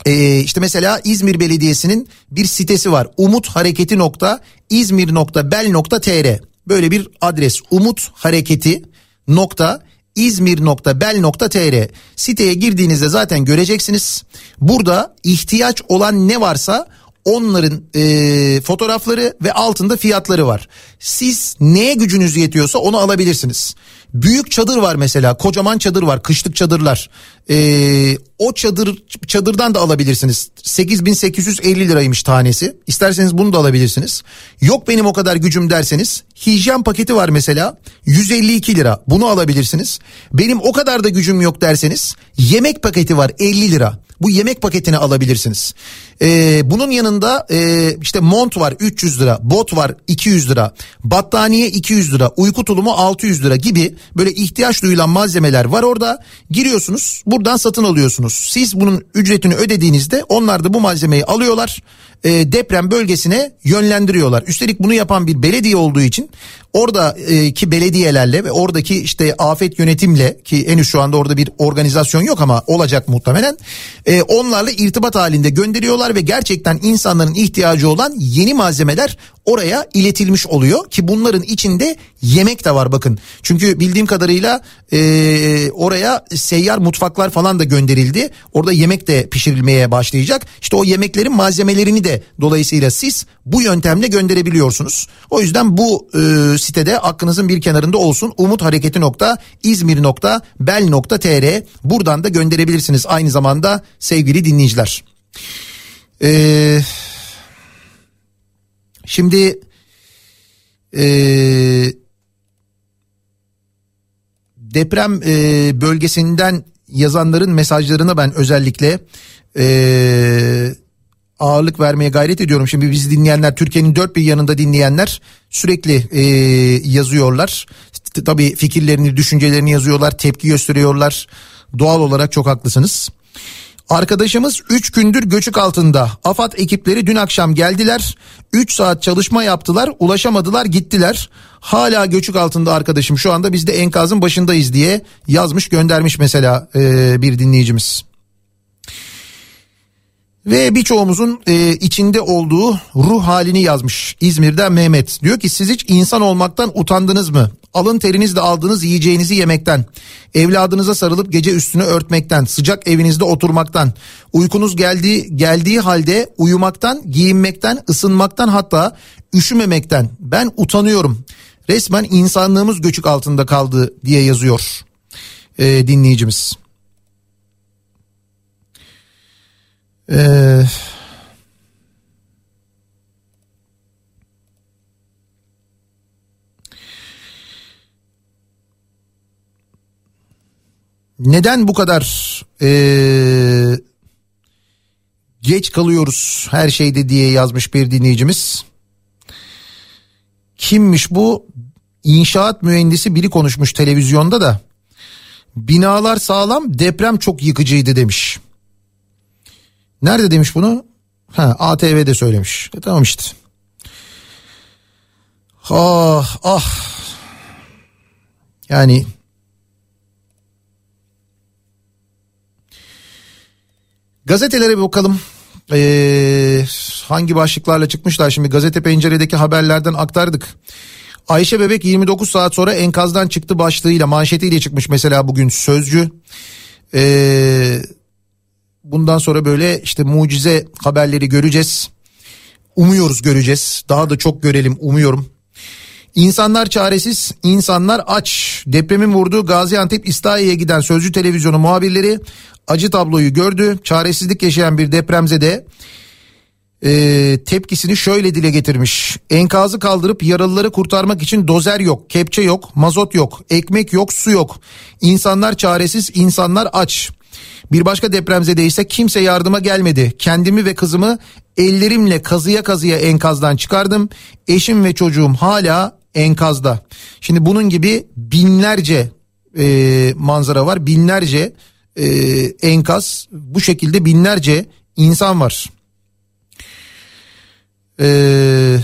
ee, işte mesela İzmir Belediyesi'nin bir sitesi var. umuthareketi.izmir.bel.tr Böyle bir adres umut hareketi nokta izmir.bel.tr siteye girdiğinizde zaten göreceksiniz. Burada ihtiyaç olan ne varsa onların e, fotoğrafları ve altında fiyatları var. Siz neye gücünüz yetiyorsa onu alabilirsiniz. Büyük çadır var mesela kocaman çadır var kışlık çadırlar. Ee, o çadır çadırdan da alabilirsiniz. 8850 liraymış tanesi. İsterseniz bunu da alabilirsiniz. Yok benim o kadar gücüm derseniz hijyen paketi var mesela 152 lira. Bunu alabilirsiniz. Benim o kadar da gücüm yok derseniz yemek paketi var 50 lira. Bu yemek paketini alabilirsiniz. Ee, bunun yanında e, işte mont var 300 lira, bot var 200 lira, battaniye 200 lira, uyku tulumu 600 lira gibi böyle ihtiyaç duyulan malzemeler var orada. Giriyorsunuz buradan satın alıyorsunuz. Siz bunun ücretini ödediğinizde onlar da bu malzemeyi alıyorlar e, deprem bölgesine yönlendiriyorlar. Üstelik bunu yapan bir belediye olduğu için oradaki belediyelerle ve oradaki işte afet yönetimle ki henüz şu anda orada bir organizasyon yok ama olacak muhtemelen e, onlarla irtibat halinde gönderiyorlar ve gerçekten insanların ihtiyacı olan yeni malzemeler oraya iletilmiş oluyor ki bunların içinde yemek de var bakın. Çünkü bildiğim kadarıyla e, oraya seyyar mutfaklar falan da gönderildi. Orada yemek de pişirilmeye başlayacak. İşte o yemeklerin malzemelerini de dolayısıyla siz bu yöntemle gönderebiliyorsunuz. O yüzden bu e, sitede aklınızın bir kenarında olsun. umuthareketi.izmir.bel.tr buradan da gönderebilirsiniz aynı zamanda sevgili dinleyiciler. Eee Şimdi e, deprem e, bölgesinden yazanların mesajlarına ben özellikle e, ağırlık vermeye gayret ediyorum. Şimdi bizi dinleyenler Türkiye'nin dört bir yanında dinleyenler sürekli e, yazıyorlar. Tabii fikirlerini, düşüncelerini yazıyorlar, tepki gösteriyorlar. Doğal olarak çok haklısınız. Arkadaşımız 3 gündür göçük altında. AFAD ekipleri dün akşam geldiler. 3 saat çalışma yaptılar. Ulaşamadılar gittiler. Hala göçük altında arkadaşım. Şu anda biz de enkazın başındayız diye yazmış göndermiş mesela e, bir dinleyicimiz. Ve birçoğumuzun e, içinde olduğu ruh halini yazmış İzmir'den Mehmet. Diyor ki siz hiç insan olmaktan utandınız mı? Alın terinizle aldığınız yiyeceğinizi yemekten, evladınıza sarılıp gece üstünü örtmekten, sıcak evinizde oturmaktan, uykunuz geldiği geldiği halde uyumaktan, giyinmekten, ısınmaktan hatta üşümemekten ben utanıyorum. Resmen insanlığımız göçük altında kaldı diye yazıyor e, dinleyicimiz. Ee, neden bu kadar ee, geç kalıyoruz her şeyde diye yazmış bir dinleyicimiz. Kimmiş bu? İnşaat mühendisi biri konuşmuş televizyonda da. Binalar sağlam deprem çok yıkıcıydı demiş. Nerede demiş bunu? Ha ATV'de söylemiş. E, tamam işte. Ah ah. Yani gazetelere bir bakalım. Ee, hangi başlıklarla çıkmışlar şimdi gazete penceredeki haberlerden aktardık. Ayşe Bebek 29 saat sonra enkazdan çıktı başlığıyla manşetiyle çıkmış mesela bugün Sözcü. Ee, bundan sonra böyle işte mucize haberleri göreceğiz. Umuyoruz göreceğiz. Daha da çok görelim umuyorum. İnsanlar çaresiz, insanlar aç. Depremin vurduğu Gaziantep İslahiye'ye giden Sözcü Televizyonu muhabirleri acı tabloyu gördü. Çaresizlik yaşayan bir depremzede e, tepkisini şöyle dile getirmiş. Enkazı kaldırıp yaralıları kurtarmak için dozer yok, kepçe yok, mazot yok, ekmek yok, su yok. İnsanlar çaresiz, insanlar aç. Bir başka depremzede ise kimse yardıma gelmedi. Kendimi ve kızımı ellerimle kazıya kazıya enkazdan çıkardım. Eşim ve çocuğum hala enkazda. Şimdi bunun gibi binlerce e, manzara var. Binlerce e, enkaz bu şekilde binlerce insan var. Eee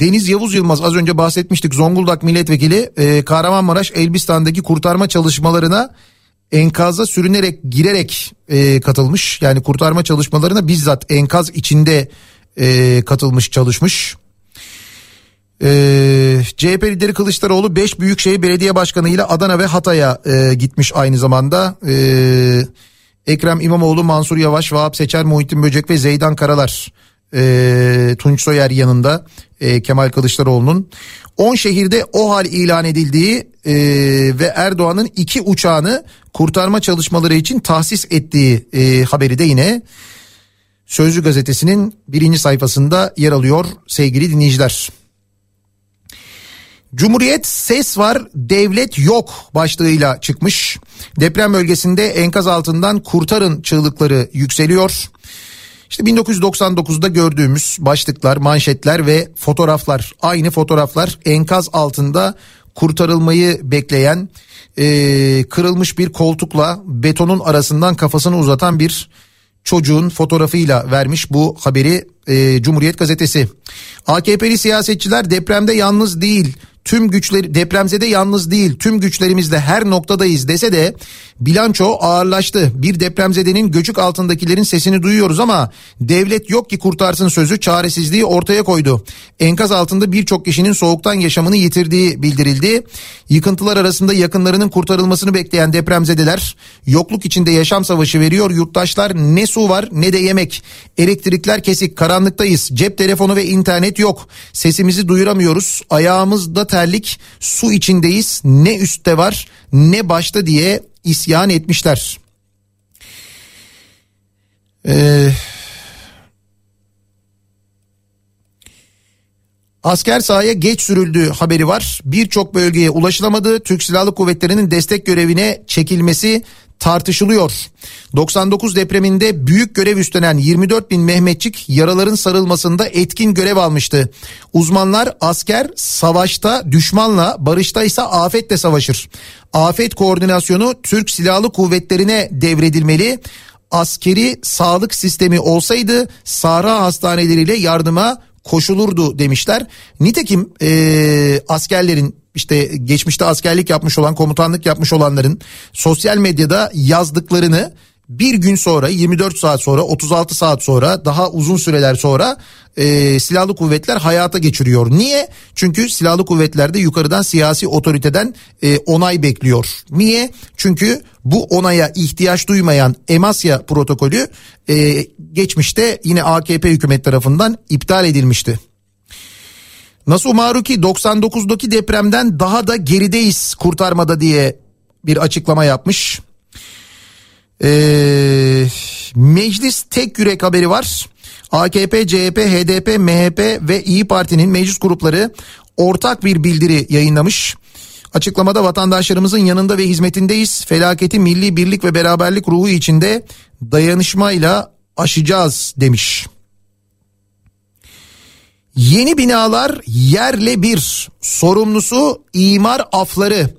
Deniz Yavuz Yılmaz az önce bahsetmiştik Zonguldak milletvekili e, Kahramanmaraş Elbistan'daki kurtarma çalışmalarına enkaza sürünerek girerek e, katılmış. Yani kurtarma çalışmalarına bizzat enkaz içinde e, katılmış çalışmış. E, CHP lideri Kılıçdaroğlu 5 Büyükşehir Belediye Başkanı ile Adana ve Hatay'a e, gitmiş aynı zamanda. E, Ekrem İmamoğlu, Mansur Yavaş, Vahap Seçer, Muhittin Böcek ve Zeydan Karalar e, Tunç Soyer yanında e, Kemal Kılıçdaroğlu'nun 10 şehirde o hal ilan edildiği e, ve Erdoğan'ın iki uçağını kurtarma çalışmaları için tahsis ettiği e, haberi de yine Sözcü gazetesinin birinci sayfasında yer alıyor sevgili dinleyiciler. Cumhuriyet ses var devlet yok başlığıyla çıkmış. Deprem bölgesinde enkaz altından kurtarın çığlıkları yükseliyor. İşte 1999'da gördüğümüz başlıklar, manşetler ve fotoğraflar, aynı fotoğraflar enkaz altında kurtarılmayı bekleyen, e, kırılmış bir koltukla betonun arasından kafasını uzatan bir çocuğun fotoğrafıyla vermiş bu haberi e, Cumhuriyet Gazetesi. AKP'li siyasetçiler depremde yalnız değil tüm güçleri depremzede yalnız değil tüm güçlerimizle her noktadayız dese de bilanço ağırlaştı. Bir depremzedenin göçük altındakilerin sesini duyuyoruz ama devlet yok ki kurtarsın sözü çaresizliği ortaya koydu. Enkaz altında birçok kişinin soğuktan yaşamını yitirdiği bildirildi. Yıkıntılar arasında yakınlarının kurtarılmasını bekleyen depremzedeler yokluk içinde yaşam savaşı veriyor. Yurttaşlar ne su var ne de yemek. Elektrikler kesik karanlıktayız. Cep telefonu ve internet yok. Sesimizi duyuramıyoruz. Ayağımızda terlik su içindeyiz. Ne üstte var ne başta diye isyan etmişler. Ee, Asker sahaya geç sürüldüğü haberi var. Birçok bölgeye ulaşılamadı. Türk Silahlı Kuvvetleri'nin destek görevine çekilmesi tartışılıyor. 99 depreminde büyük görev üstlenen 24 bin Mehmetçik yaraların sarılmasında etkin görev almıştı. Uzmanlar asker savaşta düşmanla barışta ise afetle savaşır. Afet koordinasyonu Türk Silahlı Kuvvetleri'ne devredilmeli askeri sağlık sistemi olsaydı Sahra hastaneleriyle yardıma koşulurdu demişler. Nitekim e, askerlerin işte geçmişte askerlik yapmış olan komutanlık yapmış olanların sosyal medyada yazdıklarını bir gün sonra 24 saat sonra 36 saat sonra daha uzun süreler sonra e, silahlı kuvvetler hayata geçiriyor. Niye? Çünkü silahlı kuvvetlerde yukarıdan siyasi otoriteden e, onay bekliyor. Niye? Çünkü bu onaya ihtiyaç duymayan Emasya protokolü e, geçmişte yine AKP hükümet tarafından iptal edilmişti. Nasıl Maruki 99'daki depremden daha da gerideyiz kurtarmada diye bir açıklama yapmış. Ee, meclis tek yürek haberi var. AKP, CHP, HDP, MHP ve İyi Parti'nin meclis grupları ortak bir bildiri yayınlamış. Açıklamada vatandaşlarımızın yanında ve hizmetindeyiz. Felaketi milli birlik ve beraberlik ruhu içinde dayanışmayla aşacağız demiş. Yeni binalar yerle bir. Sorumlusu imar afları.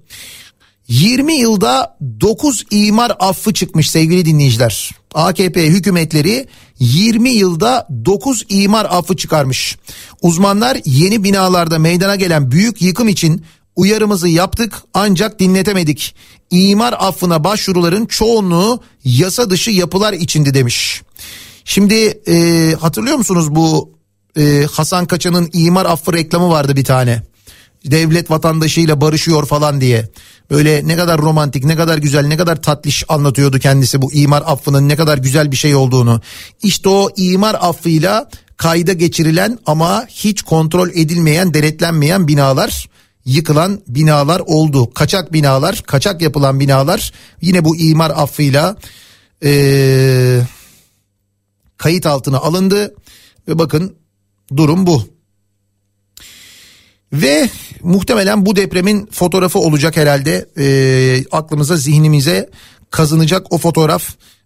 20 yılda 9 imar affı çıkmış sevgili dinleyiciler. AKP hükümetleri 20 yılda 9 imar affı çıkarmış. Uzmanlar yeni binalarda meydana gelen büyük yıkım için uyarımızı yaptık ancak dinletemedik. İmar affına başvuruların çoğunluğu yasa dışı yapılar içindi demiş. Şimdi e, hatırlıyor musunuz bu e, Hasan Kaçan'ın imar affı reklamı vardı bir tane. Devlet vatandaşıyla barışıyor falan diye. Böyle ne kadar romantik, ne kadar güzel, ne kadar tatlış anlatıyordu kendisi bu imar affının ne kadar güzel bir şey olduğunu. İşte o imar affıyla kayda geçirilen ama hiç kontrol edilmeyen, denetlenmeyen binalar yıkılan binalar oldu. Kaçak binalar, kaçak yapılan binalar yine bu imar affıyla ee, kayıt altına alındı ve bakın durum bu. Ve muhtemelen bu depremin fotoğrafı olacak herhalde e, aklımıza zihnimize kazınacak o fotoğraf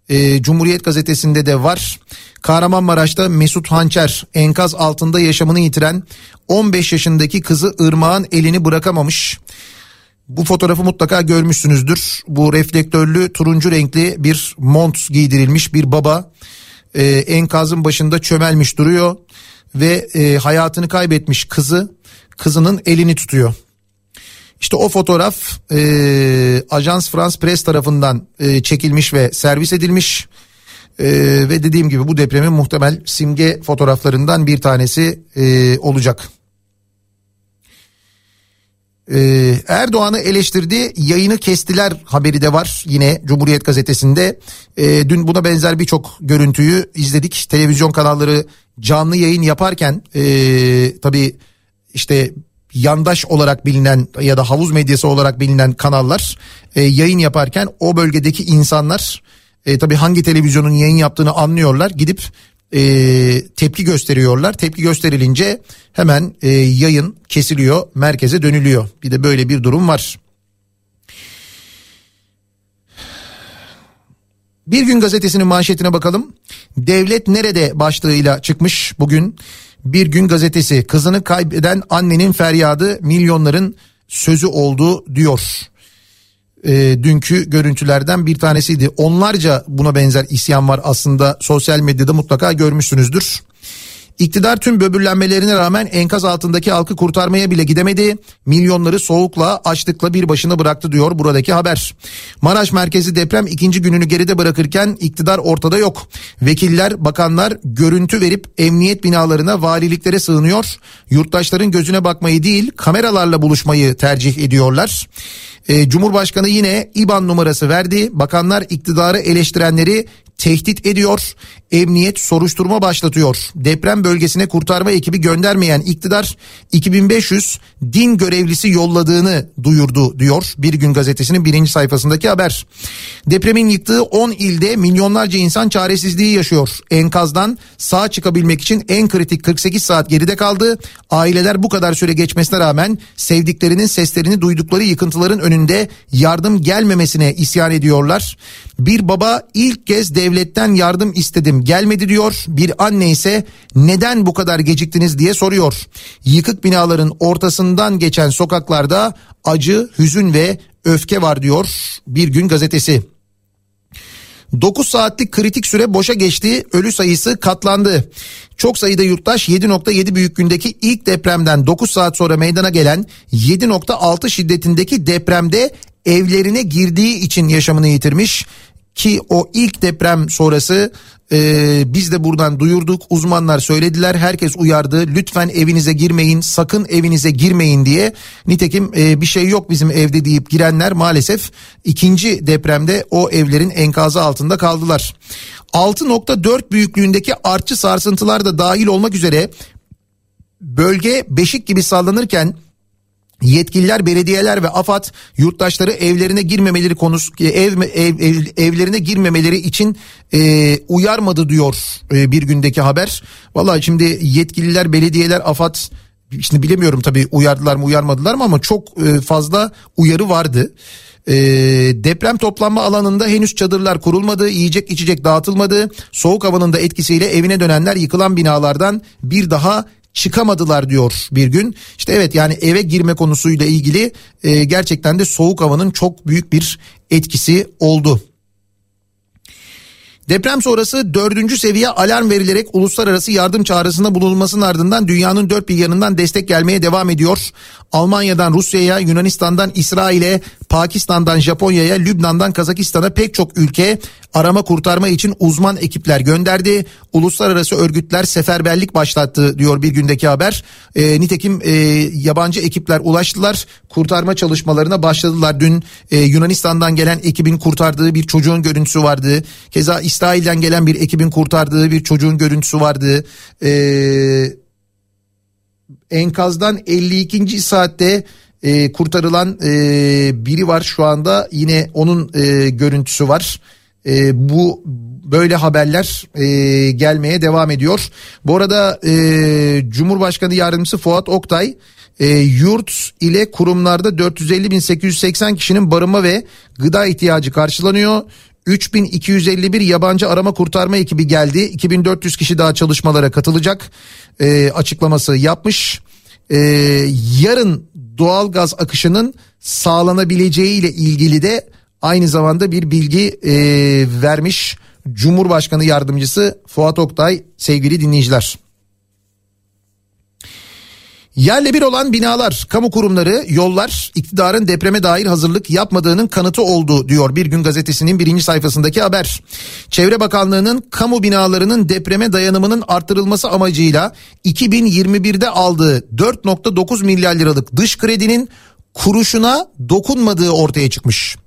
e, Cumhuriyet gazetesinde de var. Kahramanmaraş'ta Mesut Hançer enkaz altında yaşamını yitiren 15 yaşındaki kızı Irmak'ın elini bırakamamış. Bu fotoğrafı mutlaka görmüşsünüzdür. Bu reflektörlü turuncu renkli bir mont giydirilmiş bir baba e, enkazın başında çömelmiş duruyor ve e, hayatını kaybetmiş kızı kızının elini tutuyor. İşte o fotoğraf e, Ajans France Press tarafından e, çekilmiş ve servis edilmiş. E, ve dediğim gibi bu depremin muhtemel simge fotoğraflarından bir tanesi e, olacak. Ee, Erdoğan'ı eleştirdi yayını kestiler haberi de var yine Cumhuriyet Gazetesi'nde. Ee, dün buna benzer birçok görüntüyü izledik. Televizyon kanalları canlı yayın yaparken e, tabii işte yandaş olarak bilinen ya da havuz medyası olarak bilinen kanallar e, yayın yaparken o bölgedeki insanlar e, tabii hangi televizyonun yayın yaptığını anlıyorlar gidip e, tepki gösteriyorlar. Tepki gösterilince hemen e, yayın kesiliyor, merkeze dönülüyor. Bir de böyle bir durum var. Bir gün gazetesinin manşetine bakalım. Devlet nerede başlığıyla çıkmış bugün. Bir gün gazetesi kızını kaybeden annenin feryadı milyonların sözü oldu diyor. E, dünkü görüntülerden bir tanesiydi. Onlarca buna benzer isyan var aslında sosyal medyada mutlaka görmüşsünüzdür. İktidar tüm böbürlenmelerine rağmen enkaz altındaki halkı kurtarmaya bile gidemedi. Milyonları soğukla, açlıkla bir başına bıraktı diyor buradaki haber. Maraş merkezi deprem ikinci gününü geride bırakırken iktidar ortada yok. Vekiller, bakanlar görüntü verip emniyet binalarına, valiliklere sığınıyor. Yurttaşların gözüne bakmayı değil, kameralarla buluşmayı tercih ediyorlar. Ee, Cumhurbaşkanı yine İBAN numarası verdi. Bakanlar iktidarı eleştirenleri tehdit ediyor. Emniyet soruşturma başlatıyor. Deprem bölgesine kurtarma ekibi göndermeyen iktidar 2500 din görevlisi yolladığını duyurdu diyor. Bir gün gazetesinin birinci sayfasındaki haber. Depremin yıktığı 10 ilde milyonlarca insan çaresizliği yaşıyor. Enkazdan sağ çıkabilmek için en kritik 48 saat geride kaldı. Aileler bu kadar süre geçmesine rağmen sevdiklerinin seslerini duydukları yıkıntıların önünde yardım gelmemesine isyan ediyorlar. Bir baba ilk kez devletten yardım istedim gelmedi diyor. Bir anne ise neden bu kadar geciktiniz diye soruyor. Yıkık binaların ortasından geçen sokaklarda acı, hüzün ve öfke var diyor Bir Gün gazetesi. 9 saatlik kritik süre boşa geçti. Ölü sayısı katlandı. Çok sayıda yurttaş 7.7 büyüklüğündeki ilk depremden 9 saat sonra meydana gelen 7.6 şiddetindeki depremde evlerine girdiği için yaşamını yitirmiş ki o ilk deprem sonrası ee, biz de buradan duyurduk. Uzmanlar söylediler. Herkes uyardı. Lütfen evinize girmeyin. Sakın evinize girmeyin diye. Nitekim e, bir şey yok bizim evde deyip girenler maalesef ikinci depremde o evlerin enkazı altında kaldılar. 6.4 büyüklüğündeki artçı sarsıntılar da dahil olmak üzere bölge beşik gibi sallanırken Yetkililer, belediyeler ve AFAD yurttaşları evlerine girmemeleri konusu ev, ev, ev evlerine girmemeleri için e, uyarmadı diyor e, bir gündeki haber. Vallahi şimdi yetkililer, belediyeler, AFAD şimdi bilemiyorum tabii uyardılar mı uyarmadılar mı ama çok e, fazla uyarı vardı. E, deprem toplanma alanında henüz çadırlar kurulmadı, yiyecek içecek dağıtılmadı. Soğuk havanın da etkisiyle evine dönenler yıkılan binalardan bir daha çıkamadılar diyor bir gün. İşte evet yani eve girme konusuyla ilgili e, gerçekten de soğuk havanın çok büyük bir etkisi oldu. Deprem sonrası dördüncü seviye alarm verilerek uluslararası yardım çağrısında bulunulmasının ardından dünyanın dört bir yanından destek gelmeye devam ediyor. Almanya'dan Rusya'ya, Yunanistan'dan İsrail'e, Pakistan'dan Japonya'ya, Lübnan'dan Kazakistan'a pek çok ülke arama kurtarma için uzman ekipler gönderdi. Uluslararası örgütler seferberlik başlattı diyor bir gündeki haber. E, nitekim e, yabancı ekipler ulaştılar. Kurtarma çalışmalarına başladılar. Dün e, Yunanistan'dan gelen ekibin kurtardığı bir çocuğun görüntüsü vardı. Keza İsrail'den gelen bir ekibin kurtardığı bir çocuğun görüntüsü vardı. Eee enkazdan 52. saatte e, kurtarılan e, biri var şu anda yine onun e, görüntüsü var. E, bu böyle haberler e, gelmeye devam ediyor. Bu arada e, Cumhurbaşkanı Yardımcısı Fuat Oktay e, yurt ile kurumlarda 450.880 kişinin barınma ve gıda ihtiyacı karşılanıyor. 3251 yabancı arama kurtarma ekibi geldi. 2400 kişi daha çalışmalara katılacak e, açıklaması yapmış. E, yarın doğal gaz akışının sağlanabileceği ile ilgili de aynı zamanda bir bilgi e, vermiş Cumhurbaşkanı Yardımcısı Fuat Oktay sevgili dinleyiciler. Yerle bir olan binalar, kamu kurumları, yollar iktidarın depreme dair hazırlık yapmadığının kanıtı oldu diyor Bir Gün Gazetesi'nin birinci sayfasındaki haber. Çevre Bakanlığı'nın kamu binalarının depreme dayanımının arttırılması amacıyla 2021'de aldığı 4.9 milyar liralık dış kredinin kuruşuna dokunmadığı ortaya çıkmış.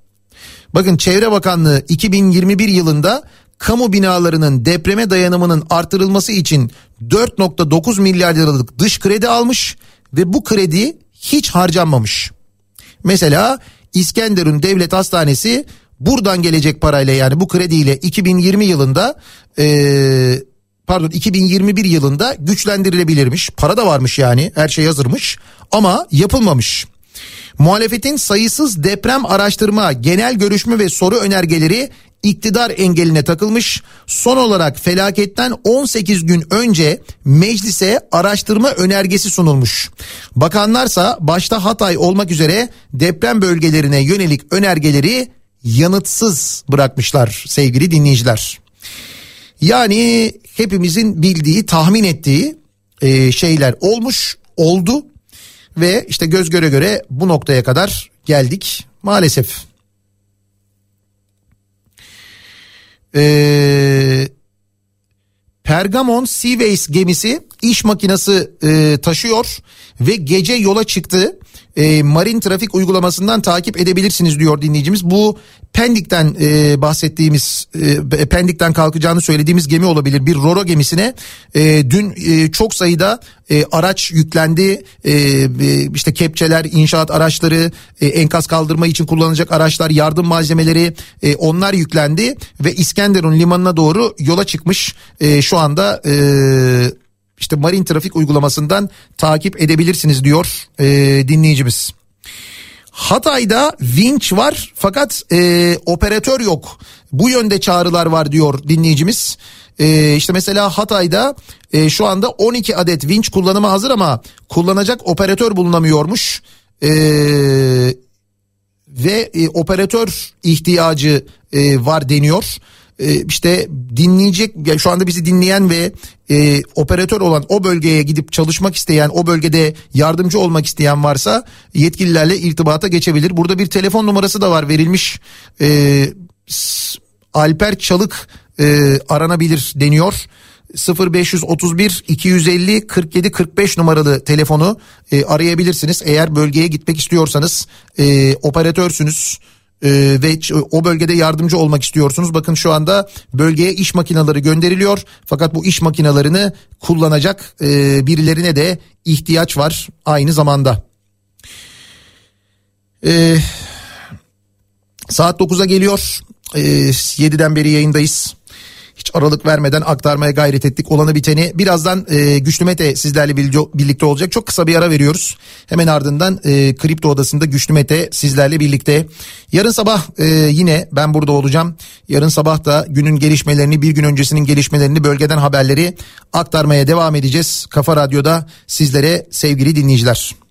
Bakın Çevre Bakanlığı 2021 yılında kamu binalarının depreme dayanımının artırılması için 4.9 milyar liralık dış kredi almış ve bu kredi hiç harcanmamış. Mesela İskenderun Devlet Hastanesi buradan gelecek parayla yani bu krediyle 2020 yılında ee, pardon 2021 yılında güçlendirilebilirmiş. Para da varmış yani her şey hazırmış ama yapılmamış. Muhalefetin sayısız deprem araştırma, genel görüşme ve soru önergeleri iktidar engeline takılmış. Son olarak felaketten 18 gün önce meclise araştırma önergesi sunulmuş. Bakanlarsa başta Hatay olmak üzere deprem bölgelerine yönelik önergeleri yanıtsız bırakmışlar sevgili dinleyiciler. Yani hepimizin bildiği, tahmin ettiği e, şeyler olmuş, oldu ve işte göz göre göre bu noktaya kadar geldik maalesef. Ee, Pergamon Seaways gemisi iş makinesi e, taşıyor ve gece yola çıktı. E, marin trafik uygulamasından takip edebilirsiniz diyor dinleyicimiz. Bu Pendik'ten e, bahsettiğimiz e, Pendik'ten kalkacağını söylediğimiz gemi olabilir. Bir Roro gemisine e, dün e, çok sayıda e, araç yüklendi. E, e, işte kepçeler, inşaat araçları, e, enkaz kaldırma için kullanılacak araçlar, yardım malzemeleri e, onlar yüklendi ve İskenderun limanına doğru yola çıkmış. E, şu anda e, işte marin trafik uygulamasından takip edebilirsiniz diyor e, dinleyicimiz. Hatay'da vinç var fakat e, operatör yok. Bu yönde çağrılar var diyor dinleyicimiz. E, işte mesela Hatay'da e, şu anda 12 adet vinç kullanıma hazır ama kullanacak operatör bulunamıyormuş. E, ve e, operatör ihtiyacı e, var deniyor işte dinleyecek şu anda bizi dinleyen ve e, operatör olan o bölgeye gidip çalışmak isteyen o bölgede yardımcı olmak isteyen varsa yetkililerle irtibata geçebilir. Burada bir telefon numarası da var verilmiş. E, Alper Çalık e, aranabilir deniyor. 0531 250 47 45 numaralı telefonu e, arayabilirsiniz. Eğer bölgeye gitmek istiyorsanız e, operatörsünüz e, ve o bölgede yardımcı olmak istiyorsunuz. Bakın şu anda bölgeye iş makineleri gönderiliyor. Fakat bu iş makinelerini kullanacak e, birilerine de ihtiyaç var aynı zamanda. E, saat 9'a geliyor. E, 7'den beri yayındayız hiç aralık vermeden aktarmaya gayret ettik olanı biteni. Birazdan e, Güçlü Mete sizlerle birlikte olacak. Çok kısa bir ara veriyoruz. Hemen ardından e, Kripto Odası'nda Güçlü Mete sizlerle birlikte. Yarın sabah e, yine ben burada olacağım. Yarın sabah da günün gelişmelerini bir gün öncesinin gelişmelerini bölgeden haberleri aktarmaya devam edeceğiz. Kafa Radyo'da sizlere sevgili dinleyiciler.